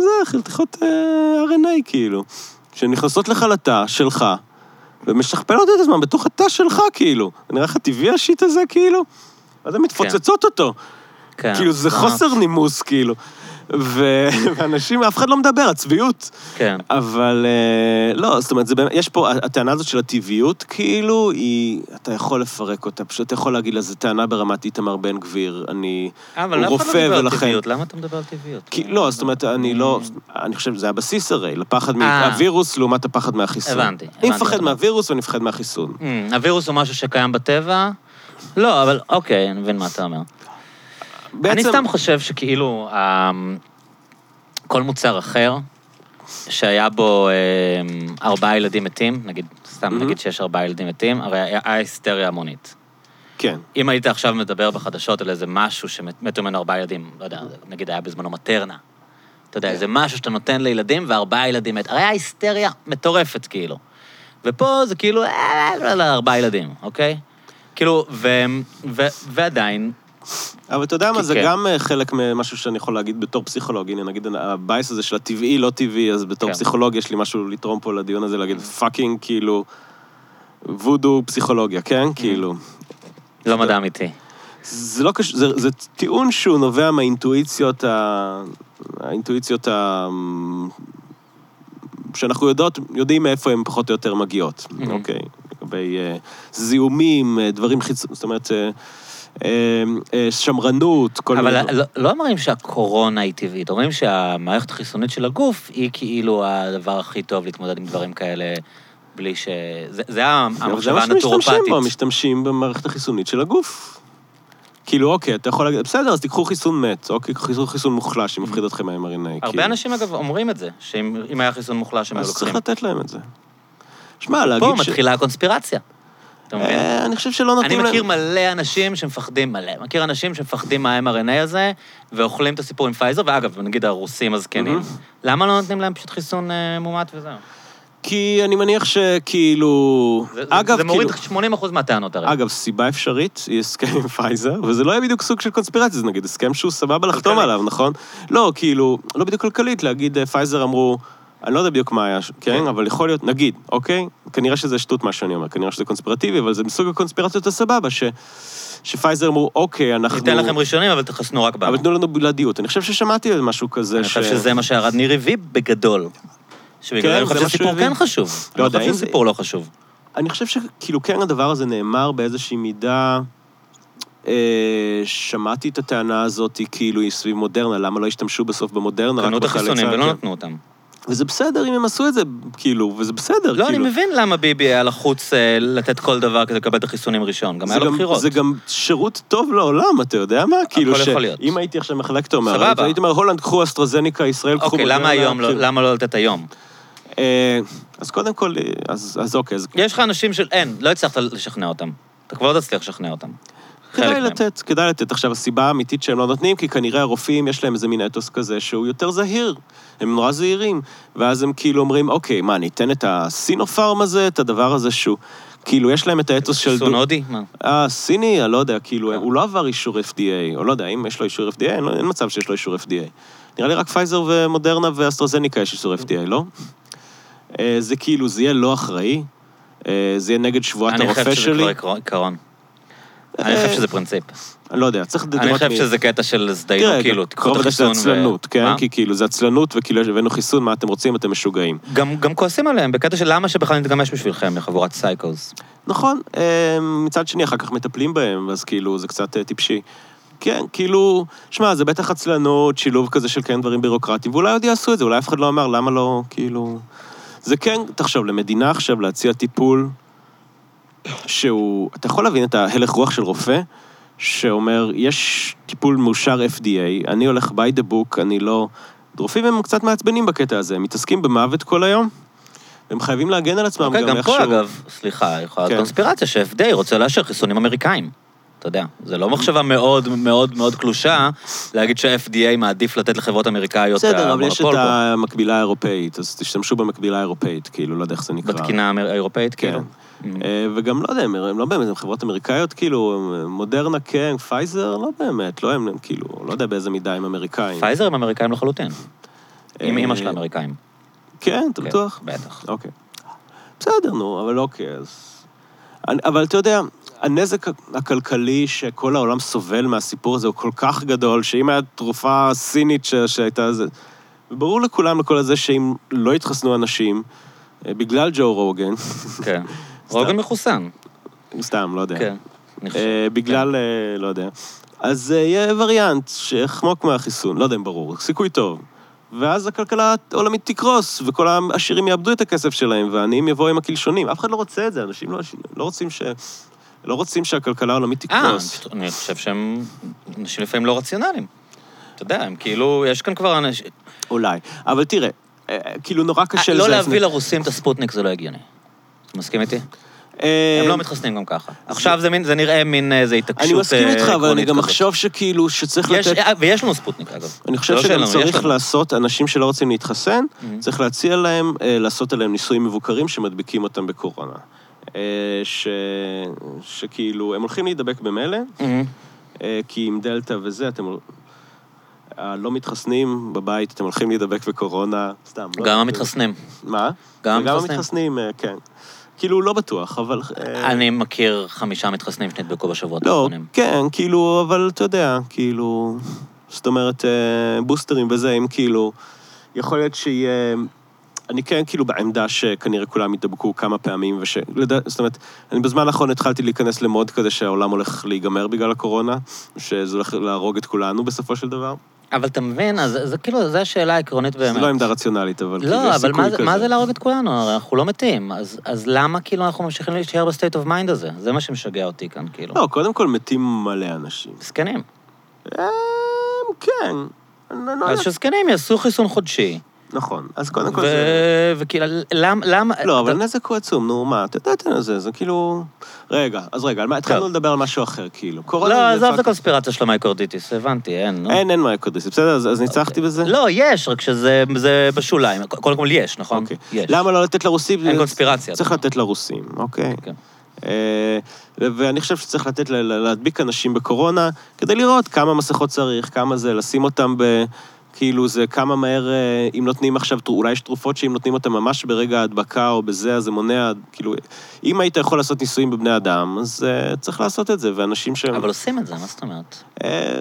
זה, חתיכות RNA, כאילו, שנכנסות לך לתא שלך, ומשכפלות את עצמם בתוך התא שלך, כאילו. נראה לך טבעי השיט הזה, כאילו? אז הן מתפוצצות אותו. כן. כאילו, זה חוסר נימוס, כאילו. ואנשים, אף אחד לא מדבר, הצביעות. כן. אבל אה, לא, זאת אומרת, זה באמת, יש פה, הטענה הזאת של הטבעיות, כאילו, היא, אתה יכול לפרק אותה, פשוט אתה יכול להגיד לה, זו טענה ברמת איתמר בן גביר, אני... אבל הוא אף אחד לא רופא מדבר על ולכן- טבעיות, למה אתה מדבר על טבעיות? כי, לא, זאת אומרת, אני לא, אני חושב, זה הבסיס הרי, לפחד מהווירוס לעומת הפחד מהחיסון. הבנתי, אני מפחד. מהווירוס ואני מפחד מהחיסון. הווירוס הוא משהו שקיים בטבע? לא, אבל אוקיי, אני מבין מה אתה אומר. אני בעצם- סתם חושב שכאילו, אמ, כל מוצר אחר, שהיה בו אמ, ארבעה ילדים מתים, נגיד, סתם מהמם. נגיד שיש ארבעה ילדים מתים, הרי היה היסטריה המונית. כן. אם היית עכשיו מדבר בחדשות על איזה משהו שמתו ממנו ארבעה ילדים, לא יודע, נגיד היה בזמנו מטרנה. אתה יודע, כן. איזה משהו שאתה נותן לילדים וארבעה ילדים מת. הרי היה היסטריה מטורפת, כאילו. ופה זה כאילו, אה, לא, לא, ארבעה ילדים, אוקיי? כאילו, ו, ו, ועדיין, אבל אתה יודע מה, זה כן. גם אה, חלק ממשהו שאני יכול להגיד בתור פסיכולוג. הנה, נגיד, ה bias הזה של הטבעי, לא טבעי, אז בתור כן. פסיכולוג יש לי משהו לתרום פה לדיון הזה, להגיד fucking, כאילו, וודו פסיכולוגיה, כן? כאילו. לא מדע אמיתי. זה לא קשור, זה, זה טיעון שהוא נובע מהאינטואיציות, ה... האינטואיציות ה... שאנחנו יודעות, יודעים מאיפה הן פחות או יותר מגיעות, Mhm. אוקיי? לגבי אה, זיהומים, אה, דברים חיצוניים, זאת אומרת, אה, שמרנות, כל אבל מיני... לא, לא אומרים שהקורונה היא טבעית, אומרים שהמערכת החיסונית של הגוף היא כאילו הדבר הכי טוב להתמודד עם דברים כאלה, בלי ש... זה, זה אבל זה המחשבה מה שמשתמשים הנטורופטית. בו, משתמשים במערכת החיסונית של הגוף. כאילו, אוקיי, אתה יכול להגיד, בסדר, אז תיקחו חיסון מת, אוקיי, קחו חיסון מוחלש, שמפחיד אתכם מה-mRNA. הרבה אנשים, אגב, אומרים את זה, שאם אם היה חיסון מוחלש, הם היו אז לוקחים. צריך לתת להם את זה. שמע, להגיד פה ש... מתחילה הקונספירציה. אתה מבין? אה, אני חושב שלא אני נותנים מכיר להם... מלא אנשים שמפחדים, מלא, מכיר אנשים שמפחדים מה-mRNA הזה, ואוכלים את הסיפור עם פייזר, ואגב, נגיד הרוסים הזקנים. למה לא נותנים להם פשוט חיסון אה, מומת וזהו? כי אני מניח שכאילו... זה- אגב, זה מוריד כאילו... 80% מהטענות הרי. אגב, סיבה אפשרית, היא הסכם עם פייזר, וזה לא יהיה בדיוק סוג של קונספירציה, זה נגיד הסכם שהוא סבבה לחתום. עליו, נכון? לא, כאילו, לא בדיוק כלכלית, להגיד, אה, פייזר אמרו, אני לא יודע בדיוק מה היה, ש- כן? כן. אבל יכול להיות, נגיד, אוקיי? כנראה שזה שטות מה שאני אומר, כנראה שזה קונספירטיבי, אבל זה מסוג הקונספירציות הסבבה, ש... שפייזר אמרו, אוקיי, אנחנו... ניתן לכם ראשונים, אבל תחסנו רק בנו. אבל תנו לנו בלעדיות. אני חושב ששמעתי על משהו כזה, אני חושב שזה מה שהרד ניר הביא בגדול. שבגלל כן, זה אני חושב הביא. כן חשוב. לא יודע, חושב אם זה- שסיפור לא חשוב. אני חושב שכאילו כן הדבר הזה נאמר באיזושהי מידה... אה, שמעתי את הטענה הזאת, כאילו, היא סביב מודרנה, למה לא השתמשו בסוף במודרנה? קנו את החיסונים צה"ל? ולא כן. נתנו אותם. וזה בסדר אם הם עשו את זה, כאילו, וזה בסדר, לא, אני כאילו. מבין למה ביבי היה לחוץ אה, לתת כל דבר כדי לקבל את החיסונים ראשון. גם זה היה לו גם- בחירות. זה גם שירות טוב לעולם, אתה יודע מה? כאילו, יכול להיות. אם הייתי עכשיו מחלק אומר, סבבה. הייתי אומר, הולנד, קחו אסטרזניקה, ישראל, קחו אוקיי, למה היום לא- כאילו. למה לא לתת היום? אה, אז קודם כל, אה, אז אז אוקיי, אז יש לך אנשים של... אין, לא הצלחת לשכנע אותם. אתה כבר לא תצליח לשכנע אותם. כדאי מהם. לתת, כדאי לתת. עכשיו, הסיבה האמיתית שהם לא נותנים, כי כנראה הרופאים, יש להם איזה מין אתוס כזה שהוא יותר זהיר. הם נורא זהירים. ואז הם כאילו אומרים, אוקיי, מה, ניתן את הסינופארם הזה, את הדבר הזה שהוא... כאילו, יש להם את האתוס של... חיסון הודי? מה? אה, סיני, אני לא יודע, כאילו, כן. הוא לא עבר אישור FDA, או לא יודע, אם יש לו אישור FDA, אין, אין מצב שיש לו אישור FDA. נראה לי רק פייזר ומודרנה ואסטרוזניקה יש אישור FDA, לא? אה, זה כאילו, זה יהיה לא אחראי, אה, זה יהיה נגד שבועת אני הרופא חושב שזה שלי. כבר עקרון- עיקרון. אני חושב שזה פרינציפ. אני לא יודע, צריך אני חושב שזה קטע של הזדיינות, תראה, כאילו, תקחו את החיסון ו... עצלנות, כן? כי כאילו, זה עצלנות, וכאילו הבאנו חיסון, מה אתם רוצים, אתם משוגעים. גם כועסים עליהם, בקטע של למה שבכלל נתגמש בשבילכם, לחבורת סייקוס. נכון, אה, מצד שני, אחר כך מטפלים בהם, אז כאילו, זה קצת אה, טיפשי. כן, כאילו, שמע, זה בטח עצלנות, שילוב כזה של כן דברים בירוקרטיים, ואולי עוד יעשו את זה, אולי אף אחד לא אמר, למה לא, כאילו... זה כן, תחשוב, למדינה עכשיו להציע טיפול שהוא... אתה יכול להבין את ההלך רוח של רופא, שאומר, יש טיפול מאושר FDA, אני הולך by the book, אני לא... רופאים הם קצת מעצבנים בקטע הזה, הם מתעסקים במוות כל היום, הם חייבים להגן על עצמם אוקיי, גם גם איכשהו. פה, אגב, סליחה, יכולה להיות כן. קונספירציה ש-FDA רוצה לאשר חיסונים אמריקאים. אתה יודע, זה לא מחשבה מאוד מאוד מאוד קלושה להגיד שה-FDA מעדיף לתת לחברות אמריקאיות את בסדר, אבל יש את המונופול. המקבילה האירופאית, אז תשתמשו במקבילה האירופאית, כאילו, לא יודע איך זה נקרא. בתקינה האירופאית, כן. כאילו. אה, וגם, לא יודע, הם לא באמת, הם חברות אמריקאיות, כאילו, מודרנה כן, פייזר, לא באמת, לא הם, כאילו, לא יודע באיזה מידה הם אמריקאים. פייזר הם אמריקאים לחלוטין. עם אה, אימא שלה אמריקאים. כן, אתה כן, בטוח? בטח. אוקיי. בסדר, נו, אבל אוקיי, אז... אבל אתה יודע, הנזק הכלכלי שכל העולם סובל מהסיפור הזה הוא כל כך גדול, שאם הייתה תרופה סינית ש- שהייתה זה... וברור לכולם, לכל הזה, שאם לא יתחסנו אנשים, אה, בגלל ג'ו רוגן, כן. רוגן מחוסן. סתם, לא יודע. כן. אה, בגלל, אה, לא יודע. אז יהיה וריאנט שיחמוק מהחיסון, לא יודע אם ברור, סיכוי טוב. ואז הכלכלה העולמית תקרוס, וכל העשירים יאבדו את הכסף שלהם, והעניים יבואו עם הקלשונים. אף אחד לא רוצה את זה, אנשים לא, לא רוצים ש... לא רוצים שהכלכלה העולמית אה, תקרוס. פשוט- אני חושב שהם אנשים לפעמים לא רציונליים. אתה יודע, הם כאילו, יש כאן כבר אנשים... אולי. אבל תראה, אה, כאילו נורא קשה לא לזה להביא לרוסים את הספוטניק זה לא הגיוני. אתה מסכים איתי? אה, הם לא מתחסנים גם ככה. עכשיו זה מין- זה נראה מין איזו התעקשות אני מסכים אה, איתך, אבל אני גם. אחשוב שכאילו שצריך לתת... אה, ויש לנו ספוטניק, אגב. אני חושב לא שגם צריך. לעשות, אנשים שלא רוצים להתחסן, Mhm. צריך להציע להם אה, לעשות עליהם ניסויים מבוקרים שמדביקים אותם בקורונה. אה, ש... שכאילו, הם הולכים להידבק במילא, מהמם. אה, כי עם דלתא וזה, אתם הלא מתחסנים בבית, אתם הולכים להידבק בקורונה, סתם. לא- גם המתחסנים. מה? גם המתחסנים. המתחסנים, אה, כן. כאילו, לא בטוח, אבל... אני מכיר חמישה מתחסנים שנדבקו בשבועות לא, האחרונים. כן, כאילו, אבל אתה יודע, כאילו... זאת אומרת, בוסטרים וזה, אם כאילו... יכול להיות שיהיה... אני כן כאילו בעמדה שכנראה כולם ידבקו כמה פעמים, וש... זאת אומרת, אני בזמן האחרון התחלתי להיכנס למוד כזה שהעולם הולך להיגמר בגלל הקורונה, שזה הולך להרוג את כולנו בסופו של דבר. אבל אתה מבין, אז זה כאילו, זו השאלה העקרונית באמת. זו לא עמדה רציונלית, אבל כאילו, לא, יש אבל מה זה- כזה. מה זה להרוג את כולנו? הרי אנחנו לא מתים. אז אז למה כאילו אנחנו ממשיכים להישאר ב state of mind הזה? זה מה שמשגע אותי כאן, כאילו. לא, קודם כל מתים מלא אנשים. זקנים. אה, כן. לא אז. שזקנים יעשו חיסון חודשי, נכון. אז קודם כל ו- זה... וכאילו, למה... למה... לא, אבל הנזק הוא עצום, נו, מה, אתה יודע, יודע, זה, זה כאילו... רגע, אז רגע, התחלנו. לדבר על משהו אחר, כאילו. לא, עזוב את הקונספירציה של המייקורדיטיס, הבנתי, אין, נו. אין, אין מייקודיס, בסדר? אז אז ניצחתי בזה? לא, יש, רק שזה זה בשוליים. קודם כל יש, נכון? אוקיי. יש. למה לא לתת לרוסים? אין קונספירציה, צריך לתת לרוסים, אוקיי. כן. אה, ואני חושב שצריך לתת, להדביק אנשים בקורונה, כדי לראות כמה מסכות צריך, כמה זה, לשים אותם ב... כאילו זה כמה מהר, אה, אם נותנים עכשיו, אולי יש תרופות שאם נותנים אותם ממש ברגע ההדבקה או בזה, אז זה מונע, כאילו, אם היית יכול לעשות ניסויים בבני אדם, אז uh, צריך לעשות את זה, ואנשים שהם... אבל עושים את זה, מה זאת אומרת? אה,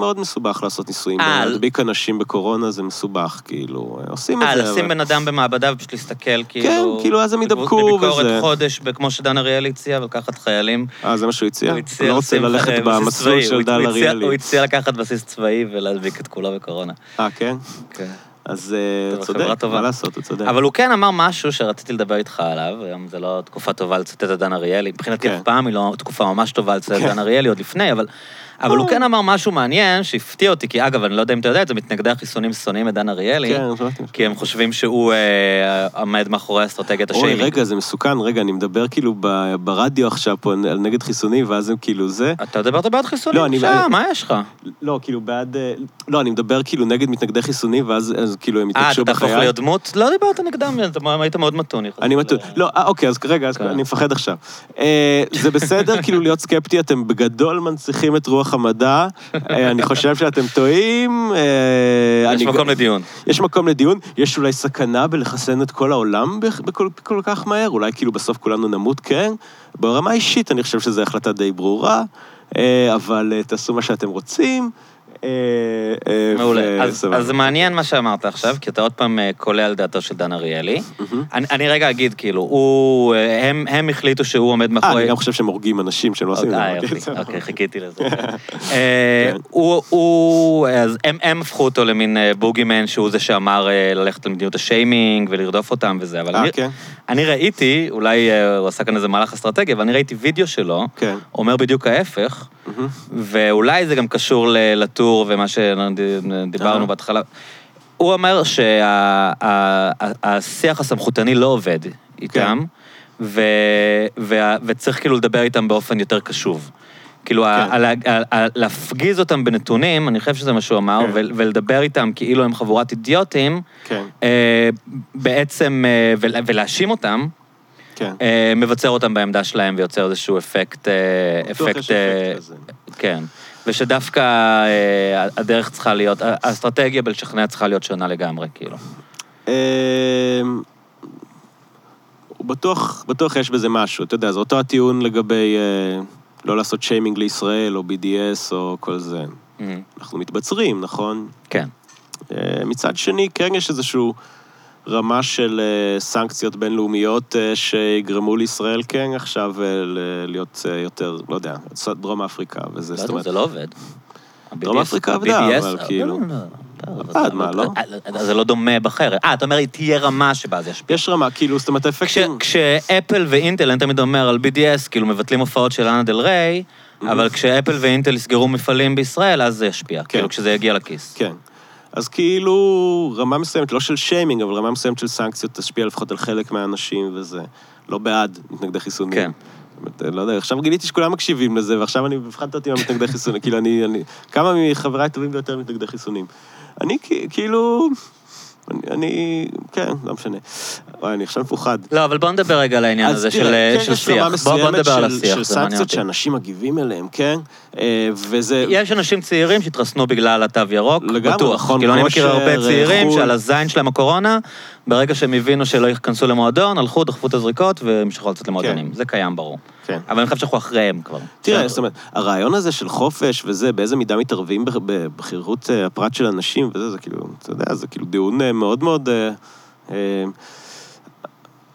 מאוד מסובך לעשות ניסויים, אה, להדביק אנשים בקורונה זה מסובך, כאילו, אה, עושים את אה, זה, לשים אבל... בן אדם במעבדה ופשוט להסתכל, כאילו... כאילו, אז הם ידבקו בביקורת וזה. חודש, כמו שדן אריאל הציע, ולקחת חיילים. אה, זה מה שהוא הציע? הוא הציע לא לשים במסלול של הציע- אריאלי. הוא הציע לקחת בסיס צבאי ולהדביק את כולו בקורונה. אה, כן? כן. אז אה, צודק. מה לעשות, הוא צודק. אבל הוא כן אמר משהו שרציתי לדבר איתך עליו, היום זה לא תקופה טובה לצטט את דן אריאלי, מבחינתי כן. אף פעם היא לא תקופה ממש טובה לצטט את כן. דן אריאלי, עוד לפני, אבל... אבל הוא כן אמר משהו מעניין שהפתיע אותי, כי אגב, אני לא יודע אם אתה יודע את זה, מתנגדי החיסונים שונאים את דן אריאלי, כן, שמעתי. כי הם חושבים שהוא אה, עומד מאחורי אסטרטגיית אוי, השיימינג. רגע, זה מסוכן, רגע, אני מדבר כאילו ב- ברדיו עכשיו פה על נגד חיסונים, ואז הם כאילו זה. אתה דיברת בעד חיסונים? לא, אני- עכשיו, מה יש לך? לא, כאילו בעד... אה, לא, אני מדבר כאילו נגד מתנגדי חיסונים, ואז אז כאילו הם אה, התנגשו אתה תהפוך. להיות דמות? לא דיברת נגדם, אתה היית מאוד מתון. יחסית אני ל- מתון. לא, אה, אוקיי, אז רגע, אז כן. אני מפחד עכשיו. אה, זה בסדר כאילו להיות סקפטי, אתם בגדול מנציחים את רוח המדע. אה, אני חושב שאתם טועים. אה, יש אני- מקום לדיון. יש מקום לדיון, יש אולי סכנה בלחסן את כל העולם בכ- בכל, כל כך מהר, אולי כאילו בסוף כולנו נמות, כן. ברמה האישית אני חושב שזו החלטה די ברורה, אה, אבל תעשו מה שאתם רוצים. אה, אה, מעולה. אז, זה מעניין מה שאמרת עכשיו, כי אתה עוד פעם אה, קולע על דעתו של דן אריאלי. אני, רגע אגיד, כאילו, הם, החליטו שהוא עומד מאחורי... אני גם חושב שהם הורגים אנשים שהם לא עושים את זה. אוקיי. אוקיי, חיכיתי לזה. כן. הוא, אז הם, הפכו אותו למין בוגימן, שהוא זה שאמר ללכת על מדיניות השיימינג ולרדוף אותם וזה, אבל אני, כן, אני ראיתי, אולי הוא עשה כאן איזה מהלך אסטרטגי, אבל אני ראיתי וידאו שלו, כן. אומר בדיוק ההפך. ואולי זה גם קשור ל- לטור ומה שדיברנו אה. בהתחלה. הוא אומר שהשיח הסמכותני לא עובד איתם, ו- וה- וצריך כאילו לדבר איתם באופן יותר קשוב. כאילו, כן. להפגיז אותם בנתונים, אני חושב שזה מה שהוא אמר, כן. ו- ולדבר איתם כאילו הם חבורת אידיוטים, כן, אה, בעצם, אה, ול- ולהאשים אותם, כן. אה, מבצר אותם בעמדה שלהם ויוצר איזשהו אפקט... אה, בטוח אפקט... יש אה, אפקט כזה. כן. ושדווקא אה, הדרך צריכה להיות, האסטרטגיה בלשכנע צריכה להיות שונה לגמרי, כאילו. אמ, בטוח, בטוח יש בזה משהו, אתה יודע, זה אותו הטיעון לגבי אה, לא לעשות שיימינג לישראל, או BDS, או כל זה. אנחנו מתבצרים, נכון? כן. אה, מצד שני, כן יש איזושהי רמה של אה, סנקציות בינלאומיות אה, שיגרמו לישראל כן עכשיו אה, להיות יותר, לא יודע, דרום אפריקה וזה, לא זאת אומרת, זה לא עובד. דרום אפריקה עבדה, אבל כאילו- לא, לא, לא, עבד, מה, לא? זה לא דומה בחרב. אה, אתה אומר, תהיה רמה שבה זה ישפיע. יש רמה, כאילו, זאת אומרת, האפקטים... כשאפל ואינטל, אני תמיד אומר על BDS, כאילו מבטלים הופעות של אנה דל ריי, אבל כשאפל ואינטל יסגרו מפעלים בישראל, אז זה ישפיע. כאילו, כשזה יגיע לכיס. כן. אז כאילו, רמה מסוימת, לא של שיימינג, אבל רמה מסוימת של סנקציות תשפיע לפחות על חלק מהאנשים, וזה לא בעד מתנגדי חיסונים. כן. זאת אומרת, לא יודע, עכשיו גיליתי שכולם מקשיבים לזה, ועכשיו אני הבחנת אותי מהמתנגדי חיסונים. כאילו, אני, אני... כמה מחבריי הטובים ביותר מתנגדי חיסונים. אני כאילו... אני. כן, לא משנה. וואי, אני עכשיו מפוחד. לא, אבל בוא נדבר רגע על העניין הזה תראה, של כן, של שיח. בוא בוא נדבר על של- השיח, של סנקציות. שאנשים מגיבים אליהם, כן? אה, וזה... יש אנשים צעירים שהתחסנו בגלל התו ירוק, לגמרי, בטוח. נכון, כאילו, אני מכיר הרבה צעירים חו"ל. שעל הזין שלהם הקורונה, ברגע שהם הבינו שלא ייכנסו למועדון, הלכו, דחפו את הזריקות והמשיכו לצאת למועדונים. זה קיים, ברור. כן. אבל אני חושב שאנחנו אחריהם כבר. תראה, זאת אומרת, הרעיון הזה של חופש וזה, באיזה מידה מתערבים בח- בחירות אה, הפרט של אנשים וזה, זה כאילו, אתה יודע, זה כאילו דיון אה, מאוד מאוד... אה,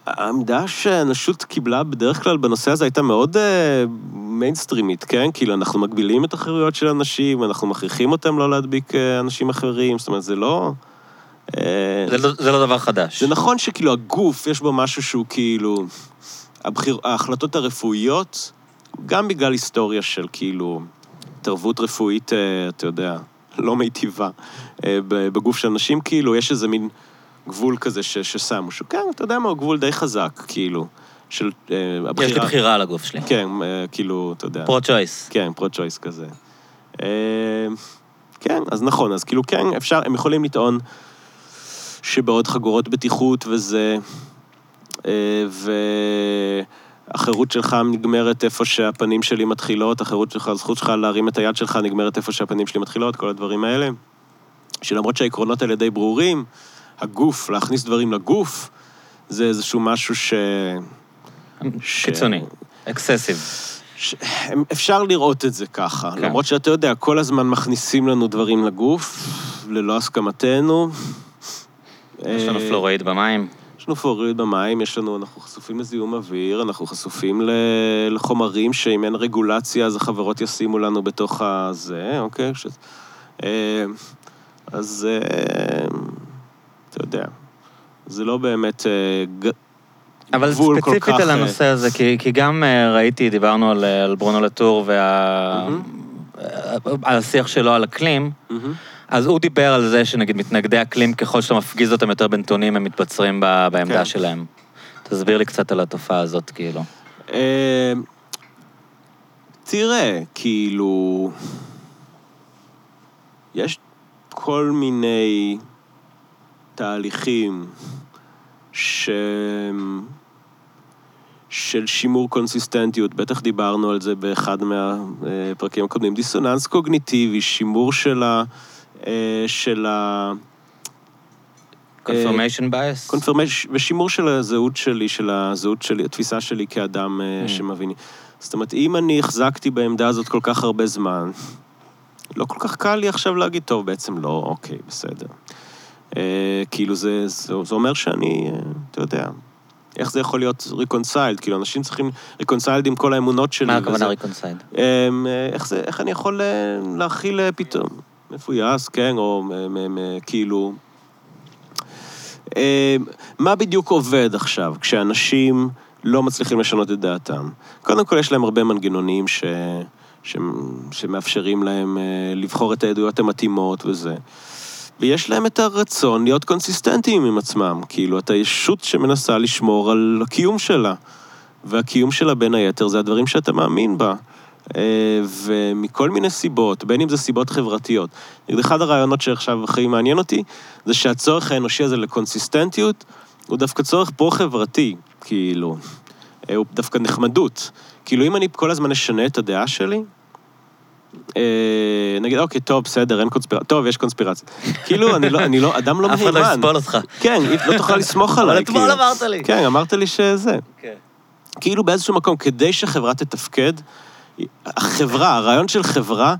העמדה שהאנושות קיבלה בדרך כלל בנושא הזה הייתה מאוד אה, מיינסטרימית, כן? כאילו, אנחנו מגבילים את החירויות של אנשים, אנחנו מכריחים אותם לא להדביק אה, אנשים אחרים, זאת אומרת, זה לא... אה, זה לא- זה לא דבר חדש. זה נכון שכאילו הגוף, יש בו משהו שהוא כאילו... הבחיר, ההחלטות הרפואיות, גם בגלל היסטוריה של כאילו התערבות רפואית, אה, אתה יודע, לא מיטיבה אה, בגוף של אנשים, כאילו, יש איזה מין גבול כזה ש- ששמו, שכן, אתה יודע מה, הוא גבול די חזק, כאילו, של אה, יש לי הבחירה. בחירה על הגוף שלי. כן, כאילו, אתה יודע. pro-choice. כן, pro-choice כזה. כן, אז נכון, אז כאילו כן, אפשר, הם יכולים לטעון שבעוד חגורות בטיחות וזה, אה, והחירות שלך נגמרת איפה שהפנים שלי מתחילות, החירות שלך, הזכות שלך להרים את היד שלך נגמרת איפה שהפנים שלי מתחילות, כל הדברים האלה. שלמרות שהעקרונות האלה די ברורים, הגוף, להכניס דברים לגוף, זה איזשהו משהו ש... ש- קיצוני. אקססיב. ש... אפשר לראות את זה ככה. כן. למרות שאתה יודע, כל הזמן מכניסים לנו דברים לגוף, ללא הסכמתנו. יש לנו אה, פלורואיד במים. יש לנו פלורואיד במים, יש לנו, אנחנו חשופים לזיהום אוויר, אנחנו חשופים. לחומרים שאם אין רגולציה, אז החברות ישימו לנו בתוך הזה, אוקיי? ש... אה, אז אה, אתה יודע, זה לא באמת. אבל גבול כל ספציפית כך, על אה, הנושא הזה, כי, כי גם ראיתי, דיברנו על, על ברונו לטור וה... אה, על השיח שלו על אקלים, מהמם. אז הוא דיבר על זה שנגיד מתנגדי אקלים, ככל שאתה מפגיז אותם יותר בנתונים, הם מתבצרים ב- בעמדה כן. שלהם. תסביר לי קצת על התופעה הזאת, כאילו. אה, תראה, כאילו... יש כל מיני תהליכים ש... של שימור קונסיסטנטיות, בטח דיברנו על זה באחד מהפרקים הקודמים, דיסוננס קוגניטיבי, שימור של ה... אה, של ה... confirmation bias? קונפרמש... ושימור של הזהות שלי, של הזהות שלי, התפיסה שלי כאדם mm. Mm. שמבין. זאת אומרת, אם אני החזקתי בעמדה הזאת כל כך הרבה זמן, לא כל כך קל לי עכשיו להגיד, טוב, בעצם לא, אוקיי, בסדר. אה, כאילו, זה, זה, זה אומר שאני, אה, אתה יודע, איך זה יכול להיות reconciled? כאילו, אנשים צריכים reconciled עם כל האמונות שלי. מה הכוונה reconciled? אמ, איך זה, איך אני יכול אה, להכיל אה, פתאום מפויס, כן, או כאילו... אמ, מה בדיוק עובד עכשיו כשאנשים לא מצליחים לשנות את דעתם? קודם כל, יש להם הרבה מנגנונים ש... ש... שמאפשרים להם אה, לבחור את העדויות המתאימות וזה. ויש להם את הרצון להיות קונסיסטנטיים עם עצמם. כאילו, אתה ישות שמנסה לשמור על הקיום שלה. והקיום שלה, בין היתר, זה הדברים שאתה מאמין בה. אה, ומכל מיני סיבות, בין אם זה סיבות חברתיות. אחד הרעיונות שעכשיו הכי מעניין אותי, זה שהצורך האנושי הזה לקונסיסטנטיות, הוא דווקא צורך פרו-חברתי, כאילו. אה, הוא דווקא נחמדות. כאילו, אם אני כל הזמן אשנה את הדעה שלי, אה, נגיד, אוקיי, טוב, בסדר, אין קונספירציה. טוב, יש קונספירציה. כאילו, אני לא, אני לא, אדם לא אף אחד לא מהימן. יסבול אותך. כן, לא תוכל לסמוך עליי, אבל אתמול כאילו. אמרת לי. כן, אמרת לי שזה. כן. כאילו באיזשהו מקום, כדי שחברה תתפקד, החברה, הרעיון של חברה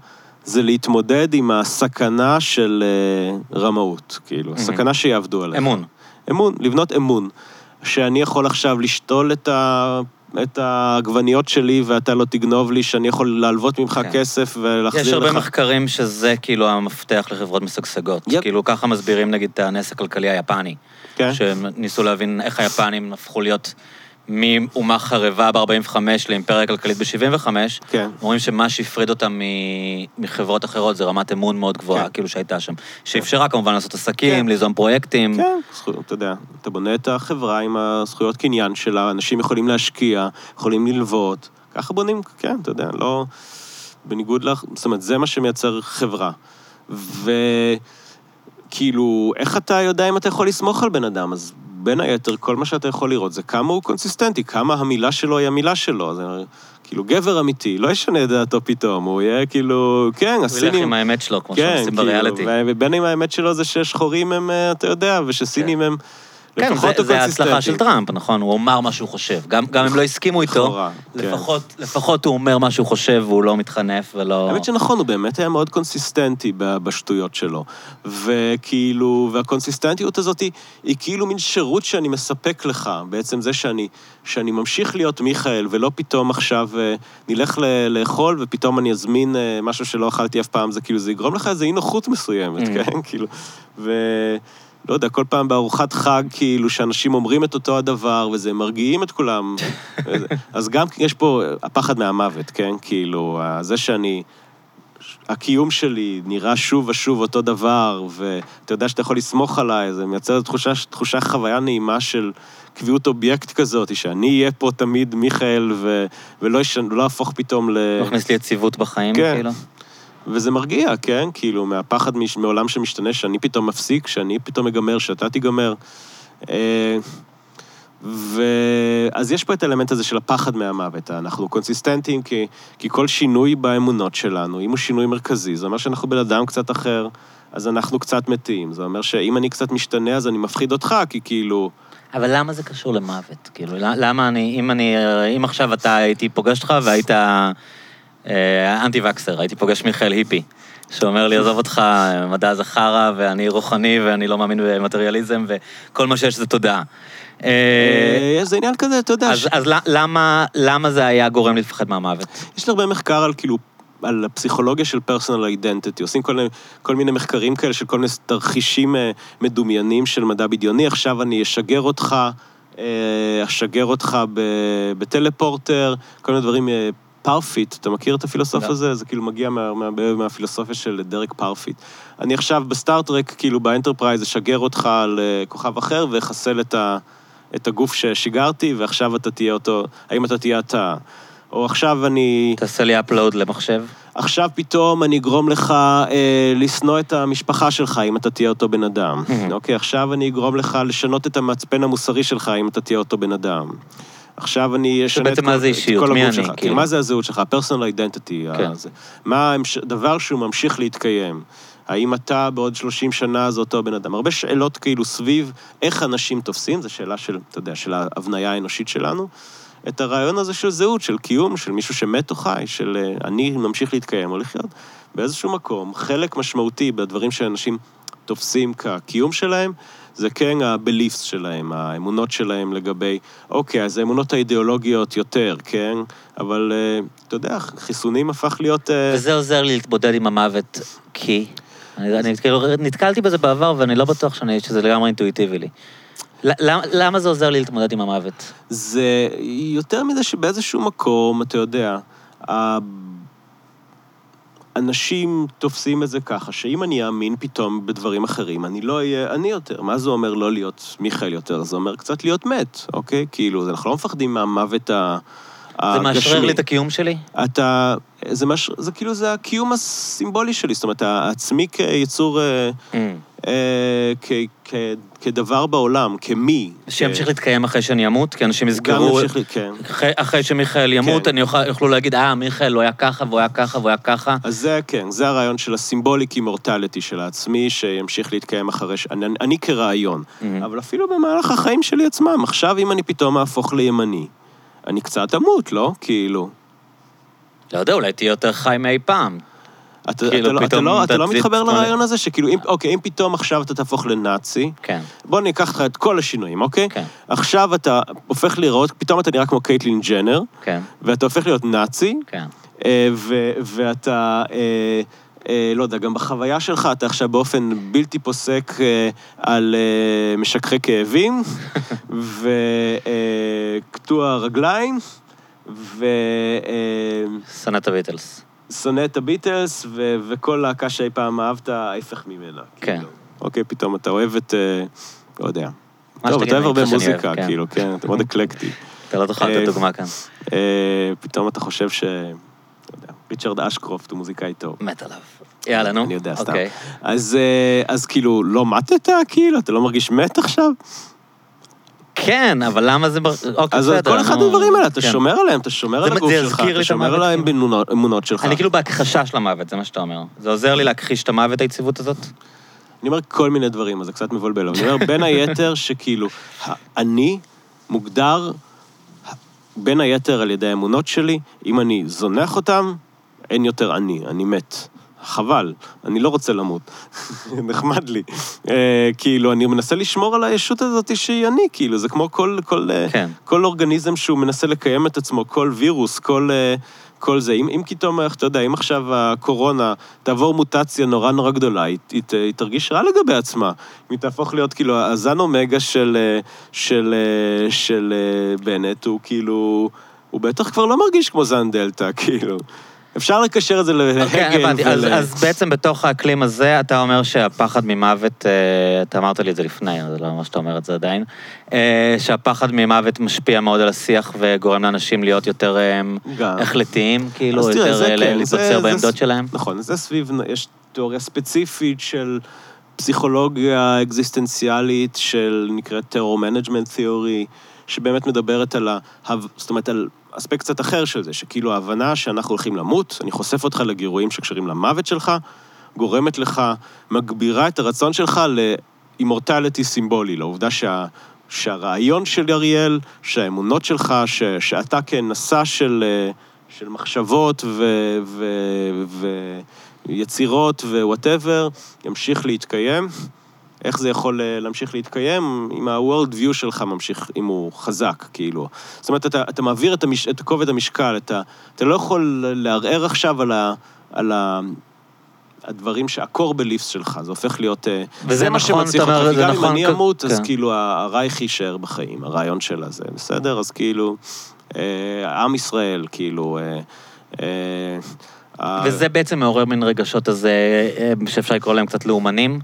זה להתמודד עם הסכנה של אה, רמאות, כאילו, הסכנה שיעבדו עליך. אמון. אמון, לבנות אמון. שאני יכול עכשיו לשתול את, ה... את העגבניות שלי ואתה לא תגנוב לי, שאני יכול להלוות ממך כן. כסף ולהחזיר לך... יש הרבה מחקרים שזה כאילו המפתח לחברות משגשגות. יפ. כאילו ככה מסבירים נגיד את הנס הכלכלי היפני. כן. שהם ניסו להבין איך היפנים הפכו להיות מאומה חרבה ב-45 לאימפריה כלכלית ב-75. כן. אומרים שמה שהפריד אותם מ- מחברות אחרות זה רמת אמון מאוד גבוהה, כן. כאילו שהייתה שם. שאפשרה כמובן לעשות עסקים, כן. ליזום פרויקטים. כן, זכויות, אתה יודע, אתה בונה את החברה עם הזכויות קניין שלה, אנשים יכולים להשקיע, יכולים ללוות, ככה בונים, כן, אתה יודע, לא... בניגוד לך, זאת אומרת, זה מה שמייצר חברה. וכאילו, איך אתה יודע אם אתה יכול לסמוך על בן אדם? אז בין היתר, כל מה שאתה יכול לראות זה כמה הוא קונסיסטנטי, כמה המילה שלו היא המילה שלו. זה כאילו, גבר אמיתי, לא ישנה את דעתו פתאום, הוא יהיה כאילו, כן, הוא ילך הסינים... עם האמת שלו, כמו כן, שעושים כאילו, בריאליטי. ובין אם האמת שלו זה ששחורים הם, אה, אתה יודע, ושסינים הם כן, זה- זה ההצלחה של. טראמפ, נכון? הוא אמר מה שהוא חושב. גם גם אם לא הסכימו איתו, לכאורה, כן. לפחות- לפחות הוא אומר מה שהוא חושב והוא לא מתחנף ולא... האמת שנכון, הוא באמת היה מאוד קונסיסטנטי בשטויות שלו. וכאילו, והקונסיסטנטיות הזאת היא, היא כאילו מין שירות שאני מספק לך, בעצם זה שאני, שאני ממשיך להיות מיכאל, ולא פתאום עכשיו אה, נלך ל- לאכול, ופתאום אני אזמין אה, משהו שלא אכלתי אף פעם, זה כאילו, זה יגרום לך איזו אי נוחות מסוימת, Mm. כן? כאילו, ו... לא יודע, כל פעם בארוחת חג, כאילו, שאנשים אומרים את אותו הדבר, וזה מרגיעים את כולם. וזה- אז גם יש פה הפחד מהמוות, כן? כאילו, זה שאני... הקיום שלי נראה שוב ושוב אותו דבר, ואתה יודע שאתה יכול לסמוך עליי, זה מייצר תחושה, תחושה חוויה נעימה של קביעות אובייקט כזאת, שאני אהיה פה תמיד מיכאל, ו, ולא ישן, לא אהפוך פתאום ל... לא הכניס לי יציבות בחיים, כן. כאילו. וזה מרגיע, כן? כאילו, מהפחד מש- מעולם שמשתנה, שאני פתאום מפסיק, שאני פתאום מגמר, שאתה תיגמר. אה, ו... אז יש פה את האלמנט הזה של הפחד מהמוות. אנחנו קונסיסטנטים כי, כי כל שינוי באמונות שלנו, אם הוא שינוי מרכזי, זה אומר שאנחנו בן אדם קצת אחר, אז אנחנו קצת מתים. זה אומר שאם אני קצת משתנה, אז אני מפחיד אותך, כי כאילו... אבל למה זה קשור למוות? כאילו, למה אני, אם אני, אם עכשיו אתה הייתי פוגש אותך והיית אנטי וקסר, הייתי פוגש מיכאל היפי, שאומר לי, עזוב אותך, מדע זה חרא, ואני רוחני, ואני לא מאמין במטריאליזם, וכל מה שיש זה תודעה. אה, אה, זה עניין כזה, אתה יודע, אז, למה, למה זה היה גורם לי לפחד מהמוות? יש הרבה מחקר על כאילו, על הפסיכולוגיה של פרסונל אידנטיטי. עושים כל, מיני- כל מיני מחקרים כאלה של כל מיני תרחישים אה, מדומיינים של מדע בדיוני. עכשיו אני אשגר אותך, אה, אשגר אותך ב teleporter, כל מיני דברים. אה, פרפיט, אתה מכיר את הפילוסוף לא. הזה? זה כאילו מגיע מה, מה, מהפילוסופיה של דרק פרפיט. אני עכשיו בסטאר טרק, כאילו באנטרפרייז, אשגר אותך לכוכב אחר ואחסל את, ה, את הגוף ששיגרתי, ועכשיו אתה תהיה אותו, האם אתה תהיה אתה? או עכשיו אני... תעשה לי upload למחשב. עכשיו פתאום אני אגרום לך אה, לשנוא את המשפחה שלך, אם אתה תהיה אותו בן אדם. אוקיי, עכשיו אני אגרום לך לשנות את המצפן המוסרי שלך, אם אתה תהיה אותו בן אדם. עכשיו אני אשנה את מה זה את אישיות? כל מי הגוף שלך. כאילו? מה זה הזהות שלך? ה-personal identity. כן. הזה. מה הדבר שהוא ממשיך להתקיים? האם אתה בעוד 30 שנה זה אותו בן אדם? הרבה שאלות כאילו סביב איך אנשים תופסים, זו שאלה של, אתה יודע, של ההבניה האנושית שלנו. את הרעיון הזה של זהות, של קיום, של מישהו שמת או חי, של אה, אני ממשיך להתקיים או לחיות. באיזשהו מקום, חלק משמעותי בדברים שאנשים תופסים כקיום שלהם, זה כן ה-beliefs שלהם, האמונות שלהם לגבי, אוקיי, אז האמונות האידיאולוגיות יותר, כן? אבל אה, אתה יודע, חיסונים הפך להיות... אה, וזה עוזר לי להתמודד עם המוות, כי... אני, אני כאילו נתקלתי בזה בעבר, ואני לא בטוח שאני, שזה לגמרי אינטואיטיבי לי. למה, למה זה עוזר לי להתמודד עם המוות? זה יותר מזה שבאיזשהו מקום, אתה יודע, אנשים תופסים את זה ככה, שאם אני אאמין פתאום בדברים אחרים, אני לא אהיה אני יותר. מה זה אומר לא להיות מיכאל יותר? זה אומר קצת להיות מת, אוקיי? כאילו, אנחנו לא מפחדים מהמוות ה... זה מאשרר. לי את הקיום שלי? אתה... זה, מש... זה כאילו, זה הקיום הסימבולי שלי, זאת אומרת, העצמי כיצור, אה, אה, כ... כ... כדבר בעולם, כמי. שימשיך להתקיים אחרי שאני אמות, כי אנשים גם יזכרו... ימשיך, ל- כן. אחרי, אחרי שמיכאל ימות, כן. אני יוכל, יוכלו להגיד, אה, מיכאל, הוא היה ככה, והוא היה ככה, והוא היה ככה. אז זה, כן, זה הרעיון של הסימבוליק אימורטליטי של העצמי, שימשיך להתקיים אחרי ש... אני, אני כרעיון. מהמם. אבל אפילו במהלך החיים שלי עצמם, עכשיו אם אני פתאום אהפוך לימני, אני קצת אמות, לא? כאילו... לא יודע, אולי תהיה יותר חי מאי פעם. אתה, כאילו, אתה, לא, אתה, פתאום לא, אתה לא תצית מתחבר לרעיון הזה שכאילו, אם, אוקיי, אם פתאום עכשיו אתה תהפוך לנאצי, כן, בוא ניקח לך את כל השינויים, אוקיי? כן, עכשיו אתה הופך לראות, פתאום אתה נראה כמו קייטלין ג'נר, כן, ואתה הופך להיות נאצי, כן. אה, ו- ואתה, אה, אה, לא יודע, גם בחוויה שלך אתה עכשיו באופן בלתי פוסק אה, על אה, משככי כאבים, וקטוע רגליים, שונא את הביטלס. ושונא את הביטלס, ו- וכל להקה שאי פעם אהבת, ההפך ממנה. כן. כאילו. אוקיי, פתאום אתה אוהב את, אה, לא יודע. טוב, אתה אוהב הרבה מוזיקה, אוהב, כן. כאילו, כן, אתה מאוד אקלקטי. אתה לא תוכל אה, לתת דוגמה כאן. אה, פתאום אתה חושב ש... לא יודע, ריצ'רד אשקרופט הוא מוזיקאי טוב. מת עליו. יאללה, נו. אני יודע, סתם. אוקיי. אה, אז כאילו, לא מתת, כאילו? אתה לא מרגיש מת עכשיו? כן, אבל למה זה... בר- אוקיי, אז בסדר. כל אחד נו, מהדברים האלה, אתה כן. שומר עליהם, אתה שומר על הגוף זה שלך, אתה את שומר על. האמונות שלך. אני כאילו בהכחשה של המוות, זה מה שאתה אומר. זה עוזר לי להכחיש את המוות, היציבות הזאת? אני אומר כל מיני דברים, אז זה קצת מבלבל. אבל אני אומר, בין היתר, שכאילו, אני מוגדר בין היתר על ידי האמונות שלי, אם אני זונח אותם, אין יותר אני, אני מת. חבל, אני לא רוצה למות. נחמד לי. אה, כאילו, אני מנסה לשמור על הישות הזאת שהיא אני, כאילו, זה כמו כל, כל, אה, כן. כל אורגניזם שהוא מנסה לקיים את עצמו, כל וירוס, כל, אה, כל זה. אם, אם פתאום, אתה יודע, אם עכשיו הקורונה תעבור מוטציה נורא נורא גדולה, היא, היא, היא תרגיש רע לגבי עצמה. אם היא תהפוך להיות כאילו הזן אומגה של, אה, של, אה, של אה, בנט, הוא כאילו... הוא בטח כבר לא מרגיש כמו זן דלתא, כאילו. אפשר לקשר את זה כן, להגן הבנתי. אז. אז בעצם בתוך האקלים הזה, אתה אומר שהפחד ממוות, אה, אתה אמרת לי את זה לפני, זה לא אומר שאתה אומר את זה עדיין, אה, שהפחד ממוות משפיע מאוד על השיח וגורם לאנשים להיות יותר אה, גם. החלטיים, כאילו, יותר כן, להתבצר בעמדות זה- שלהם? נכון, זה סביב, יש תיאוריה ספציפית של פסיכולוגיה אקזיסטנציאלית של נקראת terror management theory, שבאמת מדברת על ה... זאת אומרת, על אספקט קצת אחר של זה, שכאילו ההבנה שאנחנו הולכים למות, אני חושף אותך לגירויים שקשורים למוות שלך, גורמת לך, מגבירה את הרצון שלך ל immortality סימבולי, לעובדה שה... שהרעיון של אריאל, שהאמונות שלך, ש, שאתה כנשא של, אה, של מחשבות ו, ו, ויצירות ווואטאבר, ימשיך להתקיים. איך זה יכול אה, להמשיך להתקיים אם ה-world view שלך ממשיך, אם הוא חזק, כאילו. זאת אומרת, אתה, אתה מעביר את, המש, את כובד המשקל, אתה, אתה לא יכול לערער עכשיו על, ה, על ה, הדברים שה-core beliefs שלך, זה הופך להיות... אה, וזה זה מה נכון, שמצליח אותך, כי זה גם נכון, אם אני אמות, אז כן. כאילו ה- הרייך יישאר בחיים, הרעיון של הזה, בסדר? אז כאילו, אה, עם ישראל, כאילו... אה, אה, וזה בעצם מעורר מין רגשות הזה, אה, שאפשר לקרוא להם קצת לאומנים?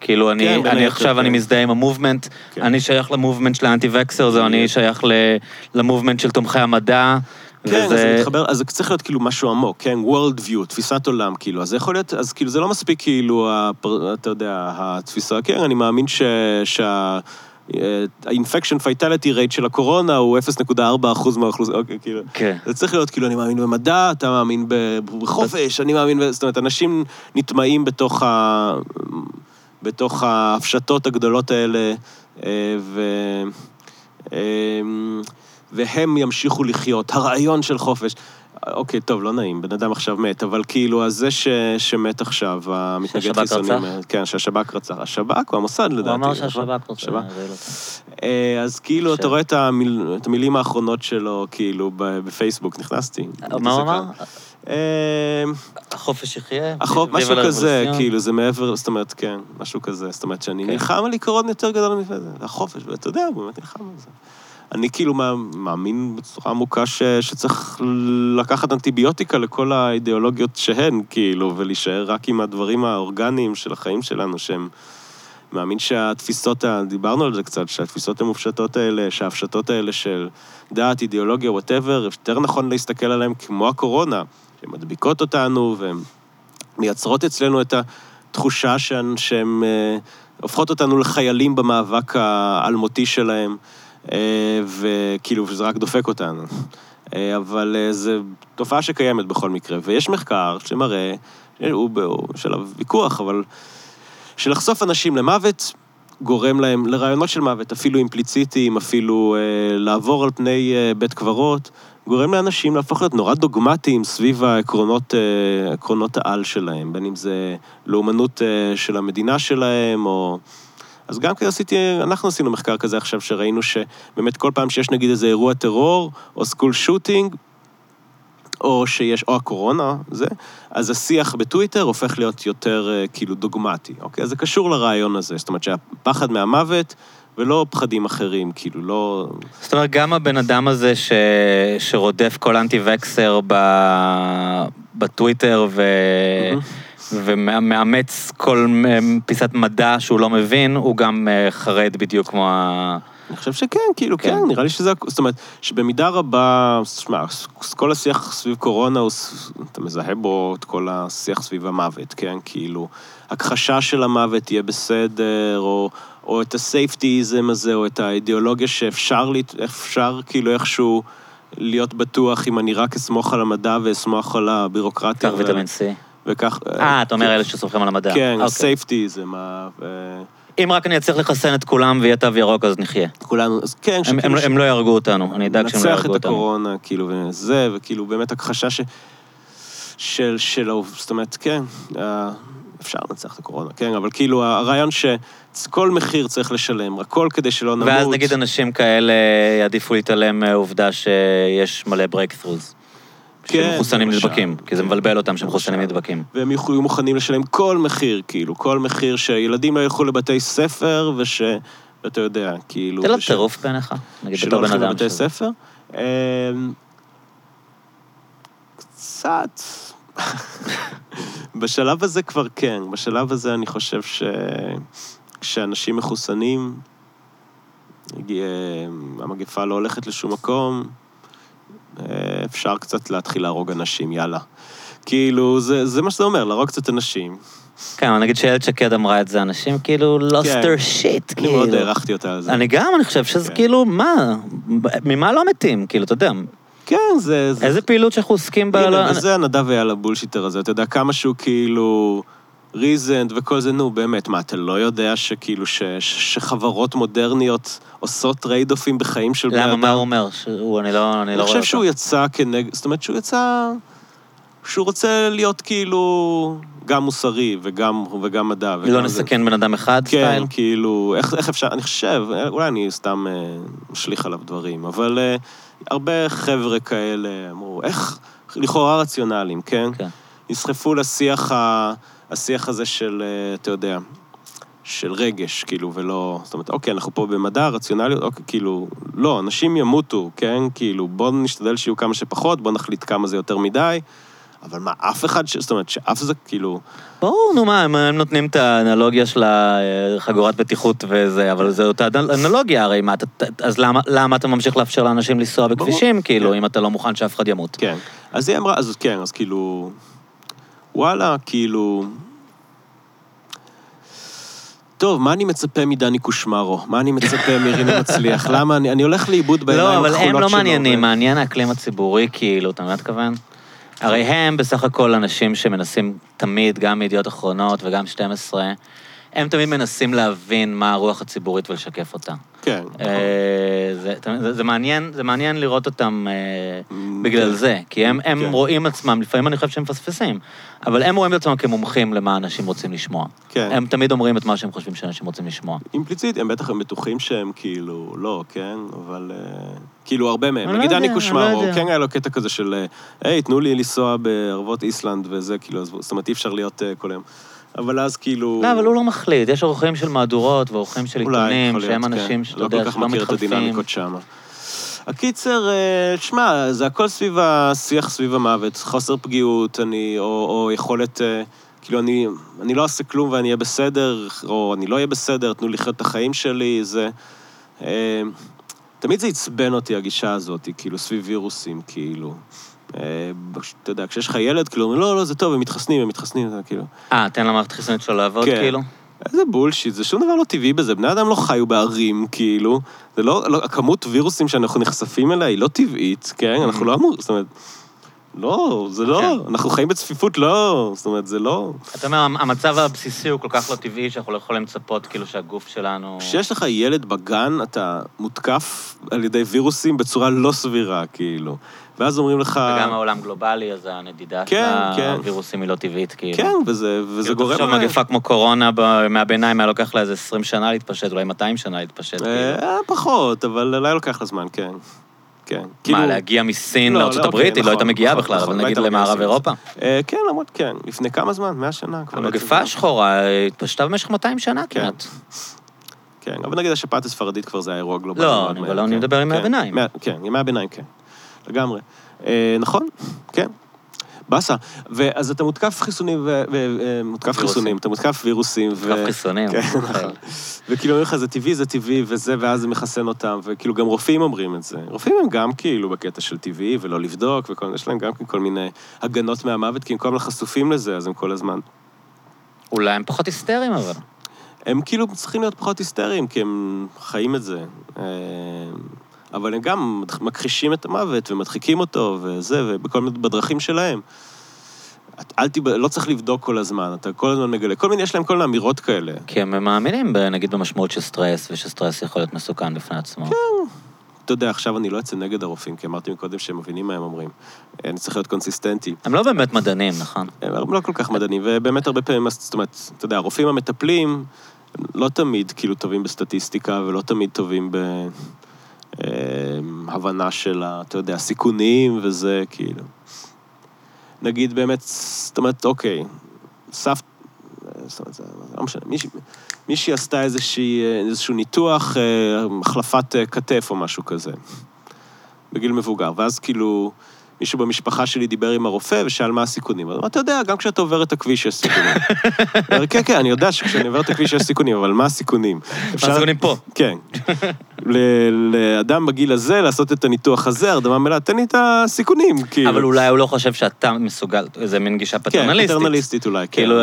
כאילו, אני, כן, אני עכשיו, כן. אני מזדהה עם המובמנט, כן. אני שייך למובמנט של האנטי-וקסר, זה אני שייך ל- למובמנט של תומכי המדע, כן, אז זה וזה... מתחבר, אז זה צריך להיות כאילו משהו עמוק, כן? World view, תפיסת עולם, כאילו. אז זה יכול להיות, אז כאילו זה לא מספיק כאילו, הפר- אתה יודע, התפיסה, כן, אני מאמין ש... שה... ה-infection fatality rate של הקורונה הוא 0.4 אחוז מהאוכלוסייה, אוקיי, כאילו. כן. זה צריך להיות, כאילו, אני מאמין במדע, אתה מאמין בחופש, אני מאמין. זאת אומרת, אנשים נטמעים בתוך ה... בתוך ההפשטות הגדולות האלה, אה, ו... אה, והם ימשיכו לחיות. הרעיון של חופש. אוקיי, טוב, לא נעים, בן אדם עכשיו מת, אבל כאילו, אז זה ש... שמת עכשיו, המתנגד שהשב"כ חיסונים... רצח? אה, כן, שהשב"כ רצח. השב"כ או המוסד, לדעתי. הוא אמר נכון? שהשב"כ רוצה שב"כ. להבהיל אותה. אה, אז כאילו, אתה רואה את, המיל... את המילים האחרונות שלו, כאילו, בפייסבוק, נכנסתי. מה הוא אמר? אה, החופש יחיה? ויבה משהו כזה. כאילו, זה מעבר, זאת אומרת, כן, משהו כזה. זאת אומרת, שאני כן. נלחם על עיקרון יותר גדול מזה, החופש, ואתה יודע, באמת נלחם על זה. אני כאילו מא- מאמין בצורה עמוקה ש, שצריך לקחת אנטיביוטיקה לכל האידיאולוגיות שהן, כאילו, ולהישאר רק עם הדברים האורגניים של החיים שלנו, שהם... מאמין שהתפיסות, דיברנו על זה קצת, שהתפיסות המופשטות האלה, שההפשטות האלה של דת, אידיאולוגיה, וואטאבר, יותר נכון להסתכל עליהן כמו הקורונה, שהן מדביקות אותנו והן מייצרות אצלנו את התחושה שהן, אה, הופכות אותנו לחיילים במאבק האלמותי שלהם, אה, וכאילו, שזה רק דופק אותנו. אה, אבל אה, זו תופעה שקיימת בכל מקרה, ויש מחקר שמראה, ב- הוא בשלב ויכוח, אבל שלחשוף אנשים למוות גורם להם לרעיונות של מוות, אפילו אימפליציטיים, אפילו אה, לעבור על פני אה, בית קברות, גורם לאנשים להפוך להיות נורא דוגמטיים סביב העקרונות, אה, עקרונות העל שלהם, בין אם זה לאומנות אה, של המדינה שלהם, או... אז גם כי עשיתי, אנחנו עשינו מחקר כזה עכשיו, שראינו שבאמת כל פעם שיש נגיד איזה אירוע טרור, או סקול שוטינג, או שיש, או הקורונה, זה, אז השיח בטוויטר הופך להיות יותר אה, כאילו דוגמטי, אוקיי? אז זה קשור לרעיון הזה, זאת אומרת שהפחד מהמוות ולא פחדים אחרים, כאילו, לא... זאת אומרת, גם הבן אדם הזה ש... שרודף כל אנטי-וקסר ב... בטוויטר ו... ומאמץ כל פיסת מדע שהוא לא מבין, הוא גם אה, חרד בדיוק כמו ה... אני חושב שכן, כאילו, כן. כן, נראה לי שזה... זאת אומרת, שבמידה רבה, שמע, כל השיח סביב קורונה, הוא, אתה מזהה בו את כל השיח סביב המוות, כן? כאילו, הכחשה של המוות יהיה בסדר, או, או את הסייפטיזם הזה, או את האידיאולוגיה שאפשר, אפשר כאילו איכשהו להיות בטוח אם אני רק אסמוך על המדע ואסמוך על הבירוקרטיה. קח ויטמין C. וכך... אה, אתה אומר אלה שסומכים על המדע. כן, אוקיי. הסייפטיזם, ה- ו- אם רק אני אצליח לחסן את כולם ויהיה תו ירוק, אז נחיה. כולנו, אז כן, הם- שכאילו הם- ש- הם לא יהרגו אותנו, אני אדאג שהם לא יהרגו את אותנו. הקורונה, כאילו, וזה, וכאילו, באמת הכחשה ש... של, של, זאת אומרת, כן, אה, אפשר לנצח את הקורונה, כן, אבל כאילו, הרעיון שכל מחיר צריך לשלם, הכל כדי שלא נמות. ואז נגיד אנשים כאלה יעדיפו להתעלם מהעובדה שיש מלא breakthroughs. כן, שמחוסנים למשל. נדבקים, כי זה מבלבל אותם שמחוסנים למשל. נדבקים. והם יהיו מוכנים לשלם כל מחיר, כאילו, כל מחיר שילדים לא ילכו לבתי ספר, וש... ואתה יודע, כאילו... זה לא טירוף בעיניך? נגיד שלא בתור בן הולכים אדם. לבתי שזה- ספר. אמ, קצת, בשלב הזה כבר כן. בשלב הזה אני חושב ש... כשאנשים מחוסנים, הגיע... המגפה לא הולכת לשום מקום, אה, אפשר קצת להתחיל להרוג אנשים, יאללה. כאילו, זה, זה מה שזה אומר, להרוג קצת אנשים. כן, אבל נגיד שאיילת שקד אמרה את זה, אנשים כאילו lost כן. their shit, אני כאילו. מאוד הערכתי אותה על זה. אני גם, אני חושב שזה כן. כאילו, מה? ממה לא מתים? כאילו, אתה יודע, כן, זה... זה... איזה פעילות שאנחנו עוסקים בה... לא- הנה, וזה הנדב היה ל bullshitter הזה, אתה יודע, כמה שהוא כאילו reasoned וכל זה, נו, באמת, מה, אתה לא יודע שכאילו, ש, ש, שחברות מודרניות עושות trade-off ים בחיים של בני אדם? למה, מה הוא אומר? שהוא, אני לא, אני לא אני רואה חושב אותו. שהוא יצא כנגד, זאת אומרת שהוא יצא, שהוא רוצה להיות כאילו גם מוסרי וגם, וגם מדע. לא וגם זה. נסכן בן אדם אחד, כן, סטייל? כאילו, איך, איך אפשר, אני חושב, אולי אני סתם אה, משליך עליו דברים, אבל אה, הרבה חבר'ה כאלה אמרו, איך, לכאורה רציונליים, כן? כן. נסחפו לשיח ה, השיח הזה של, אה, אתה יודע, של רגש, כאילו, ולא... זאת אומרת, אוקיי, אנחנו פה במדע, רציונליות, אוקיי, כאילו, לא, אנשים ימותו, כן? כאילו, בואו נשתדל שיהיו כמה שפחות, בואו נחליט כמה זה יותר מדי. אבל מה, אף אחד, ש... זאת אומרת, שאף זה כאילו... ברור, נו מה, הם, הם נותנים את האנלוגיה של החגורת בטיחות וזה, אבל זו אותה אנלוגיה, הרי מה, אתה, אז למה, למה אתה ממשיך לאפשר לאנשים לנסוע ברור, בכבישים, כאילו, כן. אם אתה לא מוכן שאף אחד ימות? כן. אז היא אמרה, אז כן, אז כאילו... וואלה, כאילו... טוב, מה אני מצפה מדני קושמרו? מה אני מצפה מרינה מצליח? למה אני, אני הולך לאיבוד בעיניים לא, הכחולות אבל שלו. הם לא מעניינים, מעניין האקלים הציבורי, כאילו, אתה מבין מה אני מתכוון? הרי הם בסך הכל אנשים שמנסים תמיד, גם מידיעות אחרונות וגם 12, הם תמיד מנסים להבין מה הרוח הציבורית ולשקף אותה. כן. אה, זה, מבין? זה, זה מעניין, זה מעניין לראות אותם אה, נכון. בגלל כן. זה, כי הם, הם כן. רואים עצמם, לפעמים אני חושב שהם מפספסים, אבל הם רואים את עצמם כמומחים למה אנשים רוצים לשמוע. כן. הם תמיד אומרים את מה שהם חושבים שאנשים רוצים לשמוע. אימפליציט, הם בטח הם בטוחים שהם כאילו, לא, כן? אבל... אה, כאילו, הרבה מהם. לא נגיד דני לא קושמרו. כן היה לו קטע כזה של, היי, תנו לי לנסוע בערבות איסלנד וזה, כאילו, זאת אומרת, אי אפשר להיות כל היום. אבל אז כאילו... לא, אבל הוא לא מחליט, יש עורכים של מהדורות ועורכים של עיתונים, שהם כן. אנשים שאתה לא יודע, כל כך שלא מכיר את מתחלפים. הדינמיקות שם. הקיצר, אה, שמע, זה הכל סביב השיח סביב המוות, חוסר פגיעות, אני, או, או יכולת, אה, כאילו, אני, אני לא אעשה כלום ואני אהיה בסדר, או אני לא אהיה בסדר, תנו לחיות את החיים שלי, זה... אה, תמיד זה עצבן אותי, הגישה הזאת, כאילו, סביב וירוסים, כאילו. אה, אתה יודע, כשיש לך ילד, כאילו, לא, לא, זה טוב, הם מתחסנים, הם מתחסנים, זה כאילו... אה, תן למערכת חיסונית שלו לעבוד, כן. כאילו? איזה בולשיט, זה שום דבר לא טבעי בזה. בני אדם לא חיו בערים, כאילו. זה לא, לא, הכמות וירוסים שאנחנו נחשפים אליה היא לא טבעית, כן? אנחנו לא אמורים, זאת אומרת... לא, זה לא, כן. אנחנו חיים בצפיפות, לא, זאת אומרת, זה לא... אתה אומר, המצב הבסיסי הוא כל כך לא טבעי, שאנחנו לא יכולים לצפות, כאילו, שהגוף שלנו... כשיש לך ילד בגן, אתה מותקף על ידי וירוסים בצורה לא סבירה, כאילו. ואז אומרים לך... וגם העולם גלובלי, אז הנדידה כן, של כן. הווירוסים היא לא טבעית, כאילו. כן, וזה, וזה כאילו, גורם... תחשוב, מגפה כמו קורונה ב- מהביניים היה לוקח לה איזה 20 שנה להתפשט, אולי 200 שנה להתפשט, כאילו. אה, פחות, אבל אולי לוקח לה זמן, כן. כן. כאילו- מה, להגיע מסין לא, לארצות לא, הברית? אוקיי, היא לא הייתה נכון, מגיעה נכון, בכלל, נכון, אבל לא נגיד למערב. אירופה. אה, כן, למרות, כן. לפני כמה זמן? 100 שנה כבר. לא המגפה השחורה אה, התפשטה במשך 200 שנה כן. כמעט. כן, אבל נגיד השפעת הספרדית כבר זה היה אירוע גלובלי. לא, מאוד אני- כן. מדבר עם הביניים. כן, ימי הביניים, כן. לגמרי. אה, נכון, כן. באסה. ואז אתה מותקף חיסונים, ו... ו- אה, מותקף. חיסונים, אתה מותקף וירוסים. קרב חיסונים. כן, נכון. וכאילו אומרים לך, זה טבעי, זה טבעי, וזה, ואז זה מחסן אותם, וכאילו גם רופאים אומרים את זה. רופאים הם גם כאילו בקטע של טבעי, ולא לבדוק, וכל, יש להם גם כל מיני הגנות מהמוות, כי הם כל הזמן חשופים לזה, אז הם כל הזמן... אולי הם פחות היסטריים, אבל. הם כאילו צריכים להיות פחות היסטריים, כי הם חיים את זה. אה, אבל הם גם מכחישים את המוות ומדחיקים אותו וזה, ובכל מיני, בדרכים שלהם. את- אל תיב... לא צריך לבדוק כל הזמן, אתה כל הזמן מגלה. כל מיני, יש להם כל מיני אמירות כאלה. כי הם מאמינים, ב- נגיד, במשמעות של סטרס, ושסטרס יכול להיות מסוכן בפני עצמו. אתה יודע, עכשיו אני לא אצא נגד הרופאים, כי אמרתי מקודם שהם מבינים מה הם אומרים. אני צריך להיות קונסיסטנטי. הם לא באמת מדענים, נכון? הם לא כל כך מדענים, ובאמת הרבה פעמים, זאת אומרת, אתה יודע, הרופאים המטפלים לא תמיד כאילו טובים בסטטיסטיקה, ולא תמיד טובים בהבנה של, ה- אתה יודע, סיכונים וזה, כאילו. נגיד באמת, זאת אומרת, אוקיי, סף... זאת אומרת, זה לא משנה, מישהי, מישהי עשתה איזושהי, איזשהו ניתוח, אה, החלפת אה, כתף או משהו כזה, בגיל מבוגר, ואז כאילו, מישהו במשפחה שלי דיבר עם הרופא ושאל מה הסיכונים. אז אמרתי, אתה יודע, גם כשאתה עובר את הכביש יש סיכונים. הוא כן, כן, אני יודע שכשאני עובר את הכביש יש סיכונים, אבל מה הסיכונים? הסיכונים פה? כן. לאדם בגיל הזה לעשות את הניתוח הזה, הרדמה מלאה, תן לי את הסיכונים, כאילו. אבל אולי הוא לא חושב שאתה מסוגל, זה מין גישה כן, פטרנליסטית. פטרנליסטית אולי, כן. כאילו,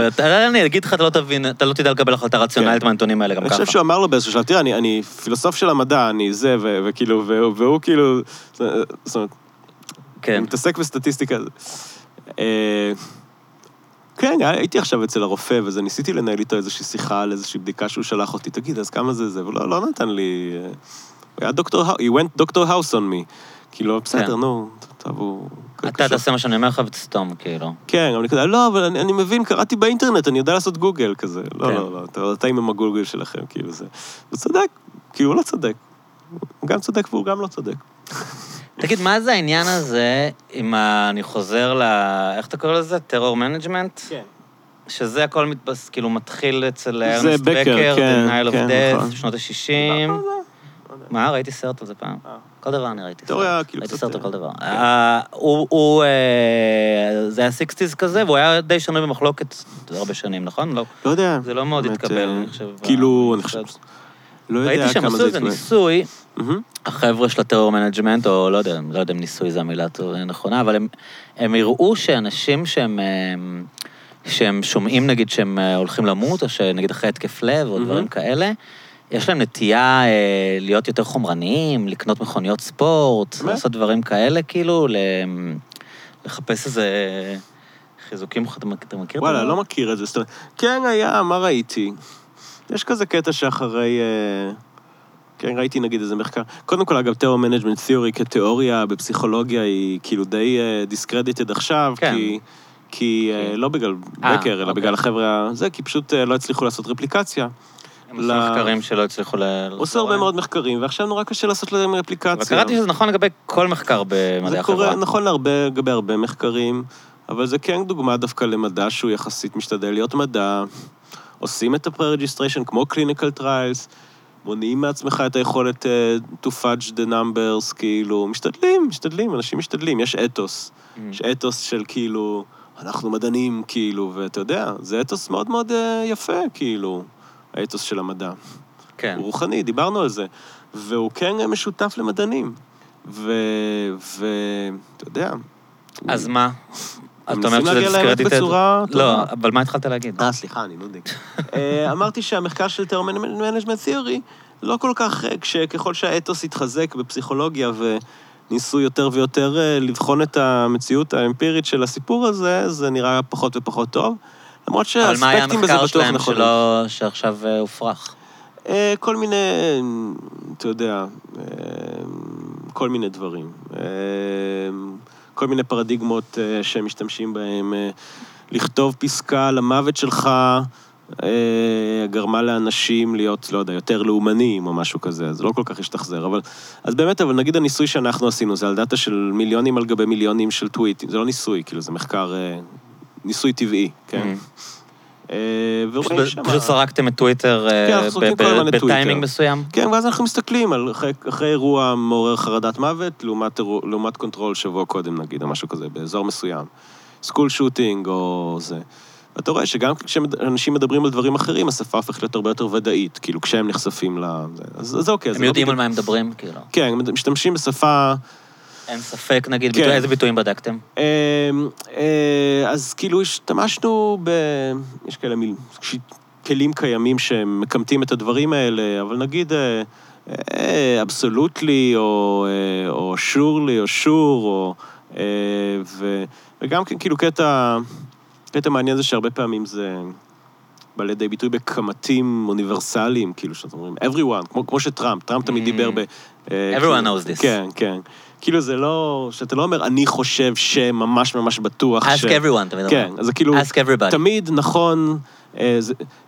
אני אגיד לך, אתה לא תבין, אתה לא תדע לקבל החלטה רציונלית מהנתונים האלה גם אני ככה. חושב שהוא אמר לו באיזשהו שלב, תראה, אני, אני פילוסוף של המדע, אני זה, ו- וכאילו, והוא, כאילו, זאת אומרת, כן. הוא מתעסק בסטטיסטיקה. אה, כן, הייתי עכשיו אצל הרופא, וזה, ניסיתי לנהל איתו איזושהי שיחה על איזושהי בדיקה שהוא שלח אותי, תגיד, אז כמה זה זה? והוא לא, לא נתן לי... אה, הוא היה דוקטור, he went דוקטור house on me. כאילו, בסדר, כן. נו, טוב, הוא... אתה. תעשה מה שאני אומר לך ותסתום, כאילו. כן, אבל אני כזה, לא, אבל אני, אני מבין, קראתי באינטרנט, אני יודע לעשות גוגל כזה. לא, כן. לא, לא, אתה, אתה עם הגוגל שלכם, כאילו זה. הוא צודק, כאילו הוא לא צודק. הוא גם צודק והוא גם לא צודק. תגיד, מה זה העניין הזה, אם ה- אני חוזר ל... איך אתה קורא לזה? terror management? כן. שזה הכל מתבס... כאילו מתחיל אצל ארנסט בקר, בקר, כן, Denial of כן, Death, נכון. שנות ה-60. מה, ראיתי סרט על זה פעם. אה. כל דבר אני ראיתי. סרט. כאילו, ראיתי סרט על אה, כל דבר. כן. אה, הוא, זה היה sixties כזה, והוא היה די שנוי במחלוקת הרבה שנים, נכון? לא. לא יודע. זה לא מאוד התקבל, אני חושב. כאילו, אני חושב... לא יודע ראיתי שהם כמה עשו זה איזה. ניסוי. החבר'ה של ה terror management, או לא יודע, לא יודע אם ניסוי זו המילה טוב- נכונה, אבל הם, הם הראו שאנשים שהם, הם, שהם שומעים נגיד שהם אה, הולכים למות, או שנגיד אחרי התקף לב, או. דברים כאלה, יש להם נטייה אה, להיות יותר חומרניים, לקנות מכוניות ספורט, באמת? לעשות דברים כאלה, כאילו, ל, לחפש איזה חיזוקים, אתה מכיר? את וואלה, הדבר? לא מכיר את זה. כן היה, מה ראיתי? יש כזה קטע שאחרי... אה, כן, ראיתי נגיד איזה מחקר. קודם כל, אגב, terror management theory כתיאוריה בפסיכולוגיה היא כאילו די discredited עכשיו, כן. כי... כי אה, כן. לא בגלל אה, בקר, אלא אוקיי. בגלל החבר'ה הזה, כי פשוט אה, לא הצליחו לעשות רפליקציה. הם עשו מחקרים שלא הצליחו ל... עושה הרבה מאוד מחקרים, ועכשיו נורא קשה לעשות להם רפליקציה. אבל קראתי שזה נכון לגבי כל מחקר במדעי זה החברה. קורה, נכון לגבי הרבה מחקרים, אבל זה כן דוגמה דווקא למדע שהוא יחסית משתדל להיות מדע. עושים את ה-pre-registration כמו clinical trials, מונעים מעצמך את היכולת uh, to fudge the numbers, כאילו, משתדלים, משתדלים, אנשים משתדלים, יש אתוס. Mm. יש אתוס של כאילו, אנחנו מדענים, כאילו, ואתה יודע, זה אתוס מאוד מאוד אה, יפה, כאילו, האתוס של המדע. כן. הוא רוחני, דיברנו על זה. והוא כן משותף למדענים. ו... ו... אתה יודע... אז מה? אתה אומר שזה discredited? בצורה לא. אבל מה התחלת להגיד? אה, סליחה, אני נודניק. אה, אמרתי שהמחקר של terror management theory לא כל כך, אה, כשככל שהאתוס התחזק בפסיכולוגיה וניסו יותר ויותר אה, לבחון את המציאות האמפירית של הסיפור הזה, זה נראה פחות ופחות טוב. למרות אבל מה היה שהאספקטים בזה המחקר בטוח שלהם נכונים. שלא, שעכשיו הופרך? כל מיני, אתה יודע, כל מיני דברים. כל מיני פרדיגמות אה, שהם משתמשים בהם. אה, לכתוב פסקה על המוות שלך אה, גרמה לאנשים להיות, לא יודע, יותר לאומניים או משהו כזה, אז לא כל כך השתחזר. אבל, אז באמת, אבל נגיד הניסוי שאנחנו עשינו, זה על data של מיליונים על גבי מיליונים של טוויטים. זה לא ניסוי, כאילו, זה מחקר, ניסוי טבעי, כן? אה, ורואים פשוט- שם... פשוט סרקתם את טוויטר אה, כן. בטיימינג מסוים? כן, ואז אנחנו מסתכלים על אחרי, אירוע מעורר חרדת מוות, לעומת, control שבוע קודם נגיד, או משהו כזה, באזור מסוים. school shooting או זה. ואתה רואה שגם כשאנשים מדברים על דברים אחרים, השפה הופכת להיות הרבה יותר ודאית, כאילו, כשהם נחשפים ל... זה. אז, אז אוקיי, זה הם יודעים על מה הם מדברים, כאילו. כן, הם משתמשים בשפה... אין ספק, נגיד, כן. ביטוי- איזה ביטויים בדקתם? אה, אה, אז כאילו השתמשנו ב... יש כאלה מיל... כלים קיימים שמקמטים את הדברים האלה, אבל נגיד אבסולוטלי, או, אה, או שורלי, או שור, או... אה, ו... וגם כן, כאילו, קטע, קטע מעניין זה שהרבה פעמים זה בא לידי ביטוי בכמתים אוניברסליים, כאילו, שאתם אומרים, everyone, כמו, כמו שטראמפ, טראמפ תמיד Mm. דיבר ב... אה, Everyone כאילו- knows this. כן, כן. כאילו זה לא, שאתה לא אומר, אני חושב שממש ממש בטוח ש... ask everyone, תמיד כן, אומרים. אז זה כאילו, ask everybody. תמיד נכון, אה,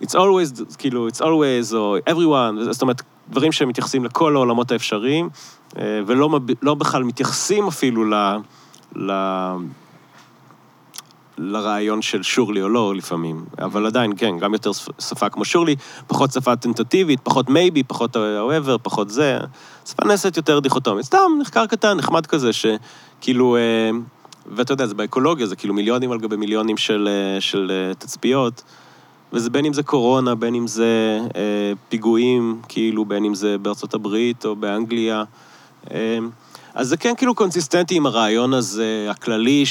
it's always, כאילו, it's always, או everyone, זאת אומרת, דברים שמתייחסים לכל העולמות האפשריים, אה, ולא לא בכלל מתייחסים אפילו ל... ל... לרעיון של שורלי או לא לפעמים, אבל עדיין, כן, גם יותר שפ- שפה כמו שורלי, פחות שפה טנטטיבית, פחות מייבי, פחות however, פחות זה, שפה נעשית יותר דיכוטומית. סתם מחקר קטן, נחמד כזה, שכאילו, אה, ואתה יודע, זה באקולוגיה, זה כאילו מיליונים על גבי מיליונים של, אה, של אה, תצפיות, וזה בין אם זה קורונה, בין אם זה פיגועים, כאילו, בין אם זה בארצות הברית או באנגליה. אז זה כן כאילו consistent י עם הרעיון הזה הכללי,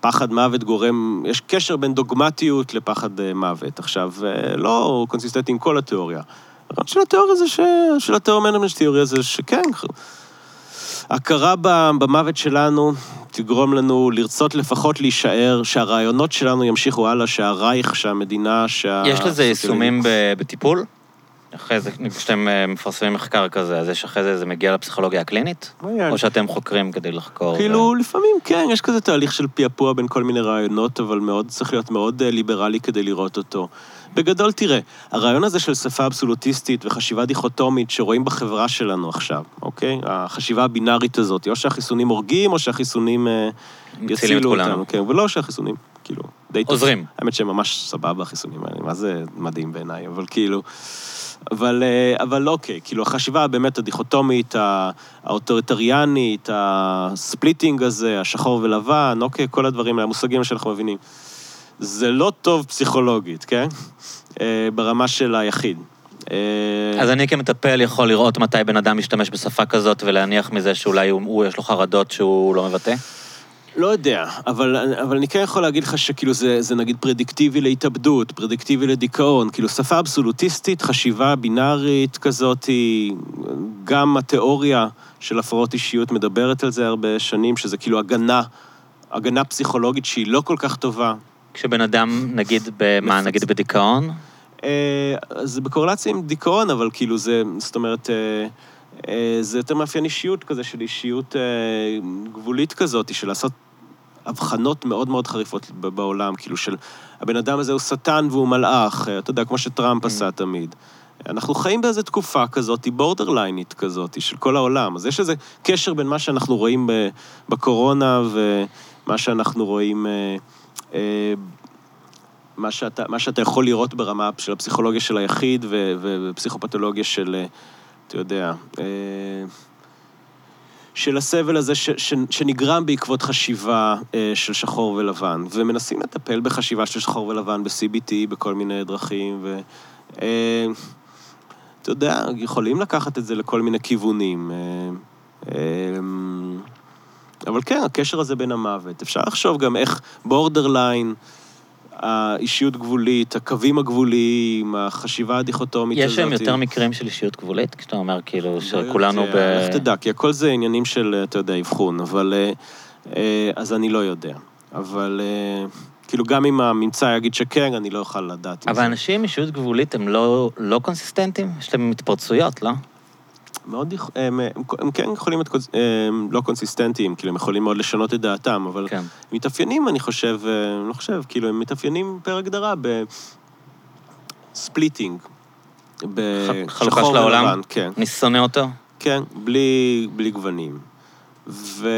שפחד מוות גורם, יש קשר בין דוגמטיות לפחד אה, מוות. עכשיו, אה, לא consistent י עם כל התיאוריה. הרעיון של התיאוריה זה ש... של ה terror management theory זה שכן, הכרה במוות שלנו תגרום לנו לרצות לפחות להישאר, שהרעיונות שלנו ימשיכו הלאה, שהרייך, שהמדינה, שה... יש לזה יישומים בטיפול? אחרי זה, כשאתם אה, מפרסמים מחקר כזה, אז יש אחרי זה, זה מגיע לפסיכולוגיה הקלינית? או שאתם חוקרים כדי לחקור? כאילו, לפעמים כן, יש כזה תהליך של פעפוע בין כל מיני רעיונות, אבל מאוד, צריך להיות מאוד אה, ליברלי כדי לראות אותו. בגדול, תראה, הרעיון הזה של שפה אבסולוטיסטית וחשיבה דיכוטומית שרואים בחברה שלנו עכשיו, אוקיי? החשיבה הבינארית הזאת, או שהחיסונים הורגים, או שהחיסונים אה, יצילו. אותנו, כן, ולא שהחיסונים, כאילו, די טוב. עוזרים. האמת שהם ממש סבבה, החיסונים האלה, מה זה מדהים בעיניי, אבל כאילו... אבל, אה, אבל אוקיי, כאילו החשיבה באמת הדיכוטומית, האוטוריטריאנית, הספליטינג הזה, השחור ולבן, אוקיי, כל הדברים האלה, המושגים שאנחנו מבינים. זה לא טוב פסיכולוגית, כן? אה, ברמה של היחיד. אה, אז אני כמטפל יכול לראות מתי בן אדם משתמש בשפה כזאת ולהניח מזה שאולי הוא, הוא יש לו חרדות שהוא לא מבטא? לא יודע, אבל, אבל אני כן יכול להגיד לך שכאילו זה, זה נגיד פרדיקטיבי להתאבדות, פרדיקטיבי לדיכאון, כאילו שפה אבסולוטיסטית, חשיבה בינארית כזאת, היא- גם התיאוריה של הפרעות אישיות מדברת על זה הרבה שנים, שזה כאילו הגנה, הגנה פסיכולוגית שהיא לא כל כך טובה. כשבן אדם, נגיד, במה, נגיד בדיכאון? אה, זה בקורלציה עם דיכאון, אבל כאילו זה, זאת אומרת, אה, זה יותר מאפיין אישיות כזה, של אישיות אה, גבולית כזאת, של לעשות הבחנות מאוד מאוד חריפות בעולם, כאילו של הבן אדם הזה הוא שטן והוא מלאך, אה, אתה יודע, כמו שטראמפ עשה תמיד. אנחנו חיים באיזו תקופה כזאת, בורדרליינית כזאת, של כל העולם. אז יש איזה קשר בין מה שאנחנו רואים בקורונה ומה שאנחנו רואים... אה, אה, מה שאתה, מה שאתה יכול לראות ברמה של הפסיכולוגיה של היחיד ופסיכופתולוגיה של, אה, אתה יודע, אה, של הסבל הזה ש, ש, שנגרם בעקבות חשיבה אה, של שחור ולבן, ומנסים לטפל בחשיבה של שחור ולבן ב-CBT בכל מיני דרכים, ו... אה, אתה יודע, יכולים לקחת את זה לכל מיני כיוונים. אה, אה, אבל כן, הקשר הזה בין המוות. אפשר לחשוב גם איך בורדרליין, האישיות גבולית, הקווים הגבוליים, החשיבה הדיכוטומית הזאת. יש שם יותר מקרים של אישיות גבולית? כשאתה אומר כאילו לא שכולנו ב... לך תדע, כי הכל זה עניינים של, אתה יודע, אבחון, אבל... אה, אה, אז אני לא יודע. אבל אה, כאילו, גם אם הממצא יגיד שכן, אני לא אוכל לדעת. אם אבל זה- אנשים עם אישיות גבולית הם לא, לא קונסיסטנטים? יש להם התפרצויות, לא? מאוד, הם, הם, הם כן יכולים להיות הם לא קונסיסטנטיים, כאילו, הם יכולים מאוד לשנות את דעתם, אבל כן. מתאפיינים, אני חושב, אה, לא חושב, כאילו, הם מתאפיינים פר הגדרה ב splitting. ח- חלוקה של העולם? כן. אני שונא אותו. כן, בלי, בלי גוונים. ו...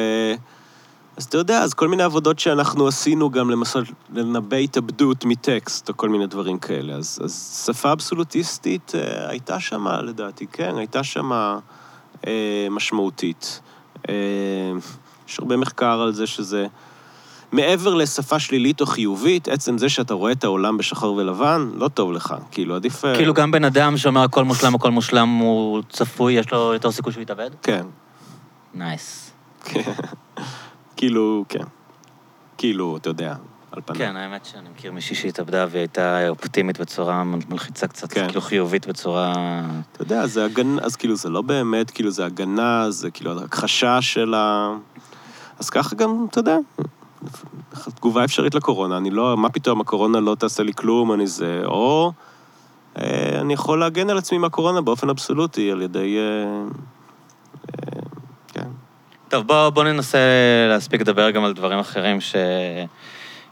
אז אתה יודע, אז כל מיני עבודות שאנחנו עשינו גם למשל לנבא התאבדות מטקסט, או כל מיני דברים כאלה. אז, אז שפה אבסולוטיסטית אה, הייתה שמה, לדעתי, כן, הייתה שמה אה, משמעותית. אה, יש הרבה מחקר על זה שזה... מעבר לשפה שלילית או חיובית, עצם זה שאתה רואה את העולם בשחור ולבן, לא טוב לך. כאילו, עדיף... אה, כאילו גם בן אדם שאומר הכל מושלם, הכל מושלם, הוא צפוי, יש לו יותר סיכוי שהוא יתאבד? כן. נייס. כאילו, כן. כאילו, אתה יודע, על פניו. כן, האמת שאני מכיר מישהי שהתאבדה והיא הייתה אופטימית בצורה מלחיצה קצת, כן. כאילו חיובית בצורה... אתה יודע, זה הגנה, אז כאילו, זה לא באמת, כאילו, זה הגנה, זה כאילו הכחשה של ה... אז ככה גם, אתה יודע, תגובה אפשרית לקורונה. אני לא, מה פתאום, הקורונה לא תעשה לי כלום, אני זה... או אה, אני יכול להגן על עצמי מהקורונה באופן אבסולוטי על ידי... טוב, בוא, בוא ננסה להספיק לדבר גם על דברים אחרים ש...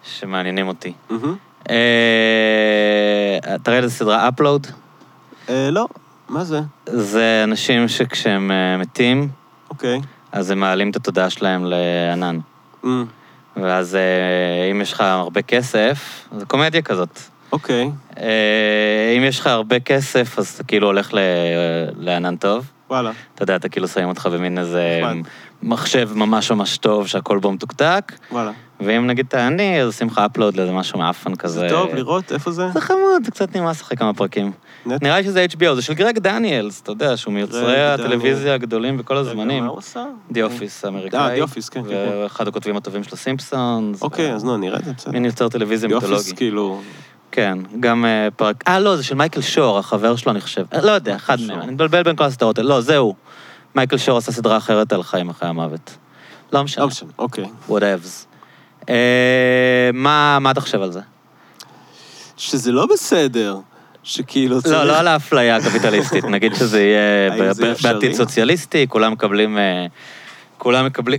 שמעניינים אותי. מהמם. אה, אתה רואה איזה סדרה אפלואוד? אה, לא, מה זה? זה אנשים שכשהם אה, מתים, אוקיי. אז הם מעלים את התודעה שלהם לענן. אמ, ואז אה, אם יש לך הרבה כסף, זה קומדיה כזאת. אוקיי. אה, שאם יש לך הרבה כסף, אז אתה כאילו הולך ל- לענן טוב. וואלה. אתה יודע, אתה כאילו שמים אותך במין איזה נחמד. מחשב ממש ממש טוב, שהכל בו מתוקתק, וואלה. ואם נגיד אתה עני, אז עושים לך upload לאיזה משהו מעפן כזה. זה טוב לראות איפה זה? זה חמוד, זה קצת נמאס אחרי כמה פרקים. נט- נראה לי שזה HBO, זה של גרג דניאלס, אתה יודע, שהוא מיוצרי הטלוויזיה הגדולים בכל הזמנים. מה הוא עשה? The Office האמריקאי. אה, The Office, כן, כן. ואחד הכותבים הטובים של הסימפסונס. אוקיי, אז נו, נראה את זה, בסדר. מין יוצר טלוויזיה די מיתולוגי. Office, כאילו... כן, גם אה, פרק... אה, לא, זה של מייקל שור, החבר שלו, אני חושב. אה, לא יודע, אחד. מהם. אני מבלבל בין כל הסדרות האלה. לא, זהו. מייקל שור עשה סדרה אחרת על חיים אחרי המוות. לא משנה. לא משנה, אוקיי. whatevs. אה, מה מה אתה חושב על זה? שזה לא בסדר, שכאילו צריך... לא, לא על האפליה הקפיטליסטית. נגיד שזה יהיה? בעתיד סוציאליסטי, כולם מקבלים... אה, כולם מקבלים...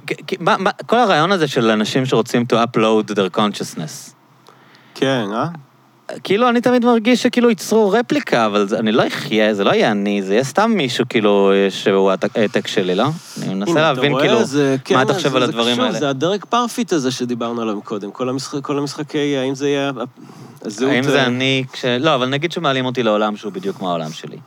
כל הרעיון הזה של אנשים שרוצים to upload their consciousness. כן, אה? כאילו, אני תמיד מרגיש שכאילו ייצרו רפליקה, אבל זה, אני לא אחיה, זה לא יהיה אני, זה יהיה סתם מישהו, כאילו, שהוא העתק- שלי, לא? אני מנסה להבין, רואה, כאילו, זה- כן, מה אתה חושב על הדברים קשור, האלה. זה הדרק פרפיט הזה שדיברנו עליו קודם, כל המשחק- כל המשחקי, האם זה יהיה... הזהות... האם זה אה, אני כש... לא, אבל נגיד שמעלים אותי לעולם שהוא בדיוק כמו העולם שלי.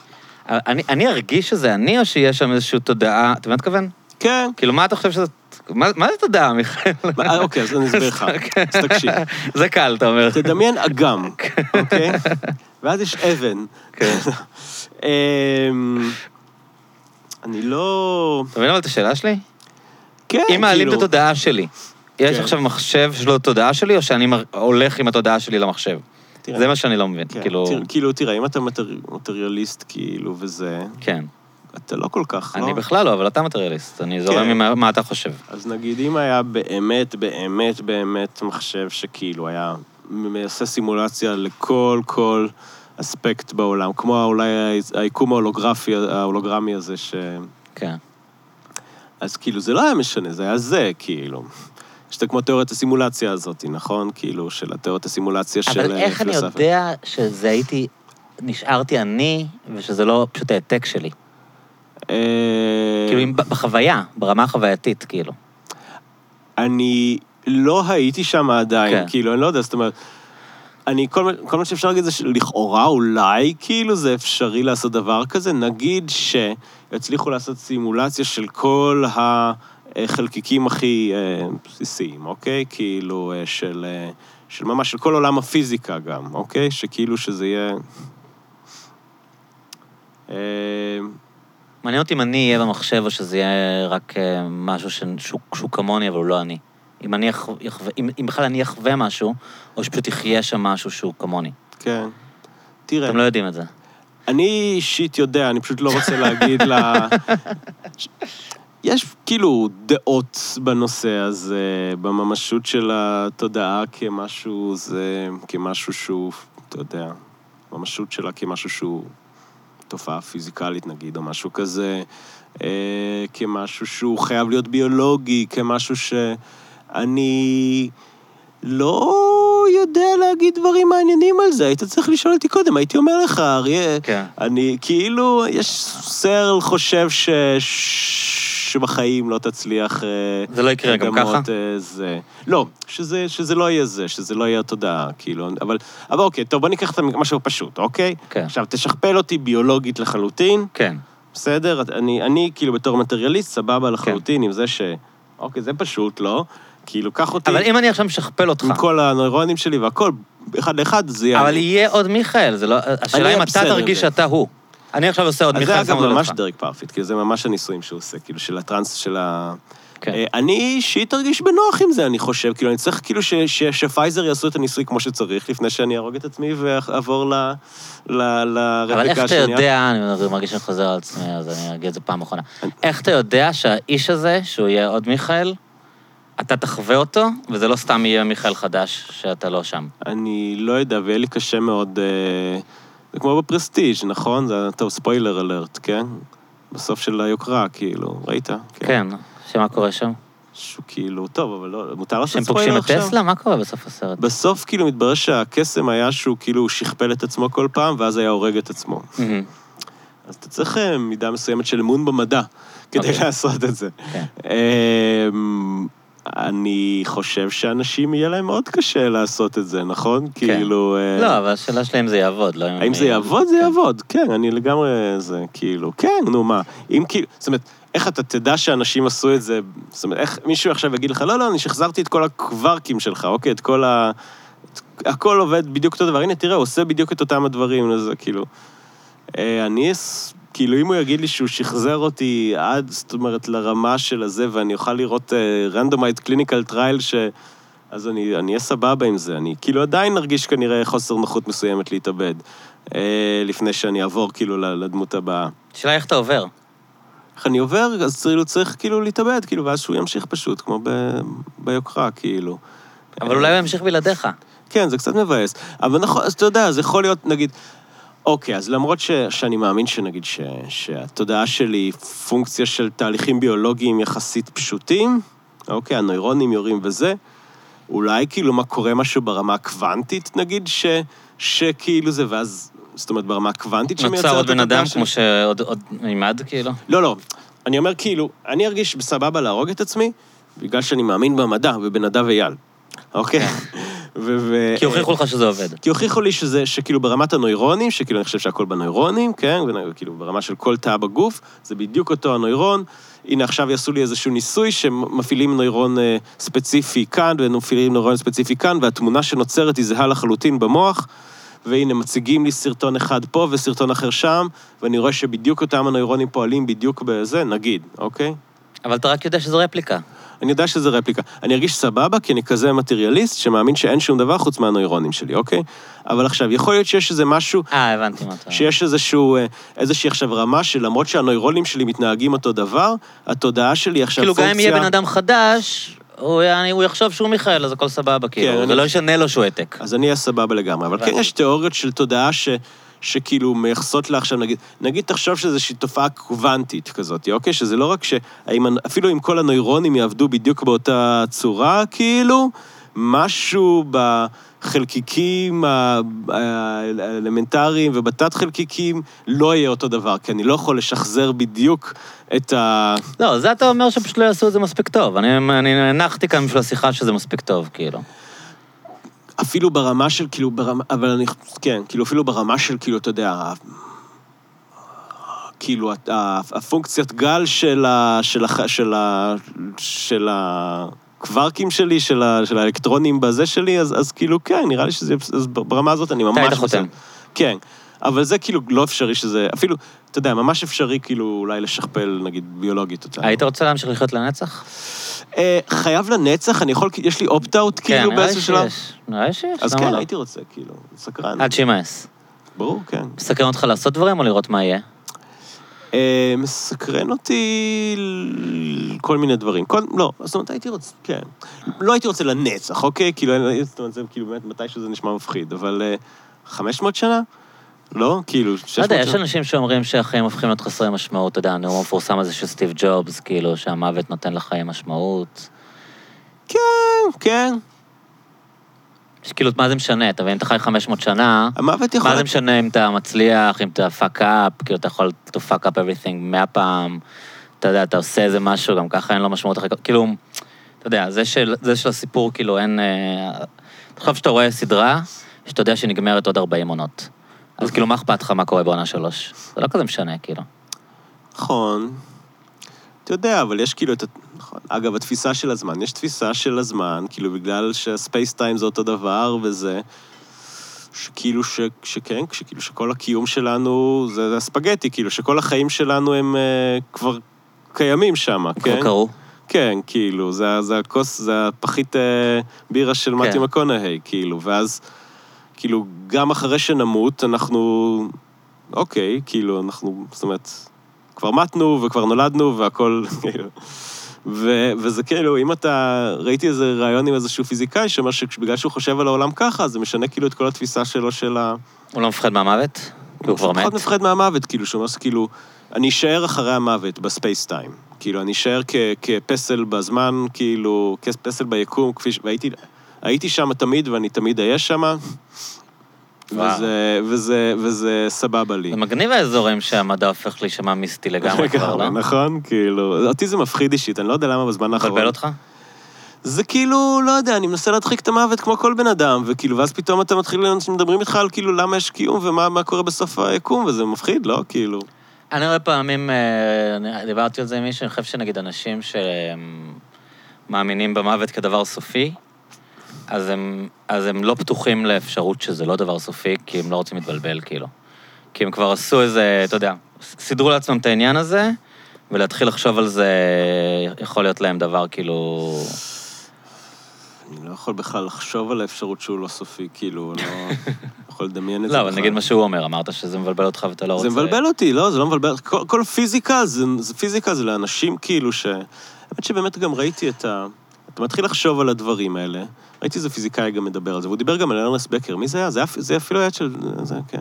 אני, אני ארגיש שזה אני, או שיש שם איזושהי תודעה, אתה מבין מה אתכוון? כן. כאילו, מה אתה חושב שזה... מה, זה תודעה, מיכאל? אוקיי, אז אני אסביר לך. אוקיי. אז תקשיב. זה קל, אתה אומר. תדמיין אגם, אוקיי? ואז יש אבן. כן. אמ, אני לא... אתה מבין אבל את השאלה שלי? כן, אם מעלים את כאילו- התודעה שלי, יש כן. עכשיו מחשב שיש לו תודעה שלי, או שאני הולך עם התודעה שלי למחשב? זה מה שאני לא מבין, כן, כאילו... כאילו, תראה, אם אתה מטר- מטריאליסט, כאילו, וזה, כן. אתה לא כל כך, לא? אני בכלל לא, אבל אתה מטריאליסט, אני זורם כן. עם מה- אתה חושב. אז נגיד, אם היה באמת, באמת, באמת מחשב שכאילו היה עושה סימולציה לכל, כל אספקט בעולם, כמו אולי היקום ההולוגרפי, ההולוגרמי הזה, ש... כן. אז כאילו, זה לא היה משנה, זה היה זה, כאילו. יש כמו תיאוריית הסימולציה הזאת, נכון? כאילו, של התיאוריית הסימולציה של אבל איך אני. יודע שזה הייתי, נשארתי אני, ושזה לא פשוט העתק שלי? אה, כאילו, אם בחוויה, ברמה החווייתית, כאילו. אני לא הייתי שם עדיין, כן. כאילו, אני לא יודע, זאת אומרת, אני, כל, כל מה שאפשר להגיד זה שלכאורה אולי, כאילו, זה אפשרי לעשות דבר כזה. נגיד שיצליחו לעשות סימולציה של כל החלקיקים הכי אה, בסיסיים, אוקיי? כאילו, אה, של, אה, של ממש, של כל עולם הפיזיקה גם, אוקיי? שכאילו שזה יהיה... אה, מעניין אותי אם אני אהיה במחשב, או שזה יהיה רק אה, משהו שהוא שהוא כמוני, אבל הוא לא אני. אם אני יח- יחווה, אם אם בכלל אני אחווה משהו, או שפשוט יחיה שם משהו שהוא כמוני. כן. תראה. אתם לא יודעים את זה. אני אישית יודע, אני פשוט לא רוצה להגיד לה... יש כאילו דעות בנושא הזה, בממשות של התודעה כמשהו, זה כמשהו שהוא, אתה יודע, ממשות שלה כמשהו שהוא תופעה פיזיקלית נגיד, או משהו כזה, אה, כמשהו שהוא חייב להיות ביולוגי, כמשהו שאני לא יודע להגיד דברים מעניינים על זה, היית צריך לשאול אותי קודם, הייתי אומר לך, אריה, כן. אני כאילו, יש סרל חושב ש... שבחיים לא תצליח... אה, זה לא יקרה גם ככה? אה, זה. לא, שזה, שזה לא יהיה זה, שזה לא יהיה התודעה, כאילו, אבל, אבל אוקיי, טוב, בוא ניקח את משהו פשוט, אוקיי? כן. עכשיו, תשכפל אותי ביולוגית לחלוטין, כן. בסדר? אני, אני כאילו בתור מטריאליסט, סבבה כן. לחלוטין עם זה ש... אוקיי, זה פשוט, לא? כאילו, קח אותי אבל אם אני עכשיו משכפל אותך, עם כל הנוירונים שלי והכל, אחד לאחד, זה יהיה... אבל. יהיה עוד מיכאל, זה לא... השאלה אם אתה תרגיש. שאתה הוא. אני עכשיו עושה עוד אז זה אגב ממש. דרק פרפיט, כאילו זה ממש הניסויים שהוא עושה, כאילו של הטרנס, של ה... כן. אה, אני אישית ארגיש בנוח עם זה, אני חושב, כאילו אני צריך כאילו ש- ש- שפייזר יעשו את הניסוי כמו שצריך, לפני שאני אהרוג את עצמי ואעבור ל- ל- לרפליקה השנייה. אבל איך אתה יודע, אני מרגיש שאני חוזר על עצמי, אז אני אגיד את זה פעם אחרונה. איך אתה יודע שהאיש הזה, שהוא יהיה עוד מיכאל, אתה תחווה אותו, וזה לא סתם יהיה מיכאל חדש, שאתה לא שם. אני לא יודע, ויהיה לי קשה מאוד... אה, זה כמו בפרסטיג', נכון? זה, טוב, ספוילר אלרט, כן? בסוף של היוקרה, כאילו, ראית? כן, שמה קורה שם? שהוא כאילו, טוב, אבל לא, מותר לעשות שהם ספוילר פוגשים עכשיו? את טסלה? מה קורה בסוף הסרט? בסוף כאילו מתברר שהקסם היה שהוא כאילו שכפל את עצמו כל פעם, ואז היה הורג את עצמו. אז אתה צריך אה, מידה מסוימת של אמון במדע כדי אוקיי. לעשות את זה. כן. אני חושב שאנשים יהיה להם מאוד קשה לעשות את זה, נכון? כאילו... אה, לא, אבל השאלה שלי אם זה יעבוד, לא אם... האם זה יעבוד? זה כן. יעבוד, כן, אני לגמרי... זה כאילו, כן, נו מה. אם כאילו, זאת אומרת, איך אתה תדע שאנשים עשו את זה, זאת אומרת, איך מישהו עכשיו יגיד לך, לא, לא, אני שחזרתי את כל הקווארקים שלך, אוקיי, את כל ה... את- הכל עובד בדיוק אותו דבר, הנה, תראה, הוא עושה בדיוק את אותם הדברים, אז כאילו... אה, אני, כאילו, אם הוא יגיד לי שהוא שחזר אותי עד, זאת אומרת, לרמה של הזה, ואני אוכל לראות randomized clinical trial, ש... אז אני אהיה סבבה עם זה. אני כאילו עדיין ארגיש כנראה חוסר נוחות מסוימת להתאבד, אה, לפני שאני אעבור כאילו לדמות הבאה. השאלה איך אתה עובר. איך אני עובר, אז צריך, צריך כאילו להתאבד, כאילו, ואז שהוא ימשיך פשוט, כמו ב, ביוקרה, כאילו. אבל אולי הוא ימשיך בלעדיך. כן, זה קצת מבאס. אבל נכון, אז אתה יודע, זה יכול להיות, נגיד... אוקיי, אז למרות ש, שאני מאמין שנגיד ש, שהתודעה שלי היא פונקציה של תהליכים ביולוגיים יחסית פשוטים, אוקיי, הנוירונים יורים וזה, אולי כאילו מה קורה משהו ברמה הקוונטית, נגיד, ש, שכאילו זה, ואז, זאת אומרת, ברמה הקוונטית נוצר שמייצרת עוד את בן התודעה אדם שלי. כמו שעוד עוד מימד, כאילו. לא, לא. אני אומר כאילו, אני ארגיש בסבבה להרוג את עצמי, בגלל שאני מאמין במדע ובנדב אייל, אוקיי? ו- ו- כי הוכיחו לך שזה עובד. כי הוכיחו לי שזה, שכאילו ברמת הנוירונים, שכאילו אני חושב שהכל בנוירונים, כן? וכאילו ברמה של כל תא בגוף, זה בדיוק אותו הנוירון. הנה עכשיו יעשו לי איזשהו ניסוי שמפעילים נוירון אה, ספציפי כאן, ומפעילים נוירון ספציפי כאן, והתמונה שנוצרת היא זהה לחלוטין במוח. והנה, מציגים לי סרטון אחד פה וסרטון אחר שם, ואני רואה שבדיוק אותם הנוירונים פועלים בדיוק בזה, נגיד, אוקיי? אבל אתה רק יודע שזו רפליקה. אני יודע שזה רפליקה. אני ארגיש סבבה, כי אני כזה מטריאליסט שמאמין שאין שום דבר חוץ מהנוירונים שלי, אוקיי? אבל עכשיו, יכול להיות שיש איזה משהו, אה, הבנתי מה אתה... שיש איזשהו, אה, איזושהי עכשיו רמה שלמרות שהנוירונים שלי מתנהגים אותו דבר, התודעה שלי עכשיו כאילו, גם פונקציה... אם יהיה בן אדם חדש, הוא יחשוב שהוא מיכאל, אז הכל סבבה, כאילו. כן, זה אני- לא ישנה לו שהוא העתק. אז אני אהיה סבבה לגמרי. אבל כן הבנתי. יש תיאוריות של תודעה ש... שכאילו מייחסות לה עכשיו, נגיד, נגיד תחשוב שזו איזושהי תופעה קוונטית כזאת, אוקיי? שזה לא רק ש... אפילו אם כל הנוירונים יעבדו בדיוק באותה צורה, כאילו, משהו בחלקיקים האלמנטריים ובתת-חלקיקים לא יהיה אותו דבר, כי אני לא יכול לשחזר בדיוק את ה... לא, זה אתה אומר שפשוט לא יעשו את זה מספיק טוב. אני אני הנחתי כאן בשביל השיחה שזה מספיק טוב, כאילו. אפילו ברמה של, כאילו, ברמה, אבל אני, כן, כאילו, אפילו ברמה של, כאילו, אתה יודע, ה- כאילו, ה- ה- הפונקציית גל של ה... של ה... של ה... של הקווארקים שלי, של, ה, של האלקטרונים בזה שלי, אז, אז כאילו, כן, נראה לי שזה... אז ברמה הזאת אני ממש... היית חותם. כן, אבל זה כאילו לא אפשרי שזה... אפילו, אתה יודע, ממש אפשרי כאילו אולי לשכפל, נגיד, ביולוגית אותה. היית רוצה להמשיך לחיות לנצח? אה, חייב לנצח, אני יכול, יש לי אופט-אאוט, כן, כאילו, נראה לי באיזשהו שלב. שיש. נראה לי שיש, אז כן, לא? הייתי רוצה, כאילו, סקרן. עד שימאס. ברור, כן. מסקרן אותך לעשות דברים או לראות מה יהיה? אה, מסקרן אותי כל מיני דברים. כל, לא, זאת אומרת, הייתי רוצה, כן. לא הייתי רוצה לנצח, אוקיי? כאילו, אני- זאת אומרת, זה כאילו באמת מתישהו זה נשמע מפחיד, אבל אה, 500 שנה? לא? כאילו, 600 לא שנה? יודע, יש אנשים שאומרים שהחיים הופכים להיות חסרי משמעות, אתה יודע, הנאום המפורסם הזה של סטיב ג'ובס, כאילו, שהמוות נותן לחיים משמעות. כן, כן. כאילו, מה זה משנה? אתה מבין, אתה חי 500 שנה, המוות יכול... מה זה משנה אם אתה מצליח, אם אתה fuck up, כאילו, אתה יכול to fuck up everything מאה פעם, אתה יודע, אתה עושה איזה משהו, גם ככה אין לו משמעות אחרת, כאילו, אתה יודע, זה של, זה של הסיפור, כאילו, אין... אה, תחשוב שאתה רואה סדרה, שאתה יודע שהיא נגמרת עוד 40 עונות. אז כאילו, מה אכפת לך מה קורה בעונה שלוש? זה לא כזה משנה, כאילו. נכון. אתה יודע, אבל יש כאילו את ה... נכון. אגב, התפיסה של הזמן, יש תפיסה של הזמן, כאילו בגלל שהספייס-טיים זה אותו דבר וזה, שכאילו ש... שכן, שכאילו שכל הקיום שלנו זה, זה הספגטי, כאילו שכל החיים שלנו הם uh, כבר קיימים שם, כן? כבר קראו. כן, כאילו, זה, זה הכוס, זה הפחית אה, בירה של מתיו כן. מקונהי, כאילו, ואז, כאילו, גם אחרי שנמות, אנחנו, אוקיי, כאילו, אנחנו, זאת אומרת, כבר מתנו וכבר נולדנו והכל, כאילו. ו, וזה כאילו, אם אתה, ראיתי איזה ראיון עם איזשהו פיזיקאי שאומר שבגלל שהוא חושב על העולם ככה, זה משנה כאילו את כל התפיסה שלו של ה... הוא לא מפחד מהמוות? הוא כבר פחות מת? מפחד מהמוות, כאילו, שהוא אומר, כאילו, אני אשאר אחרי המוות ב space-time. כאילו, אני אשאר כ- כפסל בזמן, כאילו, כפסל ביקום, כפי ש... והייתי הייתי שם תמיד, ואני תמיד אהיה שם. וזה, וזה, וזה סבבה לי. זה מגניב האזורים שהמדע הופך להישמע מיסטי לגמרי כבר, לא? נכון? כאילו, אותי זה מפחיד אישית, אני לא יודע למה בזמן האחרון... מבלבל אותך? זה כאילו, לא יודע, אני מנסה להדחיק את המוות כמו כל בן אדם, וכאילו, ואז פתאום אתה מתחיל, מדברים איתך על כאילו למה יש קיום ומה מה קורה בסוף היקום, וזה מפחיד, לא? כאילו. אני הרבה פעמים, אה, אני- דיברתי על זה עם מישהו, אני חושב שנגיד אנשים שמאמינים במוות כדבר סופי, אז הם, אז הם לא פתוחים לאפשרות שזה לא דבר סופי, כי הם לא רוצים להתבלבל, כאילו. כי הם כבר עשו איזה, אתה יודע, סידרו לעצמם את העניין הזה, ולהתחיל לחשוב על זה יכול להיות להם דבר כאילו... אני לא יכול בכלל לחשוב על האפשרות שהוא לא סופי, כאילו, לא יכול לדמיין את זה לא. אבל נגיד מה שהוא אומר, אמרת שזה מבלבל אותך ואתה לא רוצה... זה מבלבל אותי, לא, זה לא מבלבל. כל, כל פיזיקה, זה, זה פיזיקה זה לאנשים כאילו ש... האמת שבאמת גם ראיתי את ה... אתה מתחיל לחשוב על הדברים האלה. ראיתי איזה פיזיקאי גם מדבר על זה, והוא דיבר גם על ארנס בקר. מי זה היה? זה, זה אפילו היה של... זה, כן.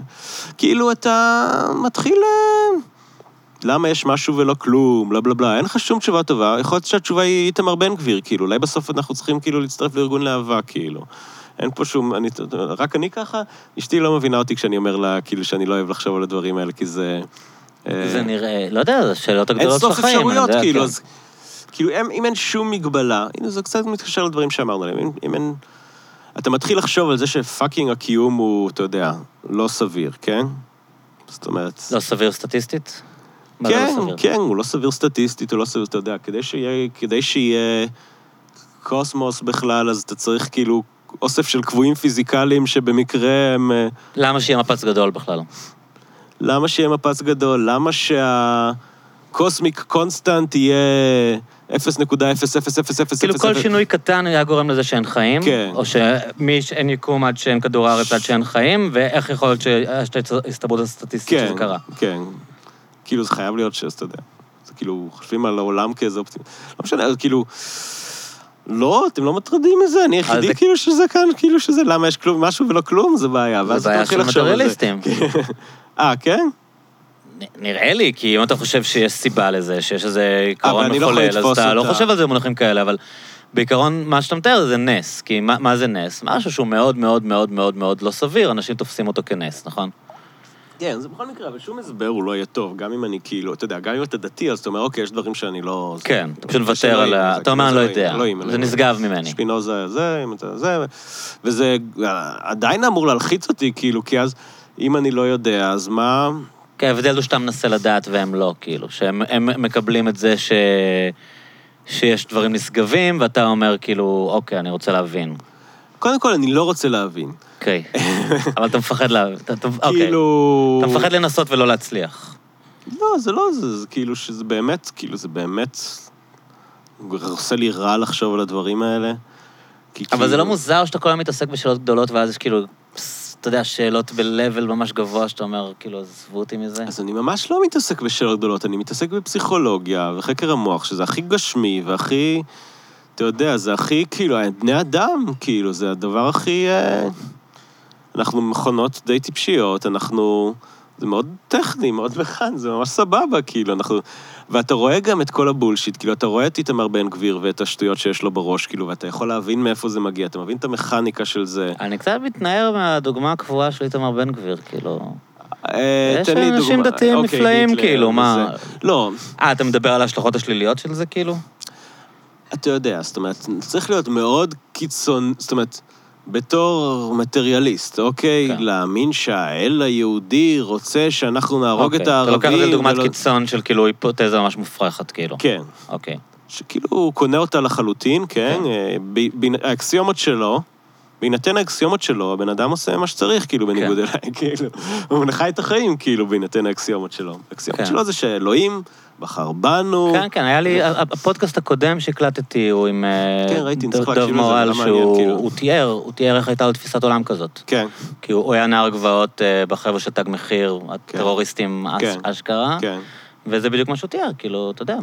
כאילו, אתה מתחיל... אה, למה יש משהו ולא כלום, בלה בלה בלה, אין לך שום תשובה טובה, יכול להיות שהתשובה היא איתמר בן גביר, כאילו, אולי בסוף אנחנו צריכים כאילו להצטרף לארגון להבה, כאילו. אין פה שום, אני, רק אני ככה, אשתי לא מבינה אותי כשאני אומר לה, כאילו, שאני לא אוהב לחשוב על הדברים האלה, כי זה... אה, זה נראה, לא יודע, זה השאלות אין הגדולות של סוף החיים. אני אפשרויות, יודע, כאילו, כן. כאילו, אם, אם אין שום מגבלה, הנה, זה קצת מתקשר לדברים שאמרנו עליהם, אם, אם אין... אתה מתחיל לחשוב על זה שפאקינג הקיום הוא, אתה יודע, לא סביר, כן? זאת אומרת... לא סביר סטטיסטית? זה כן, לא סביר? כן, הוא לא סביר סטטיסטית, הוא לא סביר, אתה יודע, כדי שיהיה, כדי שיהיה קוסמוס בכלל, אז אתה צריך כאילו אוסף של קבועים פיזיקליים שבמקרה הם... אה, למה שיהיה מפץ גדול בכלל? למה שיהיה מפץ גדול? למה שה cosmic constant יהיה 0.00000? כאילו כל שינוי קטן היה גורם לזה שאין חיים, כן. או שמי שאין יקום עד שאין כדור הארץ עד שאין חיים, ואיך יכול להיות שיש את ההסתברות הסטטיסטית כן, שזה קרה. כן. כאילו, זה חייב להיות ש... אתה יודע. זה כאילו, חושבים על העולם כאיזה אופטימי. לא משנה, אז כאילו... לא, אתם לא מטרדים מזה, אני היחידי זה- כאילו שזה כאן, כאילו שזה, למה יש כלום, משהו ולא כלום, זה בעיה. זה בעיה של זה. מטריאליסטים. אה, כן? נראה לי, כי אם אתה חושב שיש סיבה לזה, שיש איזה עיקרון אני לא יכול מחולל, אז לתפוס אתה לא אותה. חושב על זה במונחים כאלה, אבל בעיקרון, מה שאתה מתאר זה נס. כי מה מה זה נס? משהו שהוא מאוד מאוד מאוד מאוד מאוד לא סביר, אנשים תופסים אותו כנס, נכון? כן, זה בכל מקרה, אבל שום הסבר הוא לא יהיה טוב, גם אם אני כאילו, אתה יודע, גם אם אתה דתי, אז אתה אומר, אוקיי, יש דברים שאני לא... כן, אתה פשוט מוותר על ה... אתה אומר, אני כאילו, לא זה יודע. זה. נשגב ממני. שפינוזה זה, אם אתה זה, וזה עדיין אמור להלחיץ אותי, כאילו, כי אז, אם אני לא יודע, אז מה... כי ההבדל הוא שאתה מנסה לדעת והם לא, כאילו, שהם הם מקבלים את זה ש... שיש דברים נשגבים, ואתה אומר, כאילו, אוקיי, אני רוצה להבין. קודם כל, אני לא רוצה להבין. אוקיי. אבל אתה מפחד להבין. אוקיי. כאילו... אתה מפחד לנסות ולא להצליח. לא, זה לא זה, זה כאילו שזה באמת, כאילו זה באמת... עושה לי רע לחשוב על הדברים האלה. אבל זה כאילו- לא מוזר שאתה כל הזמן מתעסק בשאלות גדולות, ואז יש כאילו, אתה יודע, שאלות ב-level ממש גבוה, שאתה אומר, כאילו, עזבו אותי מזה. אז אני ממש לא מתעסק בשאלות גדולות, אני מתעסק בפסיכולוגיה וחקר המוח, שזה הכי גשמי והכי... אתה יודע, זה הכי, כאילו, בני אדם, כאילו, זה הדבר הכי... אה, אנחנו מכונות די טיפשיות, אנחנו... זה מאוד טכני, מאוד מכאן, זה ממש סבבה, כאילו, אנחנו... ואתה רואה גם את כל הבולשיט, כאילו, אתה רואה את איתמר בן גביר ואת השטויות שיש לו בראש, כאילו, ואתה יכול להבין מאיפה זה מגיע, אתה מבין את המכניקה של זה. אני קצת מתנער מהדוגמה הקבועה של איתמר בן גביר, כאילו... אה, יש אנשים. דתיים אוקיי, נפלאים, כאילו, מה-. לא, אה, אתה מדבר על ההשלכות השליליות של זה, כאילו? אתה יודע, זאת אומרת, צריך להיות מאוד קיצון, זאת אומרת, בתור מטריאליסט, אוקיי? כן. להאמין שהאל היהודי רוצה שאנחנו נהרוג את אוקיי. הערבים. אתה לוקח את זה דוגמת ולא- קיצון של כאילו היפותזה ממש מופרכת, כאילו. כן. אוקיי. שכאילו הוא קונה אותה לחלוטין, כן? כן. אה, ב- ב- האקסיומות שלו, בהינתן האקסיומות שלו, הבן אדם עושה מה שצריך, כאילו, בניגוד כן. אליי, כאילו. הוא חי את החיים, כאילו, בהינתן האקסיומות שלו. האקסיומות כן. שלו זה שאלוהים בחר בנו. כן, כן, היה לי, הפודקאסט הקודם שהקלטתי הוא עם אה, כן, ראיתי, ד- דב מורל, שהוא כאילו. הוא תיאר, הוא תיאר איך הייתה לו תפיסת עולם כזאת. כן, כי הוא הוא היה נער גבעות אה, בחבר'ה של תג מחיר, כן. הטרוריסטים כן. אשכרה, כן. וזה בדיוק מה שהוא תיאר, כאילו, אתה יודע,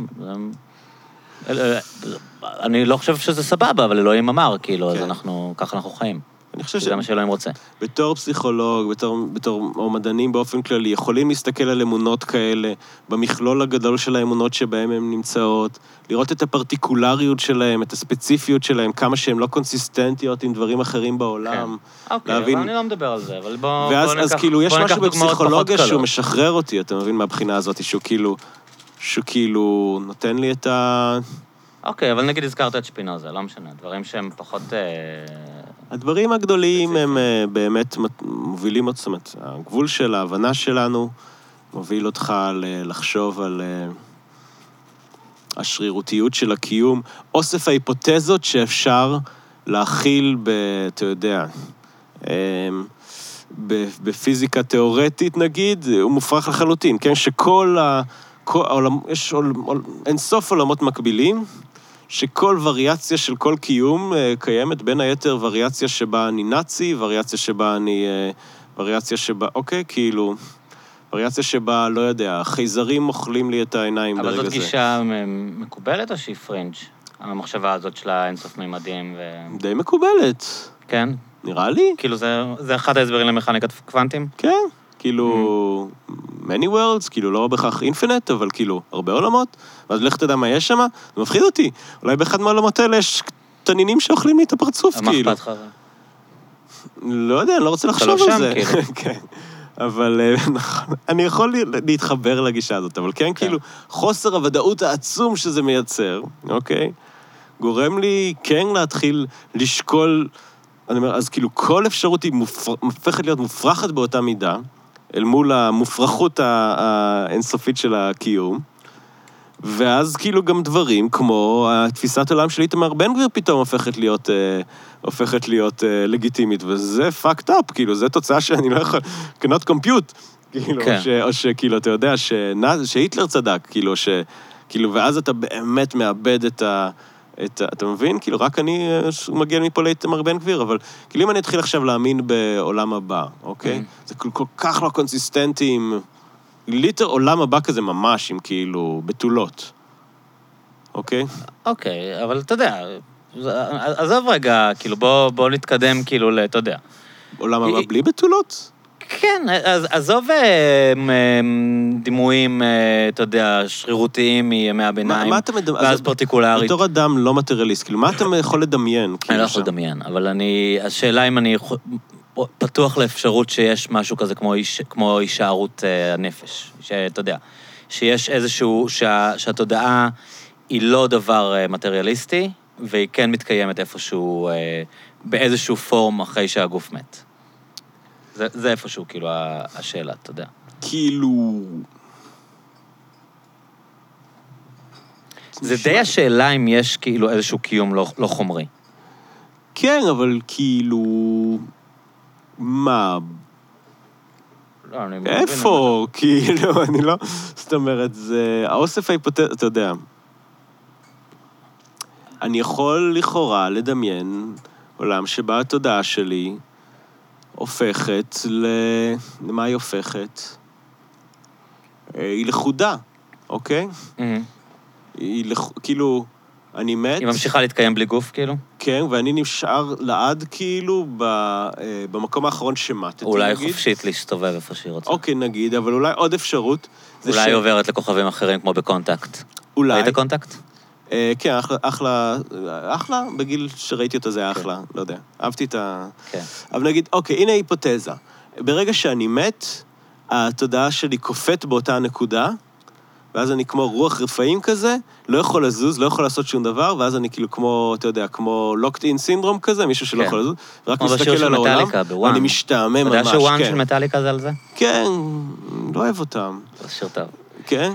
אני לא חושב שזה סבבה, אבל אלוהים אמר, כאילו, אז כן. אנחנו, ככה אנחנו חיים. אני חושב זה מה שאלוהים רוצה. בתור פסיכולוג, בתור, בתור או מדענים באופן כללי, יכולים להסתכל על אמונות כאלה, במכלול הגדול של האמונות שבהן הן נמצאות, לראות את הפרטיקולריות שלהן, את הספציפיות שלהן, כמה שהן לא קונסיסטנטיות עם דברים אחרים בעולם. אוקיי, להבין- אבל אני לא מדבר על זה, אבל בוא ואז בוא אז ניקח- כאילו, יש בוא ניקח משהו דוגמאות פחות בפסיכולוגיה שהוא קלות. משחרר אותי, אתה מבין, מהבחינה הזאת, שהוא כאילו, שהוא כאילו נותן לי את ה... אוקיי, אבל נגיד הזכרת את שפינוזה, לא משנה, דברים שהם פחות... אה, הדברים הגדולים. הם אה, באמת מת- מובילים זאת אומרת, הגבול של ההבנה שלנו מוביל אותך לחשוב על אה, השרירותיות של הקיום, אוסף ההיפותזות שאפשר להכיל ב... אתה יודע, ב- בפיזיקה תיאורטית נגיד, הוא מופרך לחלוטין, כן? שכל ה... יש אין סוף עולמות מקבילים, שכל וריאציה של כל קיום אה, קיימת, בין היתר וריאציה שבה אני נאצי, וריאציה שבה אני... אה, וריאציה שבה, אוקיי, כאילו... וריאציה שבה, לא יודע, חייזרים אוכלים לי את העיניים אבל ברגע זאת זה. גישה מ- מקובלת או שהיא פרינג'? המחשבה הזאת של האינסוף מימדים ו... די מקובלת, כן? נראה לי. כאילו זה, זה אחד ההסברים למכניקת קוונטים? כן, כאילו, many worlds, כאילו לא בהכרח אינפינט, אבל כאילו, הרבה עולמות, ואז לך תדע מה יש שם, זה מפחיד אותי. אולי באחד מהעולמות האלה יש תנינים שאוכלים לי את הפרצוף, מה כאילו. אכפת לך? לא יודע, אני לא רוצה לחשוב לא על שם, זה. כאילו. כן. אבל אה, נכון, אני יכול להתחבר לגישה הזאת, אבל כן, כאילו, חוסר הוודאות העצום שזה מייצר, אוקיי? גורם לי כן להתחיל לשקול, אני אומר, אז כאילו כל אפשרות היא הופכת להיות מופרכת באותה מידה, אל מול המופרכות האינסופית של הקיום, ואז כאילו גם דברים כמו תפיסת עולם של איתמר בן גביר פתאום הופכת להיות, אה, הופכת להיות אה, לגיטימית, וזה fucked up, כאילו, זו תוצאה שאני לא יכול, cannot compute, כאילו, כן. ש, או שכאילו, אתה יודע, שנ, שהיטלר צדק, כאילו, ש, כאילו, ואז אתה באמת מאבד את ה... את, אתה מבין? כאילו, רק אני אה, מגיע מפה לאיתמר בן גביר, אבל כאילו אם אני אתחיל עכשיו להאמין בעולם הבא, אוקיי? Mm. זה כל, כל כך לא קונסיסטנטי עם... ליטר עולם הבא כזה ממש, עם כאילו, בתולות. אוקיי? אוקיי, אבל אתה יודע, עזוב רגע, כאילו בוא, בוא נתקדם כאילו ל... אתה יודע. עולם הבא בלי בתולות? כן, אז עזוב אה, מ- אה, דימויים, אה, אתה יודע, שרירותיים מימי מה, הביניים, מה אתה מדמיין? ואז פרטיקולרית. בתור אדם לא מטריאליסט, כאילו, מה אתה יכול לדמיין? אני כאילו, לא יכול שם? לדמיין, אבל אני... השאלה אם אני יכול- פתוח לאפשרות שיש משהו כזה כמו, איש, כמו הישארות אה, הנפש. שאתה יודע, שיש איזשהו... שה, שהתודעה היא לא דבר אה, מטריאליסטי, והיא כן מתקיימת איפשהו, באיזשהו פורום אחרי שהגוף מת. זה, זה איפשהו, כאילו, השאלה, אתה יודע. כאילו... זה די השאלה אם יש כאילו איזשהו קיום לא, לא חומרי. כן, אבל כאילו... מה, לא, אני מבין, איפה? כאילו, אני לא... זאת אומרת, זה... האוסף ההיפותטי, אתה יודע. אני יכול לכאורה לדמיין עולם שבה התודעה שלי הופכת ל... למה היא הופכת? אה, היא לכודה, אוקיי? מהמם. היא לכ... כאילו, אני מת, היא ממשיכה להתקיים בלי גוף, כאילו? כן, ואני נשאר לעד כאילו ב... אה, במקום האחרון שמתתי, אולי נגיד. חופשית להסתובב איפה שהיא רוצה. אוקיי, נגיד, אבל אולי עוד אפשרות. אולי ש- היא עוברת לכוכבים אחרים כמו ב Contact. אולי. ראית Contact? אה, כן, אחלה, אחלה, אחלה, בגיל שראיתי אותו זה היה אחלה, לא יודע. אהבתי את ה... כן. אבל נגיד, אוקיי, הנה היפותזה. ברגע שאני מת, התודעה שלי קופאת באותה נקודה, ואז אני כמו רוח רפאים כזה, לא יכול לזוז, לא יכול לעשות שום דבר, ואז אני כאילו כמו, אתה יודע, כמו locked in סינדרום כזה, מישהו שלא כן. יכול לזוז, בשיר מסתכל של על העולם, בוואן. ואני משתעמם אתה ממש, יודע שוואן של כן. מטאליקה זה על זה? כן, לא אוהב אותם, זה שיר טוב. כן?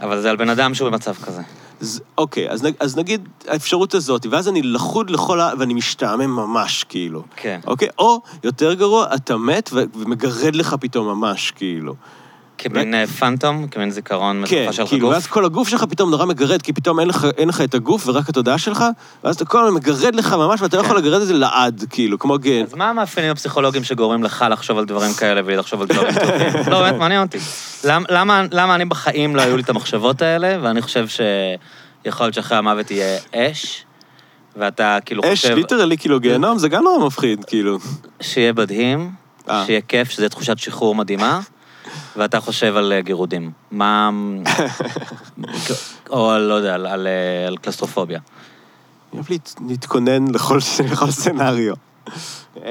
אבל זה על בן אדם שהוא במצב כזה. אז, אוקיי, אז, נג- אז נגיד האפשרות הזאת, ואז אני לחוד לכל ה... ואני משתעמם ממש, כאילו. כן. אוקיי? או, יותר גרוע, אתה מת ו- ומגרד לך פתאום ממש, כאילו. כמין אה, פנטום, כמין זיכרון כן, מתקופה שלך כאילו, גוף. ואז כל הגוף שלך פתאום נורא מגרד, כי פתאום אין לך, אין לך את הגוף ורק התודעה שלך, ואז אתה כל הזמן מגרד לך ממש, ואתה לא כן. יכול לגרד את זה לעד, כאילו, כמו גן. אז מה המאפיינים הפסיכולוגיים שגורמים לך לחשוב על דברים כאלה בלי לחשוב על דברים טובים? לא, באמת, מעניין אותי. למ- למה למה אני בחיים לא היו לי את המחשבות האלה, ואני חושב שיכול להיות שאחרי המוות יהיה אש, ואתה כאילו אש, חושב ליטרלי, כאילו, גיהנום, זה גם נורא מפחיד, כאילו. שיהיה מדהים, אה. שיהיה כיף, שזה תחושת שחרור מדהימה, ואתה חושב על אה, גירודים. מה... או לא יודע, על- על אה, על קלסטרופוביה. אני אוהב להת- להתכונן לכל לכל סצנריו. אמ,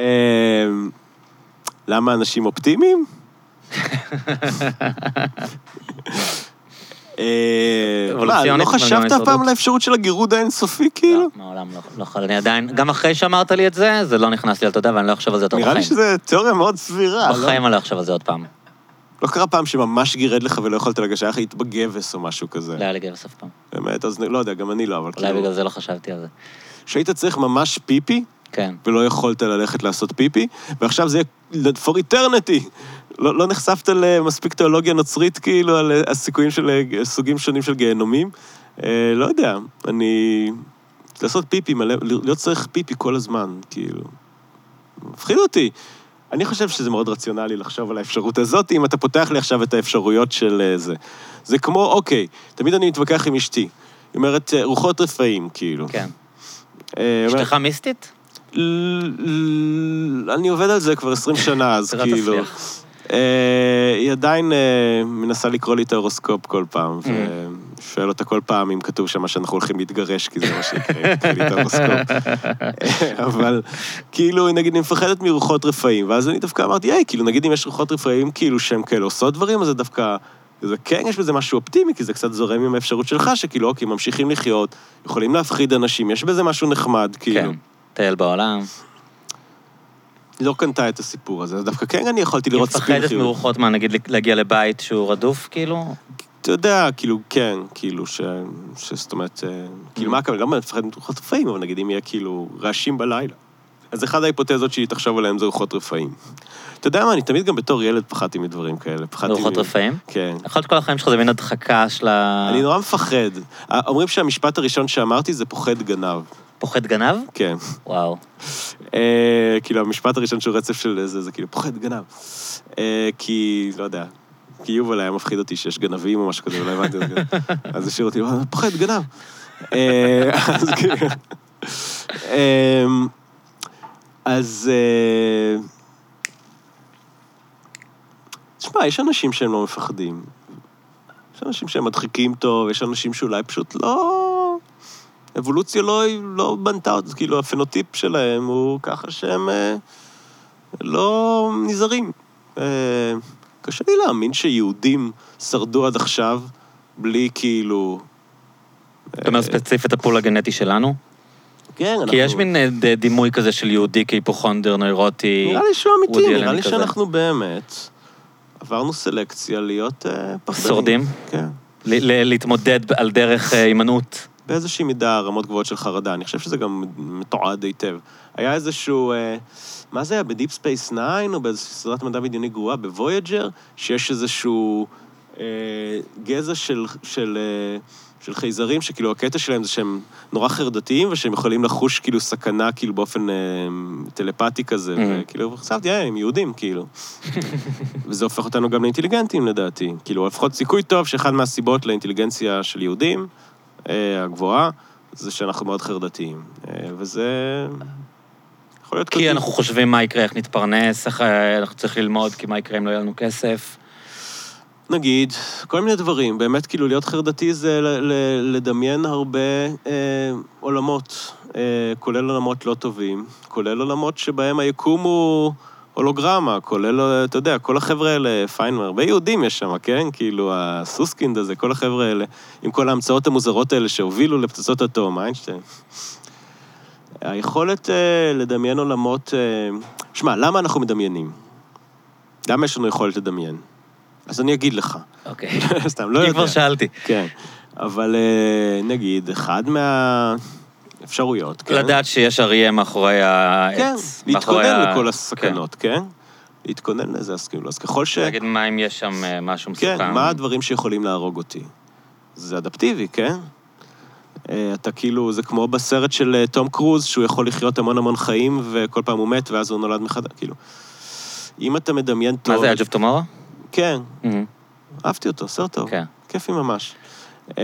למה אנשים אופטימיים? אה, מה, לא חשבת אף? פעם על האפשרות של הגירוד האינסופי, כאילו? לא, מעולם לא, לא יכול, אני עדיין, גם אחרי שאמרת לי את זה, זה לא נכנס לי לתודעה ואני לא אחשוב על זה יותר נראה לי בחיים. שזו תיאוריה מאוד סבירה. לא? בחיים אני לא אחשוב על זה עוד פעם. לא קרה פעם שממש גירד לך ולא יכולת לגשת, היה לך היית בגבס או משהו כזה. לא היה לי גבס אף פעם. באמת, אז לא יודע, גם אני לא, אבל אולי כאילו... בגלל זה לא חשבתי על זה. שהיית צריך ממש פיפי, כן. ולא יכולת ללכת לעשות פיפי, ועכשיו זה יהיה for eternity. לא, לא נחשפת למספיק תיאולוגיה נוצרית, כאילו, על אה, הסיכויים של אה, סוגים שונים של גיהנומים? אה, לא יודע, אני... לעשות פיפי, מלא, להיות צריך פיפי כל הזמן, כאילו. מפחיד אותי. אני חושב שזה מאוד רציונלי לחשוב על האפשרות הזאת, אם אתה פותח לי עכשיו את האפשרויות של אה, זה. זה כמו, אוקיי, תמיד אני מתווכח עם אשתי. היא אומרת, אה, רוחות רפאים, כאילו. כן. אה, אשתך מיסטית? אני עובד על זה כבר 20 שנה, אז תראה, כאילו... אה, היא עדיין אה, מנסה לקרוא לי את ההורוסקופ כל פעם, Mm. ושואל אותה כל פעם אם כתוב שם שאנחנו הולכים להתגרש, כי זה מה שיקרה, תקריא לי את ההורוסקופ. אה, אבל כאילו, נגיד, אני מפחדת מרוחות רפאים, ואז אני דווקא אמרתי, היי, כאילו, נגיד אם יש רוחות רפאים, כאילו, שהן כאלה עושות דברים, אז זה דווקא... זה כן, יש בזה משהו אופטימי, כי זה קצת זורם עם האפשרות שלך, שכאילו, אוקיי, ממשיכים לחיות, יכולים להפחיד אנשים, יש בזה משהו נחמד, כאילו. כן. טייל בעולם. היא לא קנתה את הסיפור הזה, אז דווקא כן אני יכולתי היא לראות ספין מפחדת חיובי. מרוחות מה, נגיד להגיע לבית שהוא רדוף, כאילו? אתה יודע, כאילו, כן, כאילו, ש... ש... זאת אומרת, אה, כאילו, Mm. מה הכוונה? לא מפחד מרוחות רפאים, אבל נגיד אם יהיה כאילו רעשים בלילה. אז אחת ההיפותזות שהיא תחשוב עליהן זה רוחות רפאים. אתה יודע מה, אני תמיד גם בתור ילד פחדתי מדברים כאלה. פחדתי מרוחות מ- רפאים? כן. יכול להיות כל החיים שלך זה מין הדחקה של ה... אני נורא מפחד. אומרים שהמשפט הראשון שאמרתי זה פוחד גנב. פוחד גנב? כן. וואו. אה, כאילו, המשפט הראשון שהוא רצף של זה, זה כאילו, פוחד גנב. אה, כי, לא יודע, כי יובל היה מפחיד אותי שיש גנבים או משהו כזה, ולא הבנתי את זה. אז השאיר אותי, "אה, פוחד גנב. אה, אז כאילו... אה, אז... אה, תשמע, יש אנשים שהם לא מפחדים. יש אנשים שהם מדחיקים טוב, יש אנשים שאולי פשוט לא... אבולוציה לא, לא בנתה אותם, כאילו הפנוטיפ שלהם הוא ככה שהם אה, לא נזהרים. אה, קשה לי להאמין שיהודים שרדו עד עכשיו בלי כאילו... אתה אומר ספציפית הפול הגנטי שלנו? כן, אנחנו... כי יש מין אה, דימוי כזה של יהודי כהיפוכונדר נוירוטי. נראה לי שהוא אמיתי, נראה לי. שאנחנו באמת עברנו סלקציה להיות אה, פחדנים. שורדים? כן. להתמודד על דרך אה, הימנעות. באיזושהי מידה רמות גבוהות של חרדה. אני חושב שזה גם מתועד היטב. היה איזשהו... אה, מה זה היה? ב Deep Space 9, או באיזושהי סדרת מדע בדיוני גרועה, ב Voyager, שיש איזשהו אה, גזע של, של, אה, של חייזרים, שכאילו הקטע שלהם זה שהם נורא חרדתיים, ושהם יכולים לחוש כאילו סכנה, כאילו באופן אה, טלפתי כזה, Mhm. וכאילו, חשבתי, אה, הם יהודים, כאילו. וזה הופך אותנו גם לאינטליגנטים, לדעתי. כאילו, לפחות סיכוי טוב שאחד מהסיבות לאינטליגנציה של יהודים, הגבוהה, זה שאנחנו מאוד חרדתיים. אה, וזה... יכול להיות כי. אנחנו חושבים מה יקרה, איך נתפרנס, איך אה, אנחנו צריכים ללמוד, כי מה יקרה אם לא יהיה לנו כסף. נגיד, כל מיני דברים. באמת, כאילו, להיות חרדתי זה ל- ל- לדמיין הרבה אה, עולמות, אה, כולל עולמות לא טובים, כולל עולמות שבהם היקום הוא הולוגרמה, כולל, אתה יודע, כל החבר'ה האלה, פיינמר, הרבה יהודים יש שם, כן? כאילו, הסוסקינד הזה, כל החבר'ה האלה, עם כל ההמצאות המוזרות האלה שהובילו לפצצות אטום, איינשטיין. היכולת אה, לדמיין עולמות... אה, שמע, למה אנחנו מדמיינים? למה יש לנו יכולת לדמיין? אז אני אגיד לך. אוקיי. סתם, לא יודע. כבר שאלתי. כן. אבל אה, נגיד, אחד מהאפשרויות, כן? לדעת שיש אריה מאחורי העץ. כן, להתכונן ה- לכל הסכנות, כן? להתכונן לזה, אז כאילו, אז ככל ש... כן. להגיד מה אם יש שם אה, משהו מסוכן. כן, מה הדברים שיכולים להרוג אותי? זה אדפטיבי, כן? אה, אתה כאילו, זה כמו בסרט של אה, תום קרוז, שהוא יכול לחיות המון המון חיים, וכל פעם הוא מת, ואז הוא נולד מחדש, כאילו. אם אתה מדמיין טוב... מה זה, Edge of Tomorrow? כן, מהמם. אהבתי אותו, סרט טוב. כן. כיפי ממש. אה,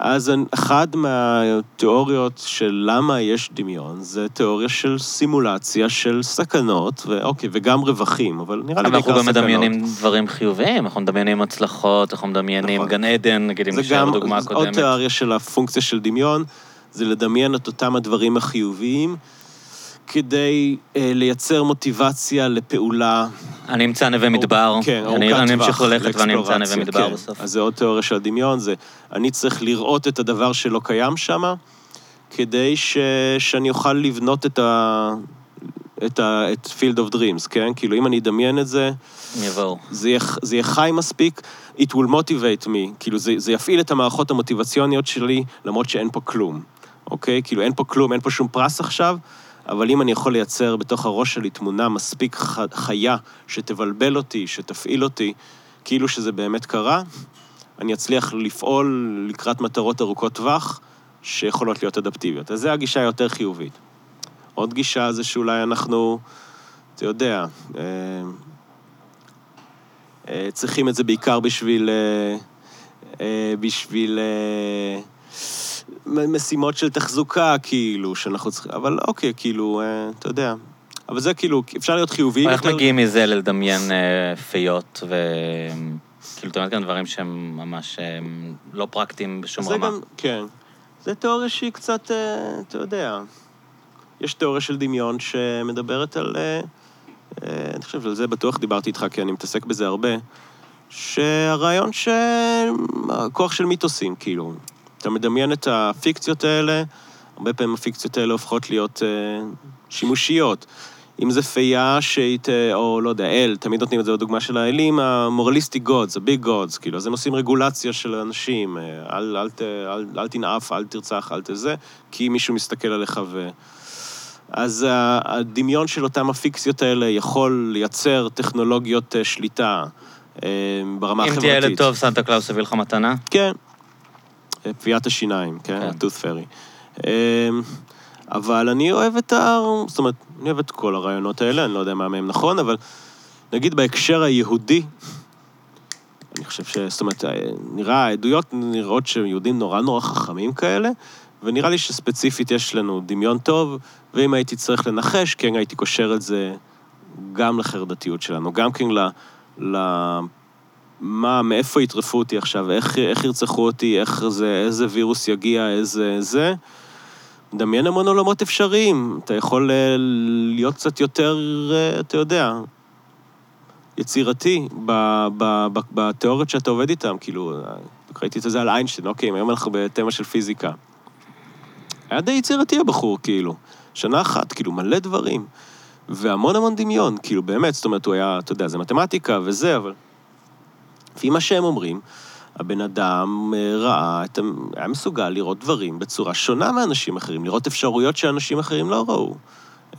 ואז אחת מהתיאוריות של למה יש דמיון, זה תיאוריה של סימולציה של סכנות, ואוקיי, וגם רווחים, אבל נראה לי אבל אנחנו בעיקר גם סכנות. מדמיינים דברים חיוביים, אנחנו מדמיינים הצלחות, אנחנו מדמיינים נכון. גן עדן, נגיד אם זה נשאר גם בדוגמה עוד הקודמת. תיאוריה של הפונקציה של דמיון, זה לדמיין את אותם הדברים החיוביים, כדי אה, לייצר מוטיבציה לפעולה. אני אמצא נווה מדבר. כן, ארוכת טווח. אני אמשיך ללכת ואני אמצא נווה מדבר כן. בסוף. אז זה עוד תיאוריה של הדמיון, זה אני צריך לראות את הדבר שלא קיים שם, כדי ש, שאני אוכל לבנות את ה... את ה... את field of dreams, כן? כאילו, אם אני אדמיין את זה, יבואו. זה יהיה חי מספיק, it will motivate me, כאילו זה, זה יפעיל את המערכות המוטיבציוניות שלי, למרות שאין פה כלום, אוקיי? כאילו אין פה כלום, אין פה שום פרס עכשיו, אבל אם אני יכול לייצר בתוך הראש שלי תמונה מספיק חיה, שתבלבל אותי, שתפעיל אותי, כאילו שזה באמת קרה, אני אצליח לפעול לקראת מטרות ארוכות טווח, שיכולות להיות אדפטיביות. אז זו הגישה היותר חיובית. עוד גישה זה שאולי אנחנו, אתה יודע, אה, אה, צריכים את זה בעיקר בשביל... אה, אה, בשביל... משימות של תחזוקה, כאילו, שאנחנו צריכים... אבל אוקיי, כאילו, אה, אתה יודע. אבל זה כאילו, אפשר להיות חיוביים איך. מגיעים מזה ללדמיין אה, פיות ו... כאילו, אתה אומר כאן דברים שהם ממש אה, לא פרקטיים בשום רמה. גם, כן. זה תיאוריה שהיא קצת, אתה יודע, יש תיאוריה של דמיון שמדברת על... אני חושב שעל זה בטוח דיברתי איתך, כי אני מתעסק בזה הרבה, שהרעיון שהכוח של מיתוסים, כאילו. אתה מדמיין את הפיקציות האלה, הרבה פעמים הפיקציות האלה הופכות להיות אה, שימושיות. אם זה פייה שהיא, ת- או לא יודע, אל, תמיד נותנים את זה בדוגמה של האלים, ה-moralistic gods, ה-big gods, כאילו, אז הם עושים רגולציה של אנשים, אה, אל, אל, ת- אל, אל תנאף, אל תרצח, אל תזה, כי מישהו מסתכל עליך ו... אז ה- הדמיון של אותם הפיקציות האלה יכול לייצר טכנולוגיות אה, שליטה אה, ברמה אם החברתית. תהיה ילד טוב, סנטה קלאוס יביא לך מתנה? כן. פיית השיניים, כן? כן. ה tooth fairy. אבל אני אוהב את ה... זאת אומרת, אני אוהב את כל הרעיונות האלה, אני לא יודע מה מהם נכון, אבל נגיד בהקשר היהודי, אני חושב ש... זאת אומרת, נראה, העדויות נראות שיהודים נורא נורא חכמים כאלה, ונראה לי שספציפית יש לנו דמיון טוב, ואם הייתי צריך לנחש, כן הייתי קושר את זה גם לחרדתיות שלנו, גם כן ל... ל... מה, מאיפה יטרפו אותי עכשיו, איך, איך ירצחו אותי, איך זה, איזה וירוס יגיע, איזה זה. מדמיין המון עולמות אפשריים. אתה יכול אה, להיות קצת יותר, אה, אתה יודע, יצירתי בתיאוריות שאתה עובד איתן. כאילו, ראיתי את זה על איינשטיין, אוקיי, היום אנחנו בתמה של פיזיקה. היה די יצירתי הבחור, כאילו. שנה אחת, כאילו, מלא דברים. והמון המון דמיון, כאילו, באמת, זאת אומרת, הוא היה, אתה יודע, זה מתמטיקה וזה, אבל... לפי מה שהם אומרים, הבן אדם אה, ראה, היה מסוגל לראות דברים בצורה שונה מאנשים אחרים, לראות אפשרויות שאנשים אחרים לא ראו.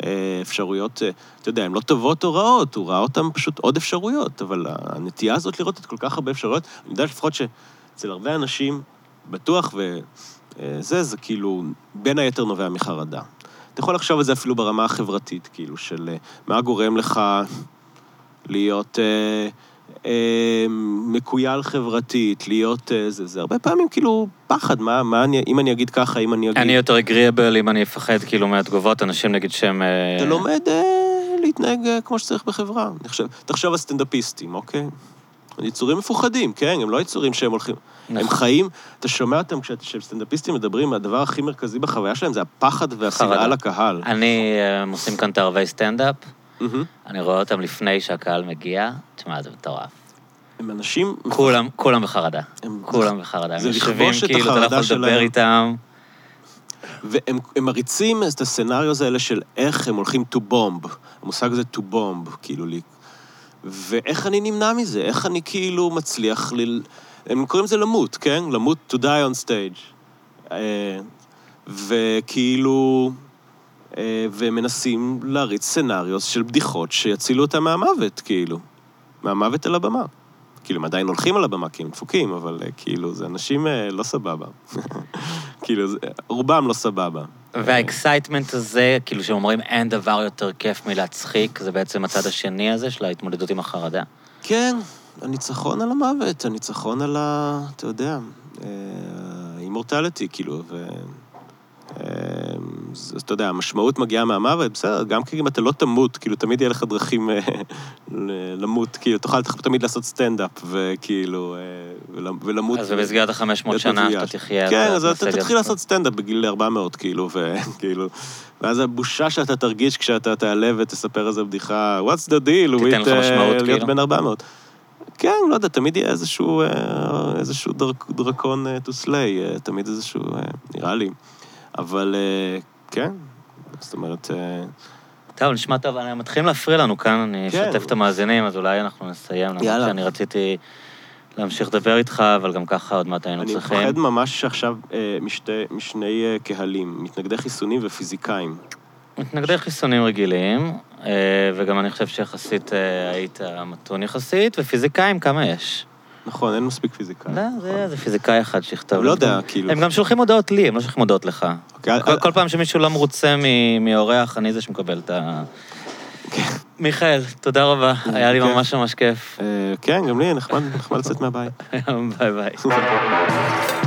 אה, אפשרויות, אה, אתה יודע, הן לא טובות או רעות, הוא ראה אותן פשוט עוד אפשרויות, אבל הנטייה הזאת לראות את כל כך הרבה אפשרויות, אני יודע לפחות שאצל הרבה אנשים, בטוח וזה, זה כאילו, בין היתר נובע מחרדה. אתה יכול לחשוב על זה אפילו ברמה החברתית, כאילו, של מה גורם לך להיות... אה, מקוייל חברתית, להיות אה, זה, זה הרבה פעמים כאילו פחד, מה, מה אני, אם אני אגיד ככה, אם אני אגיד... אני יותר אגריאבל אם אני אפחד כאילו מהתגובות, אנשים נגיד שהם... אה, אתה לומד אה, להתנהג אה, כמו שצריך בחברה. אני חושב, תחשוב על סטנדאפיסטים, אוקיי? יצורים מפוחדים, כן? הם לא יצורים שהם הולכים... הם נכון. חיים, אתה שומע אותם כשסטנדאפיסטים מדברים, הדבר הכי מרכזי בחוויה שלהם זה הפחד והשנאה. לקהל. אני, אה, הם עושים כאן את הערבי סטנדאפ. אני רואה אותם לפני שהקהל מגיע, תשמע, זה מטורף. הם אנשים... כולם, כולם בחרדה. הם- כולם בחרדה. הם יושבים כאילו, אתה לא יכול לדבר. איתם. והם הם מריצים את הסצנריוז האלה של איך הם הולכים to bomb. המושג הזה to bomb, כאילו לי. ואיך אני נמנע מזה? איך אני כאילו מצליח ל... הם קוראים לזה למות, כן? למות to die on stage. אה, וכאילו... אה, ומנסים להריץ סצנריוס של בדיחות שיצילו אותם מהמוות, כאילו. מהמוות אל הבמה. כאילו, הם עדיין הולכים על הבמה כי הם דפוקים, אבל אה, כאילו, זה אנשים אה, לא סבבה. כאילו, זה- רובם לא סבבה. וה excitement הזה, כאילו שאומרים אין דבר יותר כיף מלהצחיק, זה בעצם הצד השני הזה של ההתמודדות עם החרדה. כן, הניצחון על המוות, הניצחון על ה... אתה יודע, immortality, כאילו, ו... אה, אז אתה יודע, המשמעות מגיעה מהמוות, בסדר, גם כי אם אתה לא תמות, כאילו, תמיד יהיה לך דרכים אה, למות, כאילו, תוכל תמיד לעשות סטנדאפ, וכאילו, אה, ול- ולמות. אז במסגרת ה-500 להיות שנה. אתה תחיה... כן, אז אתה תתחיל לעשות סטנדאפ בגיל 400, כאילו, וכאילו... ואז הבושה שאתה תרגיש כשאתה תעלה ותספר איזה בדיחה, what's the deal תיתן לך אה, משמעות, להיות כאילו. בן 400. כן, לא יודע, תמיד יהיה איזשהו, איזשהו דרק, דרקון to slay, תמיד איזשהו, אה, נראה לי. אבל אה, כן, זאת אומרת, אה, טוב, נשמע טוב, אני- מתחילים להפריע לנו כאן, אני כן. אשתף את המאזינים, אז אולי אנחנו נסיים. למרות. שאני רציתי להמשיך לדבר איתך, אבל גם ככה עוד מעט היינו אני צריכים. מפחד ממש עכשיו אה, משני קהלים, מתנגדי חיסונים ופיזיקאים. מתנגדי חיסונים רגילים, וגם אני חושב שיחסית היית מתון יחסית, ופיזיקאים, כמה יש? נכון, אין מספיק פיזיקאים. לא, זה זה פיזיקאי אחד שיכתוב. אני לא. יודע, כאילו... הם גם שולחים הודעות לי, הם לא שולחים הודעות לך. אוקיי, כל- אל- כל פעם שמישהו לא מרוצה מאורח, אני זה שמקבל את ה... מיכאל, תודה רבה, היה לי כן. ממש ממש כיף. אה, כן, גם לי נחמד לצאת מהבית. ביי ביי.